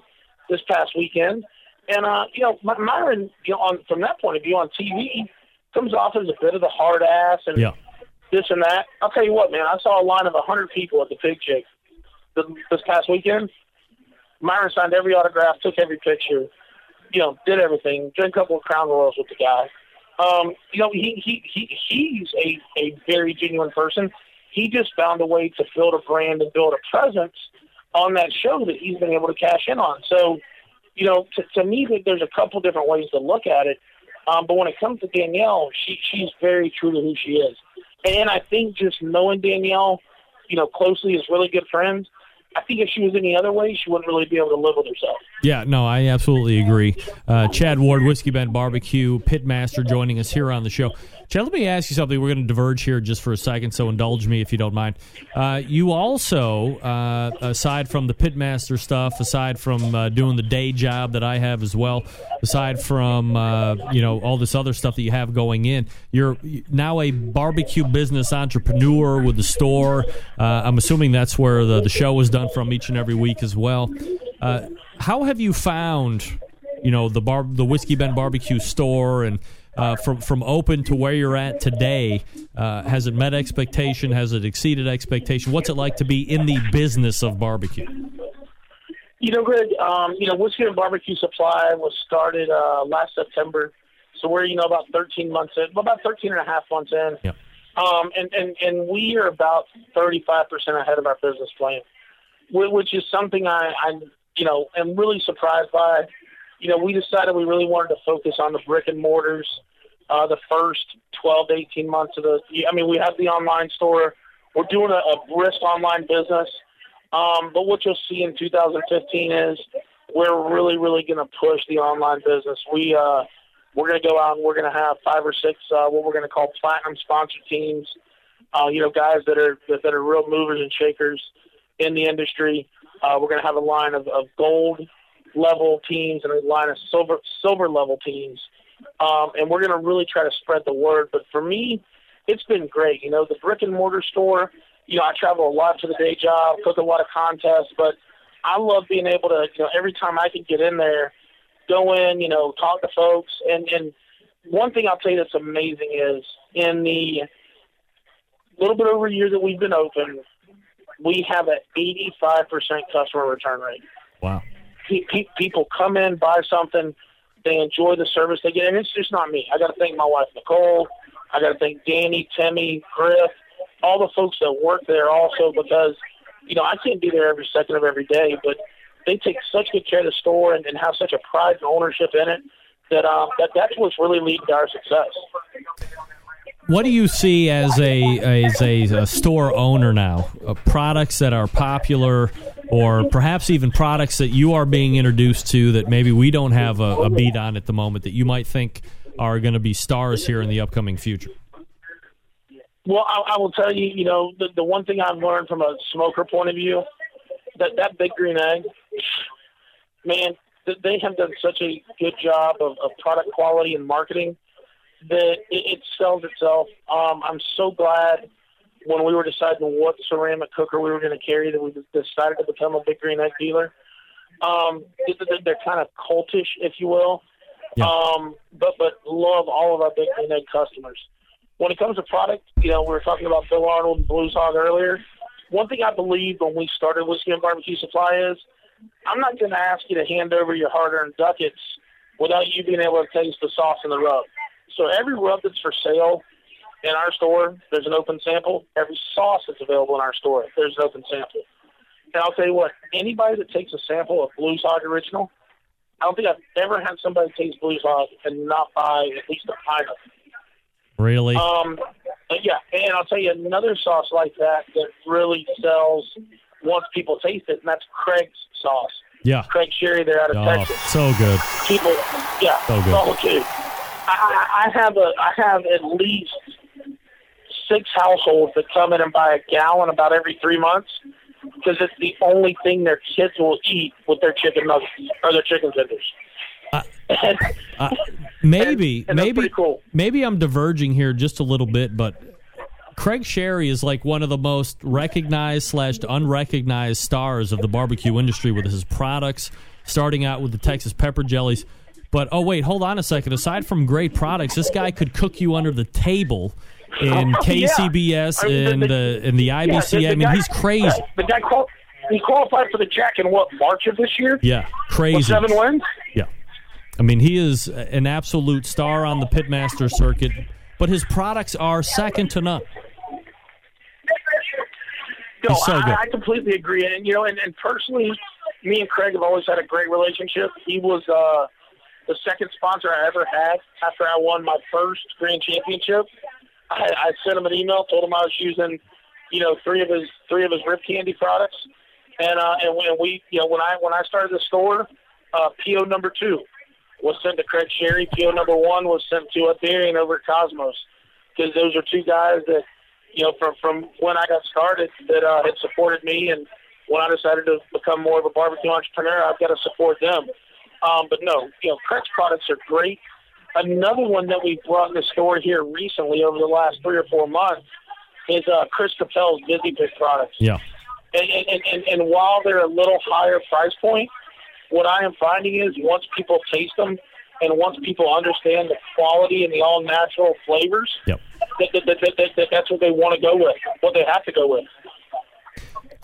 this past weekend, and uh, you know, My- Myron, you know, on from that point of view on TV, comes off as a bit of a hard ass and Yeah. this and that. I'll tell you what, man, I saw a line of a hundred people at the Pig th- this past weekend. Myron signed every autograph, took every picture, you know, did everything, drank a couple of Crown Royals with the guy. Um, you know, he, he, he, he's a, a very genuine person. He just found a way to build a brand and build a presence on that show that he's been able to cash in on. So, you know, to, to me, there's a couple different ways to look at it. Um, but when it comes to Danielle, she, she's very true to who she is. And I think just knowing Danielle, you know, closely as really good friends, I think if she was any other way, she wouldn't really be able to live with herself. Yeah, no, I absolutely agree. Uh, Chad Ward, Whiskey Bent Barbecue, Pitmaster, joining us here on the show. Chad, let me ask you something. We're going to diverge here just for a second, so indulge me if you don't mind. Uh, you also, uh, aside from the Pitmaster stuff, aside from uh, doing the day job that I have as well, aside from uh, you know all this other stuff that you have going in, you're now a barbecue business entrepreneur with the store. Uh, I'm assuming that's where the, the show is done from each and every week as well. Uh, how have you found, you know, the bar, the Whiskey Bent Barbecue store, and uh, from from open to where you're at today? Uh, has it met expectation? Has it exceeded expectation? What's it like to be in the business of barbecue? You know, Greg, um, you know, Whiskey Bent Barbecue Supply was started uh, last September. So we're, you know, about 13 months in, about 13 and a half months in. Um, and, and, and we are about 35% ahead of our business plan, which is something I, I, you know, am really surprised by. You know, we decided we really wanted to focus on the brick and mortars uh, the first 12 to 18 months of the, I mean, we have the online store. We're doing a, a brisk online business. Um, but what you'll see in 2015 is we're really, really going to push the online business. We uh, we're going to go out and we're going to have five or six uh, what we're going to call platinum sponsor teams. Uh, you know, guys that are that are real movers and shakers in the industry. Uh, we're going to have a line of, of gold level teams and a line of silver silver level teams. Um, and we're going to really try to spread the word. But for me, it's been great. You know, the brick and mortar store. You know, I travel a lot to the day job, cook a lot of contests, but I love being able to. You know, every time I can get in there, go in. You know, talk to folks. And and one thing I'll tell you that's amazing is in the little bit over a year that we've been open, we have an 85% customer return rate. Wow. Pe- pe- people come in, buy something, they enjoy the service they get, and it's just not me. I got to thank my wife Nicole. I got to thank Danny, Timmy, Griff, all the folks that work there also because you know I can't be there every second of every day, but they take such good care of the store and, and have such a pride and ownership in it that um, that that's what's really leading to our success. What do you see as a as a, a store owner now? Uh, products that are popular, or perhaps even products that you are being introduced to that maybe we don't have a, a beat on at the moment that you might think are going to be stars here in the upcoming future. Well, I, I will tell you, you know, the, the one thing I've learned from a smoker point of view, that that big green egg, man, they have done such a good job of, of product quality and marketing that it, it sells itself. Um, I'm so glad when we were deciding what ceramic cooker we were going to carry that we decided to become a big green egg dealer. Um, they're, they're kind of cultish, if you will. Yeah. Um, but but love all of our big green egg customers. When it comes to product, you know, we were talking about Bill Arnold and Blues Hog earlier. One thing I believe when we started Whiskey Bent Barbecue Supply is I'm not going to ask you to hand over your hard-earned ducats without you being able to taste the sauce and the rub. So every rub that's for sale in our store, there's an open sample. Every sauce that's available in our store, there's an open sample. And I'll tell you what, anybody that takes a sample of Blues Hog Original, I don't think I've ever had somebody taste Blues Hog and not buy at least a pint of it. Really? Um, yeah, and I'll tell you another sauce like that that really sells once people taste it, and that's Craig's sauce. Yeah. Craig Sharry, they're out of Oh, Texas. so good. People, yeah, So good. Oh, dude. I, have a, I have at least six households that come in and buy a gallon about every three months because it's the only thing their kids will eat with their chicken nuggets or their chicken tenders. And- Uh, maybe, and that's maybe, cool. maybe I'm diverging here just a little bit, but Craig Sharry is like one of the most recognized slash unrecognized stars of the barbecue industry with his products, starting out with the Texas pepper jellies. But oh wait, hold on a second. Aside from great products, this guy could cook you under the table in Oh, *laughs* yeah. KCBS I mean, the- and the- in the Yeah, IBC. the- the I mean, guy- he's crazy. The guy qual- he qualified for the Jack in what March of this year. Yeah, crazy. With seven wins. Yeah. I mean, he is an absolute star on the Pitmaster circuit, but his products are second to none. No, so. I, I completely agree. And you know, and, and personally, me and Craig have always had a great relationship. He was uh, the second sponsor I ever had after I won my first Grand Championship. I, I sent him an email, told him I was using, you know, three of his three of his Rib Candy products, and uh, and when we, you know, when I when I started the store, uh, PO number two was sent to Craig Sharry. PO number one was sent to Ethereum over at Cosmos because those are two guys that you know, from from when I got started that uh, had supported me, and when I decided to become more of a barbecue entrepreneur, I've got to support them. Um, but no, you know, Craig's products are great. Another one that we brought in the store here recently over the last three or four months is uh, Chris Capell's Dizzy Pig products. Yeah. And, and, and, and while they're a little higher price point, what I am finding is once people taste them and once people understand the quality and the all natural flavors, Yep. that, that, that, that, that, that's what they want to go with, what they have to go with.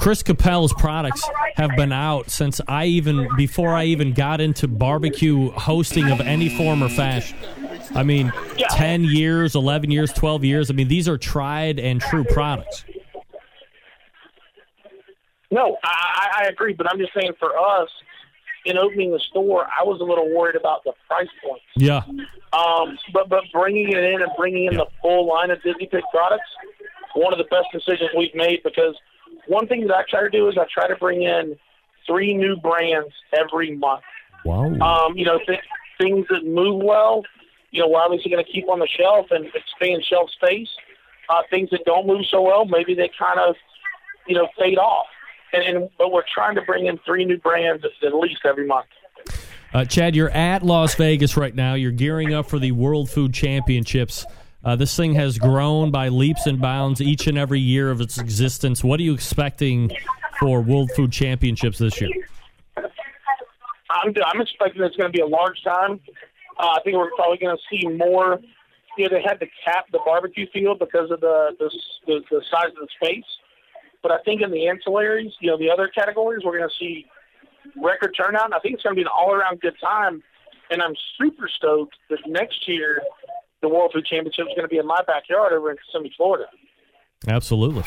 Chris Capell's products have been out since I even before I even got into barbecue hosting of any form or fashion. I mean, ten years, eleven years, twelve years. I mean, these are tried and true products. No, I, I I agree, but I'm just saying for us, in opening the store, I was a little worried about the price point. Yeah. Um, but but bringing it in and bringing in the full line of Dizzy Pig products, one of the best decisions we've made because one thing that I try to do is I try to bring in three new brands every month. Wow. Um, you know, th- things that move well, you know, we're obviously going to keep on the shelf and expand shelf space. Uh, things that don't move so well, maybe they kind of, you know, fade off. And, and but we're trying to bring in three new brands at, at least every month. Uh, Chad, you're at Las Vegas right now. You're gearing up for the World Food Championships. Uh, this thing has grown by leaps and bounds each and every year of its existence. What are you expecting for World Food Championships this year? I'm, I'm expecting it's going to be a large time. Uh, I think we're probably going to see more. You know, they had to cap the barbecue field because of the the, the the size of the space. But I think in the ancillaries, you know, the other categories, we're going to see record turnout. And I think it's going to be an all around good time. And I'm super stoked that next year the World Food Championship is going to be in my backyard over in Kissimmee, Florida. Absolutely.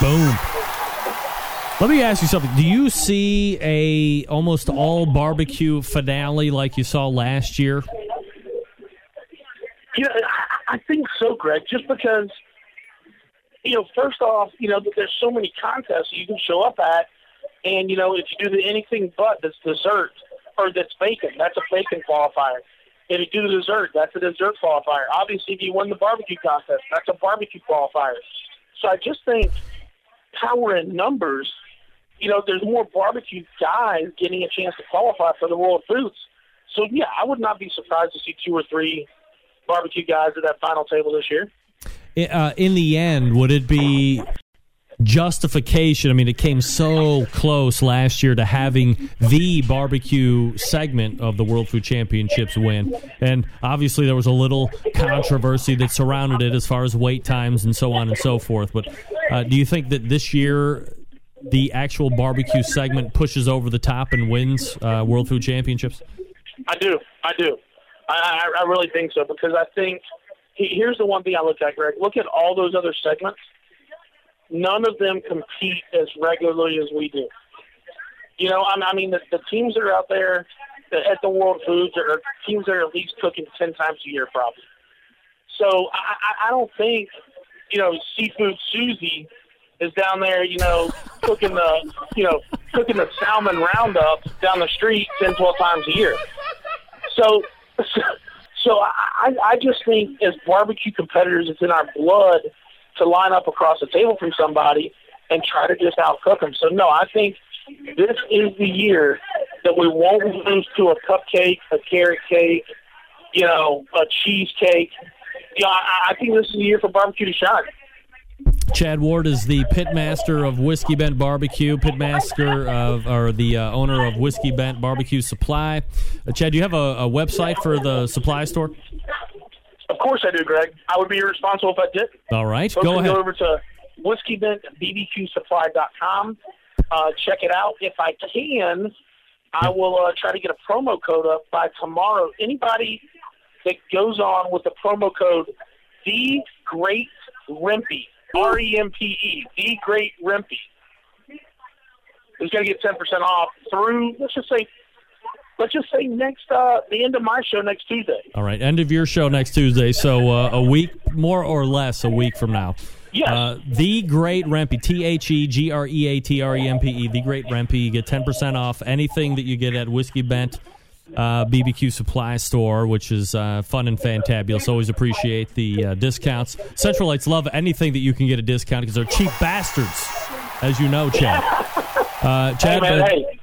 Boom. Let me ask you something. Do you see a almost all barbecue finale like you saw last year? Yeah, I, I think so, Greg. Just because, you know, first off, you know, that there's so many contests you can show up at, and you know, if you do the anything but that's dessert or that's bacon, that's a bacon qualifier. If you do the dessert, that's a dessert qualifier. Obviously, if you win the barbecue contest, that's a barbecue qualifier. So I just think power in numbers you know, there's more barbecue guys getting a chance to qualify for the World Foods. So yeah, I would not be surprised to see two or three barbecue guys at that final table this year. Uh, in the end, would it be justification? I mean, it came so close last year to having the barbecue segment of the World Food Championships win, and obviously there was a little controversy that surrounded it as far as wait times and so on and so forth. But uh, do you think that this year the actual barbecue segment pushes over the top and wins uh, World Food Championships? I do. I do. I, I really think so because I think here's the one thing I look at, Greg. Look at all those other segments. None of them compete as regularly as we do. You know, I mean, the, the teams that are out there at the World Foods are teams that are at least cooking 10 times a year, probably. So I, I don't think, you know, Seafood Susie is down there, you know, cooking the, you know, cooking the salmon roundup down the street 10, 12 times a year. So, so I, I just think as barbecue competitors, it's in our blood to line up across the table from somebody and try to just outcook them. So no, I think this is the year that we won't lose to a cupcake, a carrot cake, you know, a cheesecake. You know, I, I think this is the year for barbecue to shine. Chad Ward is the pitmaster of Whiskey Bent Barbecue, pitmaster of, or the uh, owner of Whiskey Bent Barbecue Supply. Uh, Chad, do you have a, a, website for the supply store? Of course I do, Greg. I would be irresponsible if I didn't. All right, Folks go ahead. Go over to whiskeyBentBBQSupply.com. Uh, check it out. If I can, I will uh, try to get a promo code up by tomorrow. Anybody that goes on with the promo code The Great Rempe R E M P E, the Great Rempe, is going to get ten percent off through. Let's just say, let's just say next uh, the end of my show next Tuesday. All right, end of your show next Tuesday. So uh, a week, more or less, a week from now. Yes. Uh, the Great Rempe, T H E G R E A T R E M P E, The Great Rempe. You get 10% off anything that you get at Whiskey Bent uh, BBQ Supply Store, which is uh, fun and fantabulous. Always appreciate the uh, discounts. Centralites love anything that you can get a discount because they're cheap bastards, as you know, Chad. *laughs* Uh, Chad, hey, man, hey.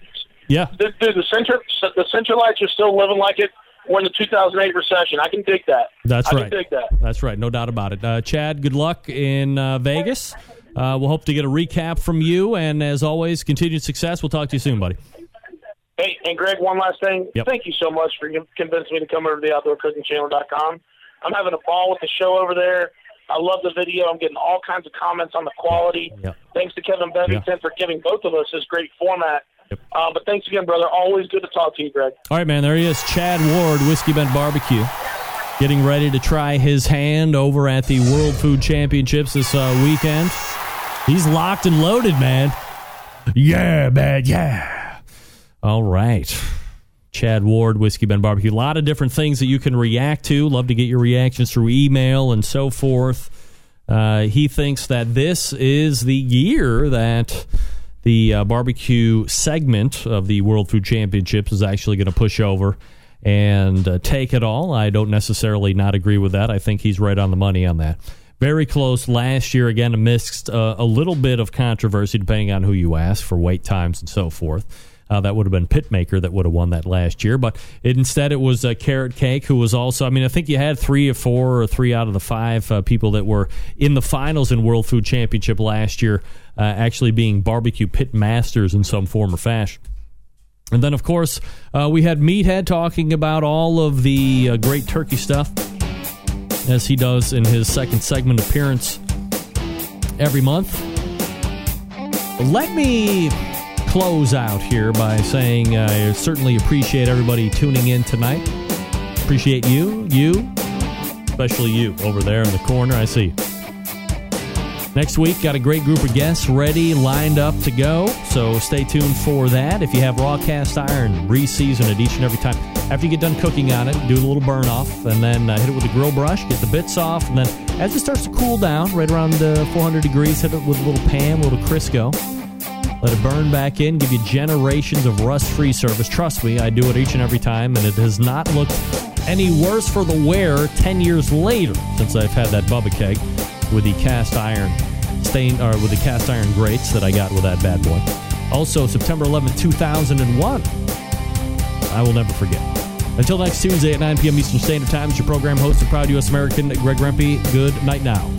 Yeah, Dude, dude, the Central the Centralites are still living like it when the 2008 recession. I can dig that. That's I right. Can dig that. That's right. No doubt about it. Uh, Chad, good luck in uh, Vegas. Uh, we'll hope to get a recap from you, and as always, continued success. We'll talk to you soon, buddy. Hey, and Greg, one last thing. Yep. Thank you so much for convincing me to come over to the OutdoorCookingChannel.com. I'm having a ball with the show over there. I love the video. I'm getting all kinds of comments on the quality. Yep. Thanks to Kevin Bevington Yeah. for giving both of us this great format. Uh, but thanks again, brother. Always good to talk to you, Greg. All right, man. There he is, Chad Ward, Whiskey Bent Barbecue, getting ready to try his hand over at the World Food Championships this uh, weekend. He's locked and loaded, man. Yeah, man. Yeah. All right. Chad Ward, Whiskey Bent Barbecue. A lot of different things that you can react to. Love to get your reactions through email and so forth. Uh, he thinks that this is the year that the uh, barbecue segment of the World Food Championships is actually going to push over and uh, take it all. I don't necessarily not agree with that. I think he's right on the money on that. Very close last year, again, amidst uh, a little bit of controversy, depending on who you ask, for wait times and so forth. Uh, that would have been Pitmaker that would have won that last year, but it, instead it was uh, Carrot Cake, who was also. I mean, I think you had three or four or three out of the five uh, people that were in the finals in World Food Championship last year, uh, actually being barbecue pit masters in some form or fashion. And then, of course, uh, we had Meathead talking about all of the uh, great turkey stuff, as he does in his second segment appearance every month. Let me close out here by saying uh, I certainly appreciate everybody tuning in tonight. Appreciate you, you, especially you over there in the corner. I see. Next week, got a great group of guests ready, lined up to go. So stay tuned for that. If you have raw cast iron, re-season it each and every time. After you get done cooking on it, do a little burn off, and then uh, hit it with a grill brush, get the bits off, and then as it starts to cool down, right around uh, 400 degrees, hit it with a little Pam, a little Crisco. Let it burn back in, give you generations of rust-free service. Trust me, I do it each and every time, and it has not looked any worse for the wear 10 years later since I've had that Bubba keg with the cast iron stain or with the cast iron grates that I got with that bad boy. Also, September 11th, 2001. I will never forget. Until next Tuesday at 9 p.m. Eastern Standard Time, it's your program host and proud U.S. American Greg Rempe. Good night now.